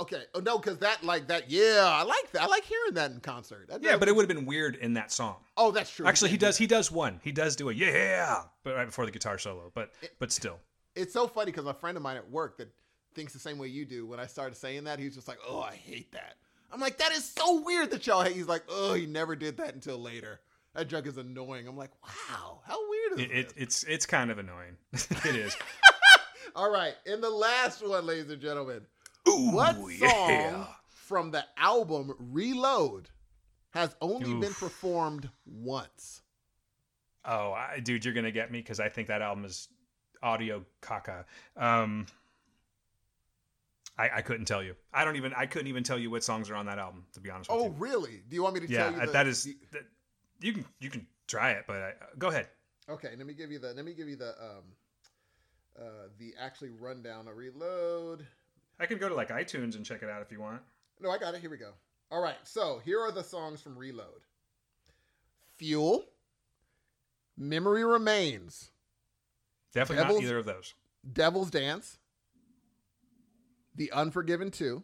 Okay, oh no, because that like that. Yeah, I like that. I like hearing that in concert. That Yeah, does- but it would have been weird in that song. oh, that's true. Actually, he does. He does one. He does do a yeah, but right before the guitar solo. But but still, It's so funny because a friend of mine at work that thinks the same way you do. When I started saying that, he's just like, "Oh, I hate that." I'm like, "That is so weird that y'all hate." He's like, "Oh, he never did that until later." That joke is annoying. I'm like, "Wow, how weird is it, it it's it's kind of annoying. it is. All right, and the last one, ladies and gentlemen. Ooh, What song yeah. from the album Reload has only been performed once? Oh, I, dude, you're gonna get me because I think that album is audio caca. Um, I, I couldn't tell you. I don't even. I couldn't even tell you what songs are on that album. To be honest with you. Oh, really? Do you want me to yeah, tell you? The, that is. the- that, you can you can try it, but I, go ahead. okay, let me give you the. Let me give you the. Um, uh, the actually rundown of Reload. I can go to like iTunes and check it out if you want. No, I got it. Here we go. All right, so here are the songs from Reload. Fuel. Memory Remains. Definitely Devils- not either of those. Devil's Dance. The Unforgiven 2.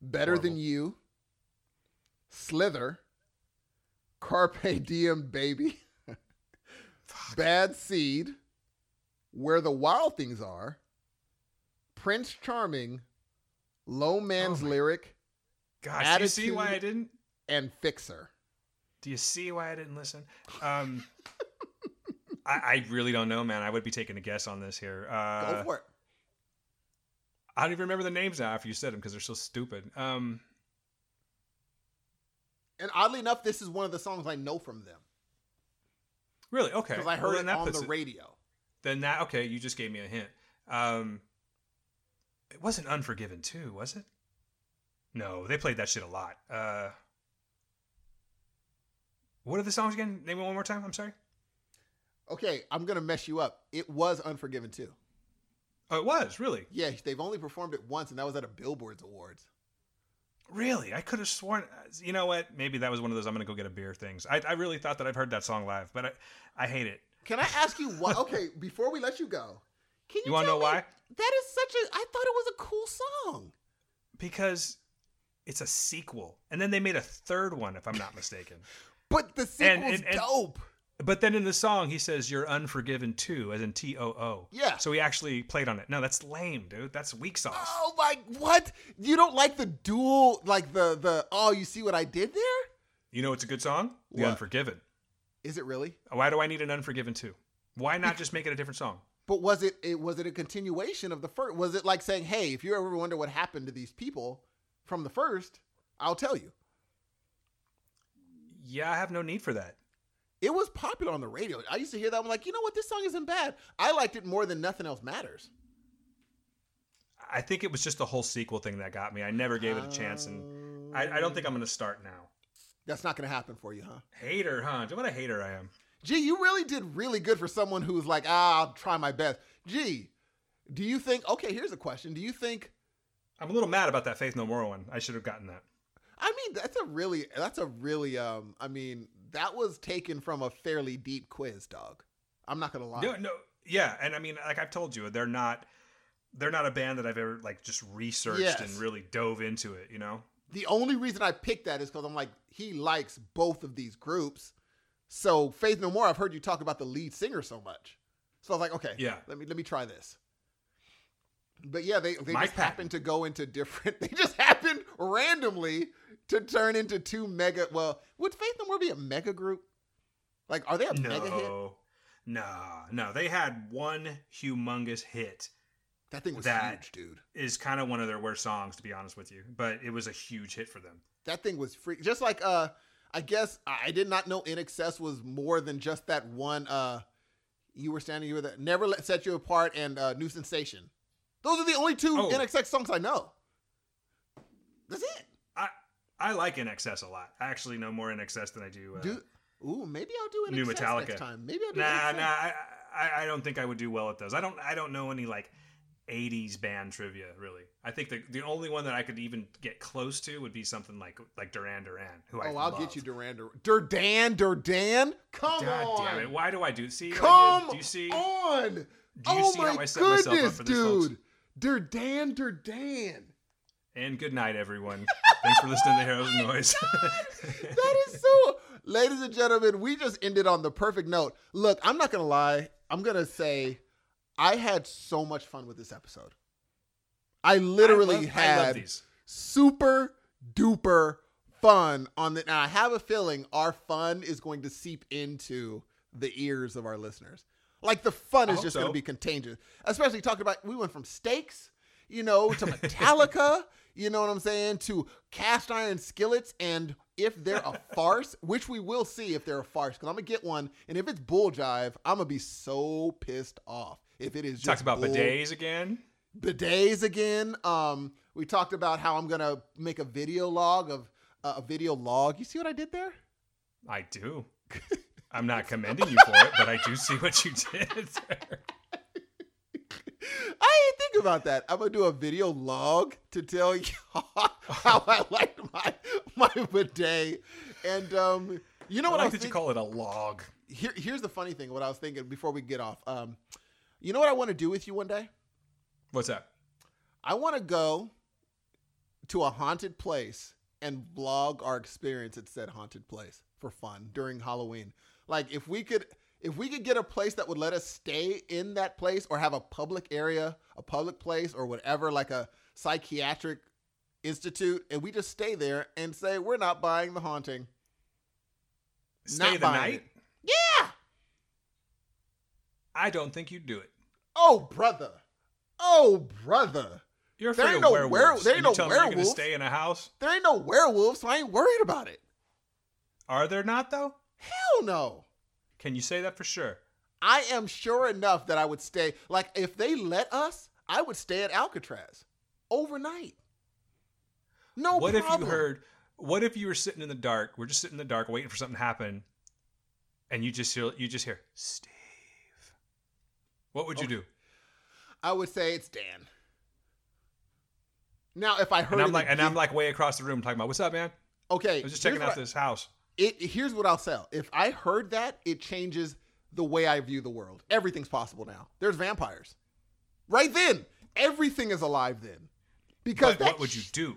Better Than You. Slither. Carpe Diem Baby. Bad Seed. Where the Wild Things Are. Prince Charming. Low Man's Oh Lyric. Gosh, do you see why I didn't? And Fixer. Do you see why I didn't listen? Um, I, I really don't know, man. I would be taking a guess on this here. Go Uh, for it. I don't even remember the names now after you said them because they're so stupid. Um, And oddly enough, this is one of the songs I know from them. really? Okay. Because I heard then it that on the it- radio. Then that okay? You just gave me a hint. Um, it wasn't Unforgiven too, was it? No, they played that shit a lot. Uh, what are the songs again? Name it one more time. I'm sorry. Okay, I'm gonna mess you up. It was Unforgiven too. Oh, it was really, Yeah, they've only performed it once, and that was at a Billboards Awards. really. I could have sworn. You know what? Maybe that was one of those. I'm gonna go get a beer things. I, I really thought that I've heard that song live, but I, I hate it. Can I ask you why? Okay, before we let you go, can you, You wanna tell know me- why? That is such a. I thought it was a cool song. because it's a sequel, and then they made a third one, if I'm not mistaken. But the sequel's And- and- and- dope. But then in the song, he says, "You're unforgiven too," as in T O O. Yeah. So he actually played on it. No, that's lame, dude. That's weak sauce. Oh my! What? You don't like the dual, like the the? Oh, you see what I did there? You know, it's a good song. The What? Unforgiven. Is it really? Why do I need an Unforgiven too? Why not just make it a different song? But was it, it was it a continuation of the first? Was it like saying, "Hey, if you ever wonder what happened to these people from the first, I'll tell you." Yeah, I have no need for that. It was popular on the radio. I used to hear that. I'm like, you know what? This song isn't bad. I liked it more than Nothing Else Matters. I think it was just the whole sequel thing that got me. I never gave it a chance, and I, I don't think I'm going to start now. That's not going to happen for you, huh? Hater, huh? What a hater I am. Gee, you really did really good for someone who's like, ah, I'll try my best. Gee, do you think? Okay, here's a question. Do you think? I'm a little mad about that Faith No More one. I should have gotten that. I mean, that's a really, that's a really, um, I mean, that was taken from a fairly deep quiz, dog. I'm not gonna lie. No, no, yeah, and I mean, like I've told you, they're not, they're not a band that I've ever like just researched Yes. and really dove into it. You know? The only reason I picked that is because I'm like, he likes both of these groups. So Faith No More, I've heard you talk about the lead singer so much. So I was like, okay, Yeah. let me let me try this. But yeah, they they Mike just happened to go into different. They just happened randomly to turn into two mega. Well, would Faith No More be a mega group? Like, are they a mega hit? No, no, no. They had one humongous hit. That thing was That- huge, dude. Is kind of one of their worst songs, to be honest with you. But it was a huge hit for them. That thing was free. Just like uh, I guess I did not know INXS was more than just that one. Uh, you were standing. You were there. Never let set you apart and uh, New Sensation. Those are the only two Oh. Excess songs I know. That's it. I I like INXS a lot. I actually know more INXS than I do. Uh, Do ooh, maybe I'll do In New Metallica. next time. Maybe I'll do nah, INXS. nah. I, I I don't think I would do well at those. I don't I don't know any like. 80s band trivia really i think the, the only one that i could even get close to would be something like like duran duran who i Oh, I'll love. get you Duran Dur- Durdan Durdan. Come god on. damn it why do i do see I Come did? do you see on. do you oh see my how i set myself up for this folks? Durdan Durdan. and good night everyone. Thanks for listening to heroes of noise that is so ladies and gentlemen we just ended on the perfect note. Look i'm not gonna lie i'm gonna say i had so much fun with this episode. I literally I love, had I super duper fun on the and i have a feeling our fun is going to seep into the ears of our listeners like the fun is just going to be contagious especially talking about we went from steaks you know to metallica you know what i'm saying to cast iron skillets and if they're a farce which we will see if they're a farce because i'm gonna get one and if it's bull jive i'm gonna be so pissed off if it is just talked about bull- bidets again bidets again. Um, we talked about how I'm gonna make a video log of uh, a video log. You see what I did there? i do i'm not commending you for it but i do see what you did there. I didn't think about that. I'm gonna do a video log to tell you how I liked my my bidet. And um, you know what I, like was that you call it a log Here, here's the funny thing. What I was thinking before we get off. Um, you know what I want to do with you one day? what's that I want to go to a haunted place and vlog our experience at said haunted place for fun during Halloween. Like if we could if we could get a place that would let us stay in that place or have a public area, a public place or whatever like a psychiatric institute and we just stay there and say we're not buying the haunting. stay Not the night it. Yeah. i don't think you'd do it Oh brother. Oh brother. You're There ain't of no were- werewolves. there ain't no you tell me you're werewolves. stay in a house. There ain't no werewolves, so I ain't worried about it. Are there not though? Hell no. Can you say that for sure? I am sure enough that I would stay. Like, if they let us, I would stay at Alcatraz overnight. No what problem. if you heard? What if you were sitting in the dark? We're just sitting in the dark, waiting for something to happen, and you just hear you just hear Steve. What would you do? I would say it's Dan. Now, if I heard, And I'm like, and I'm like way across the room talking about what's up, man. okay, I was just checking out I- this house. It here's what I'll sell. If I heard that, it changes the way I view the world. Everything's possible now. There's vampires. Right then, everything is alive then. Because what would you do?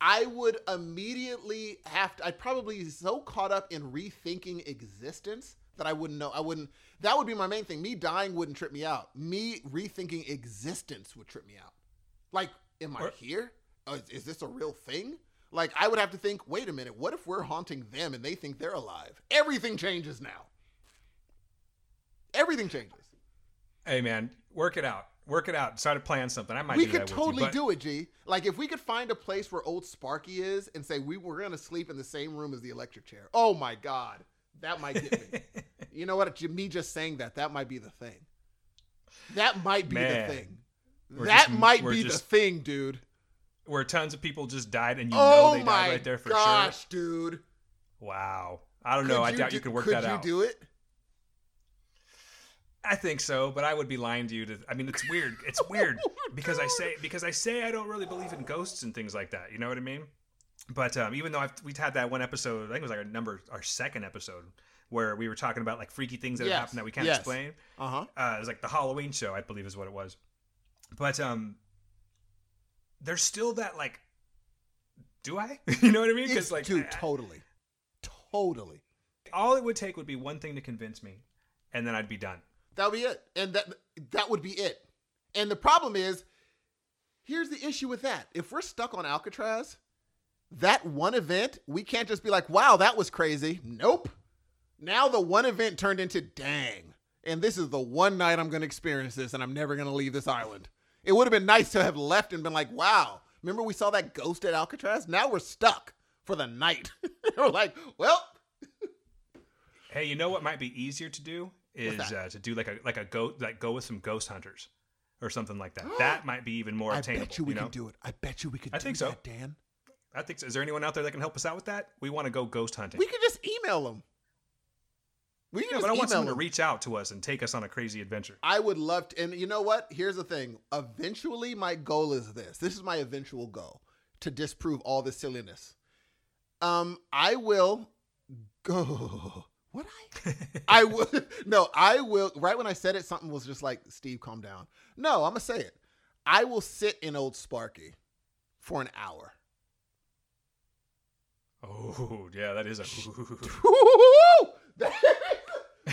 I would immediately have to. I'd probably be so caught up in rethinking existence that I wouldn't know. I wouldn't. That would be my main thing. Me dying wouldn't trip me out. Me rethinking existence would trip me out. Like, am I Or- here? Uh, is, is this a real thing? Like, I would have to think. Wait a minute. What if we're haunting them and they think they're alive? Everything changes now. Everything changes. Hey man, work it out. Work it out. Start to plan something. I might. we do could totally you, but- do it, G. Like if we could find a place where old Sparky is and say we were gonna sleep in the same room as the electric chair. Oh my god, that might get me. you know what? Me just saying that that might be the thing. That might be Man. the thing. We're that just- might be the thing, dude. Where tons of people just died, and you oh know they died right there for gosh, sure. dude. Wow. I don't know. I doubt do, you could work could that you out. do it? I think so, but I would be lying to you. To I mean, it's weird. It's weird because I say because I say I don't really believe in ghosts and things like that. You know what I mean? But um, even though I've, we've had that one episode, I think it was like our number, our second episode, where we were talking about like freaky things that have Yes, happened that we can't yes. explain. Uh huh. Uh, it was like the Halloween show, I believe, is what it was. But um, there's still that like, do I? you know what I mean? Because like, dude, I- totally, totally. all it would take would be one thing to convince me, and then I'd be done. That would be it. And that that would be it. And the problem is, here's the issue with that. If we're stuck on Alcatraz, that one event, we can't just be like, wow, that was crazy. Nope. Now the one event turned into dang. And this is the one night I'm gonna experience this and I'm never gonna leave this island. It would have been nice to have left and been like, wow, remember we saw that ghost at Alcatraz? Now we're stuck for the night. we're like, well, Hey, you know what might be easier to do is uh, to do like a like a go like go with some ghost hunters or something like that. that might be even more I attainable. bet you we know? can do it. I bet you we could I do think so. that, Dan. I think. So. Is there anyone out there that can help us out with that? We want to go ghost hunting. We could just email them. We can yeah, but I want someone to reach out to us and take us on a crazy adventure. I would love to. And you know what? Here's the thing. Eventually, my goal is this. This is my eventual goal to disprove all this silliness. Um, I will go. What I? I would. No, I will. Right when I said it, something was just like, Steve, calm down. No, I'm gonna say it. I will sit in Old Sparky for an hour. Oh, yeah, that is a.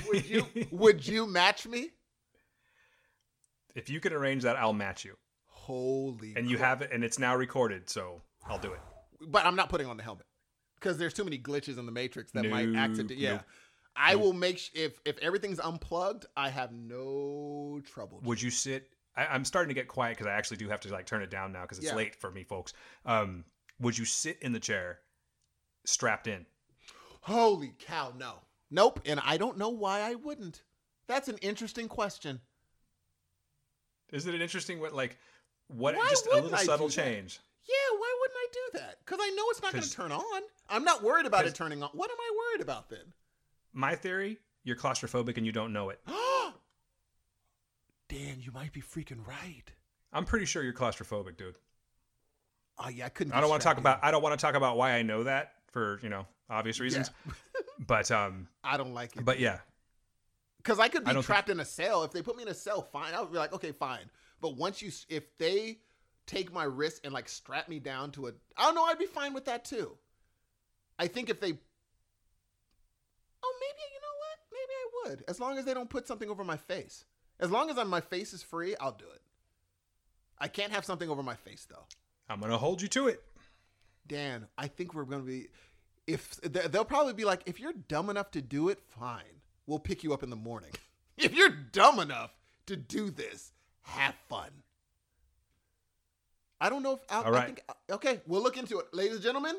would you? Would you match me? if you can arrange that, I'll match you. Holy. And you crap. have it, and it's now recorded, so I'll do it. but I'm not putting on the helmet because there's too many glitches in the matrix that might accident. Yeah, I will make sh- if if everything's unplugged, I have no trouble. Would you sit? I, I'm starting to get quiet because I actually do have to like turn it down now because it's Yeah. late for me, folks. Um, would you sit in the chair, strapped in? Holy cow! No, nope. And I don't know why I wouldn't. That's an interesting question. Isn't it interesting what like what Why just a little I subtle change? Yeah, why wouldn't I do that? Because I know it's not going to turn on. I'm not worried about it turning on. What am I worried about then? My theory: you're claustrophobic and you don't know it. Dan, you might be freaking right. I'm pretty sure you're claustrophobic, dude. Oh yeah, I couldn't. I don't want to talk about I don't want to talk about why I know that for you know obvious reasons. Yeah. But um, I don't like it. but yeah, Because I could be don't trapped in a cell. If they put me in a cell, fine. I would be like, okay, fine. But once you, if they take my wrist and like strap me down to a, I don't know, I'd be fine with that too. I think if they, oh, maybe you know what? Maybe I would, as long as they don't put something over my face. As long as I'm, my face is free, I'll do it. I can't have something over my face though. I'm gonna hold you to it. Dan, I think we're gonna be. If they- they'll probably be like, if you're dumb enough to do it, fine. We'll pick you up in the morning. If you're dumb enough to do this, have fun. I don't know if I, All I think okay, we'll look into it, ladies and gentlemen.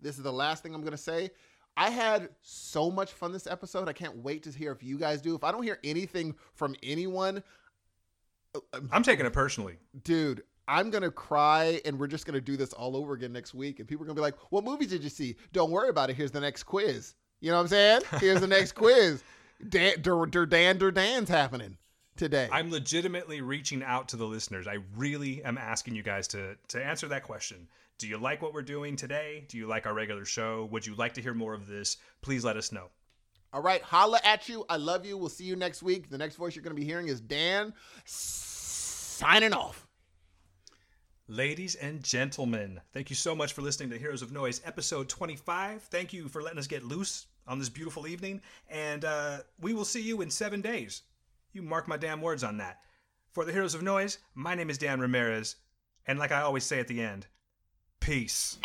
This is the last thing I'm gonna say. I had so much fun this episode. I can't wait to hear if you guys do. If I don't hear anything from anyone, uh, uh, I'm taking it personally. dude, I'm gonna cry, and we're just gonna do this all over again next week. And people are gonna be like, "What movies did you see?" Don't worry about it. Here's the next quiz. You know what I'm saying? Here's the next quiz. Dan, der, der, Dan, Dan's happening today. I'm legitimately reaching out to the listeners. I really am asking you guys to to answer that question. Do you like what we're doing today? Do you like our regular show? Would you like to hear more of this? Please let us know. all right, holla at you. I love you. We'll see you next week. The next voice you're gonna be hearing is Dan signing off. Ladies and gentlemen, thank you so much for listening to Heroes of Noise episode 25. Thank you for letting us get loose on this beautiful evening. And uh, we will see you in seven days. You mark my damn words on that. For the Heroes of Noise, my name is Dan Ramirez. And like I always say at the end, peace.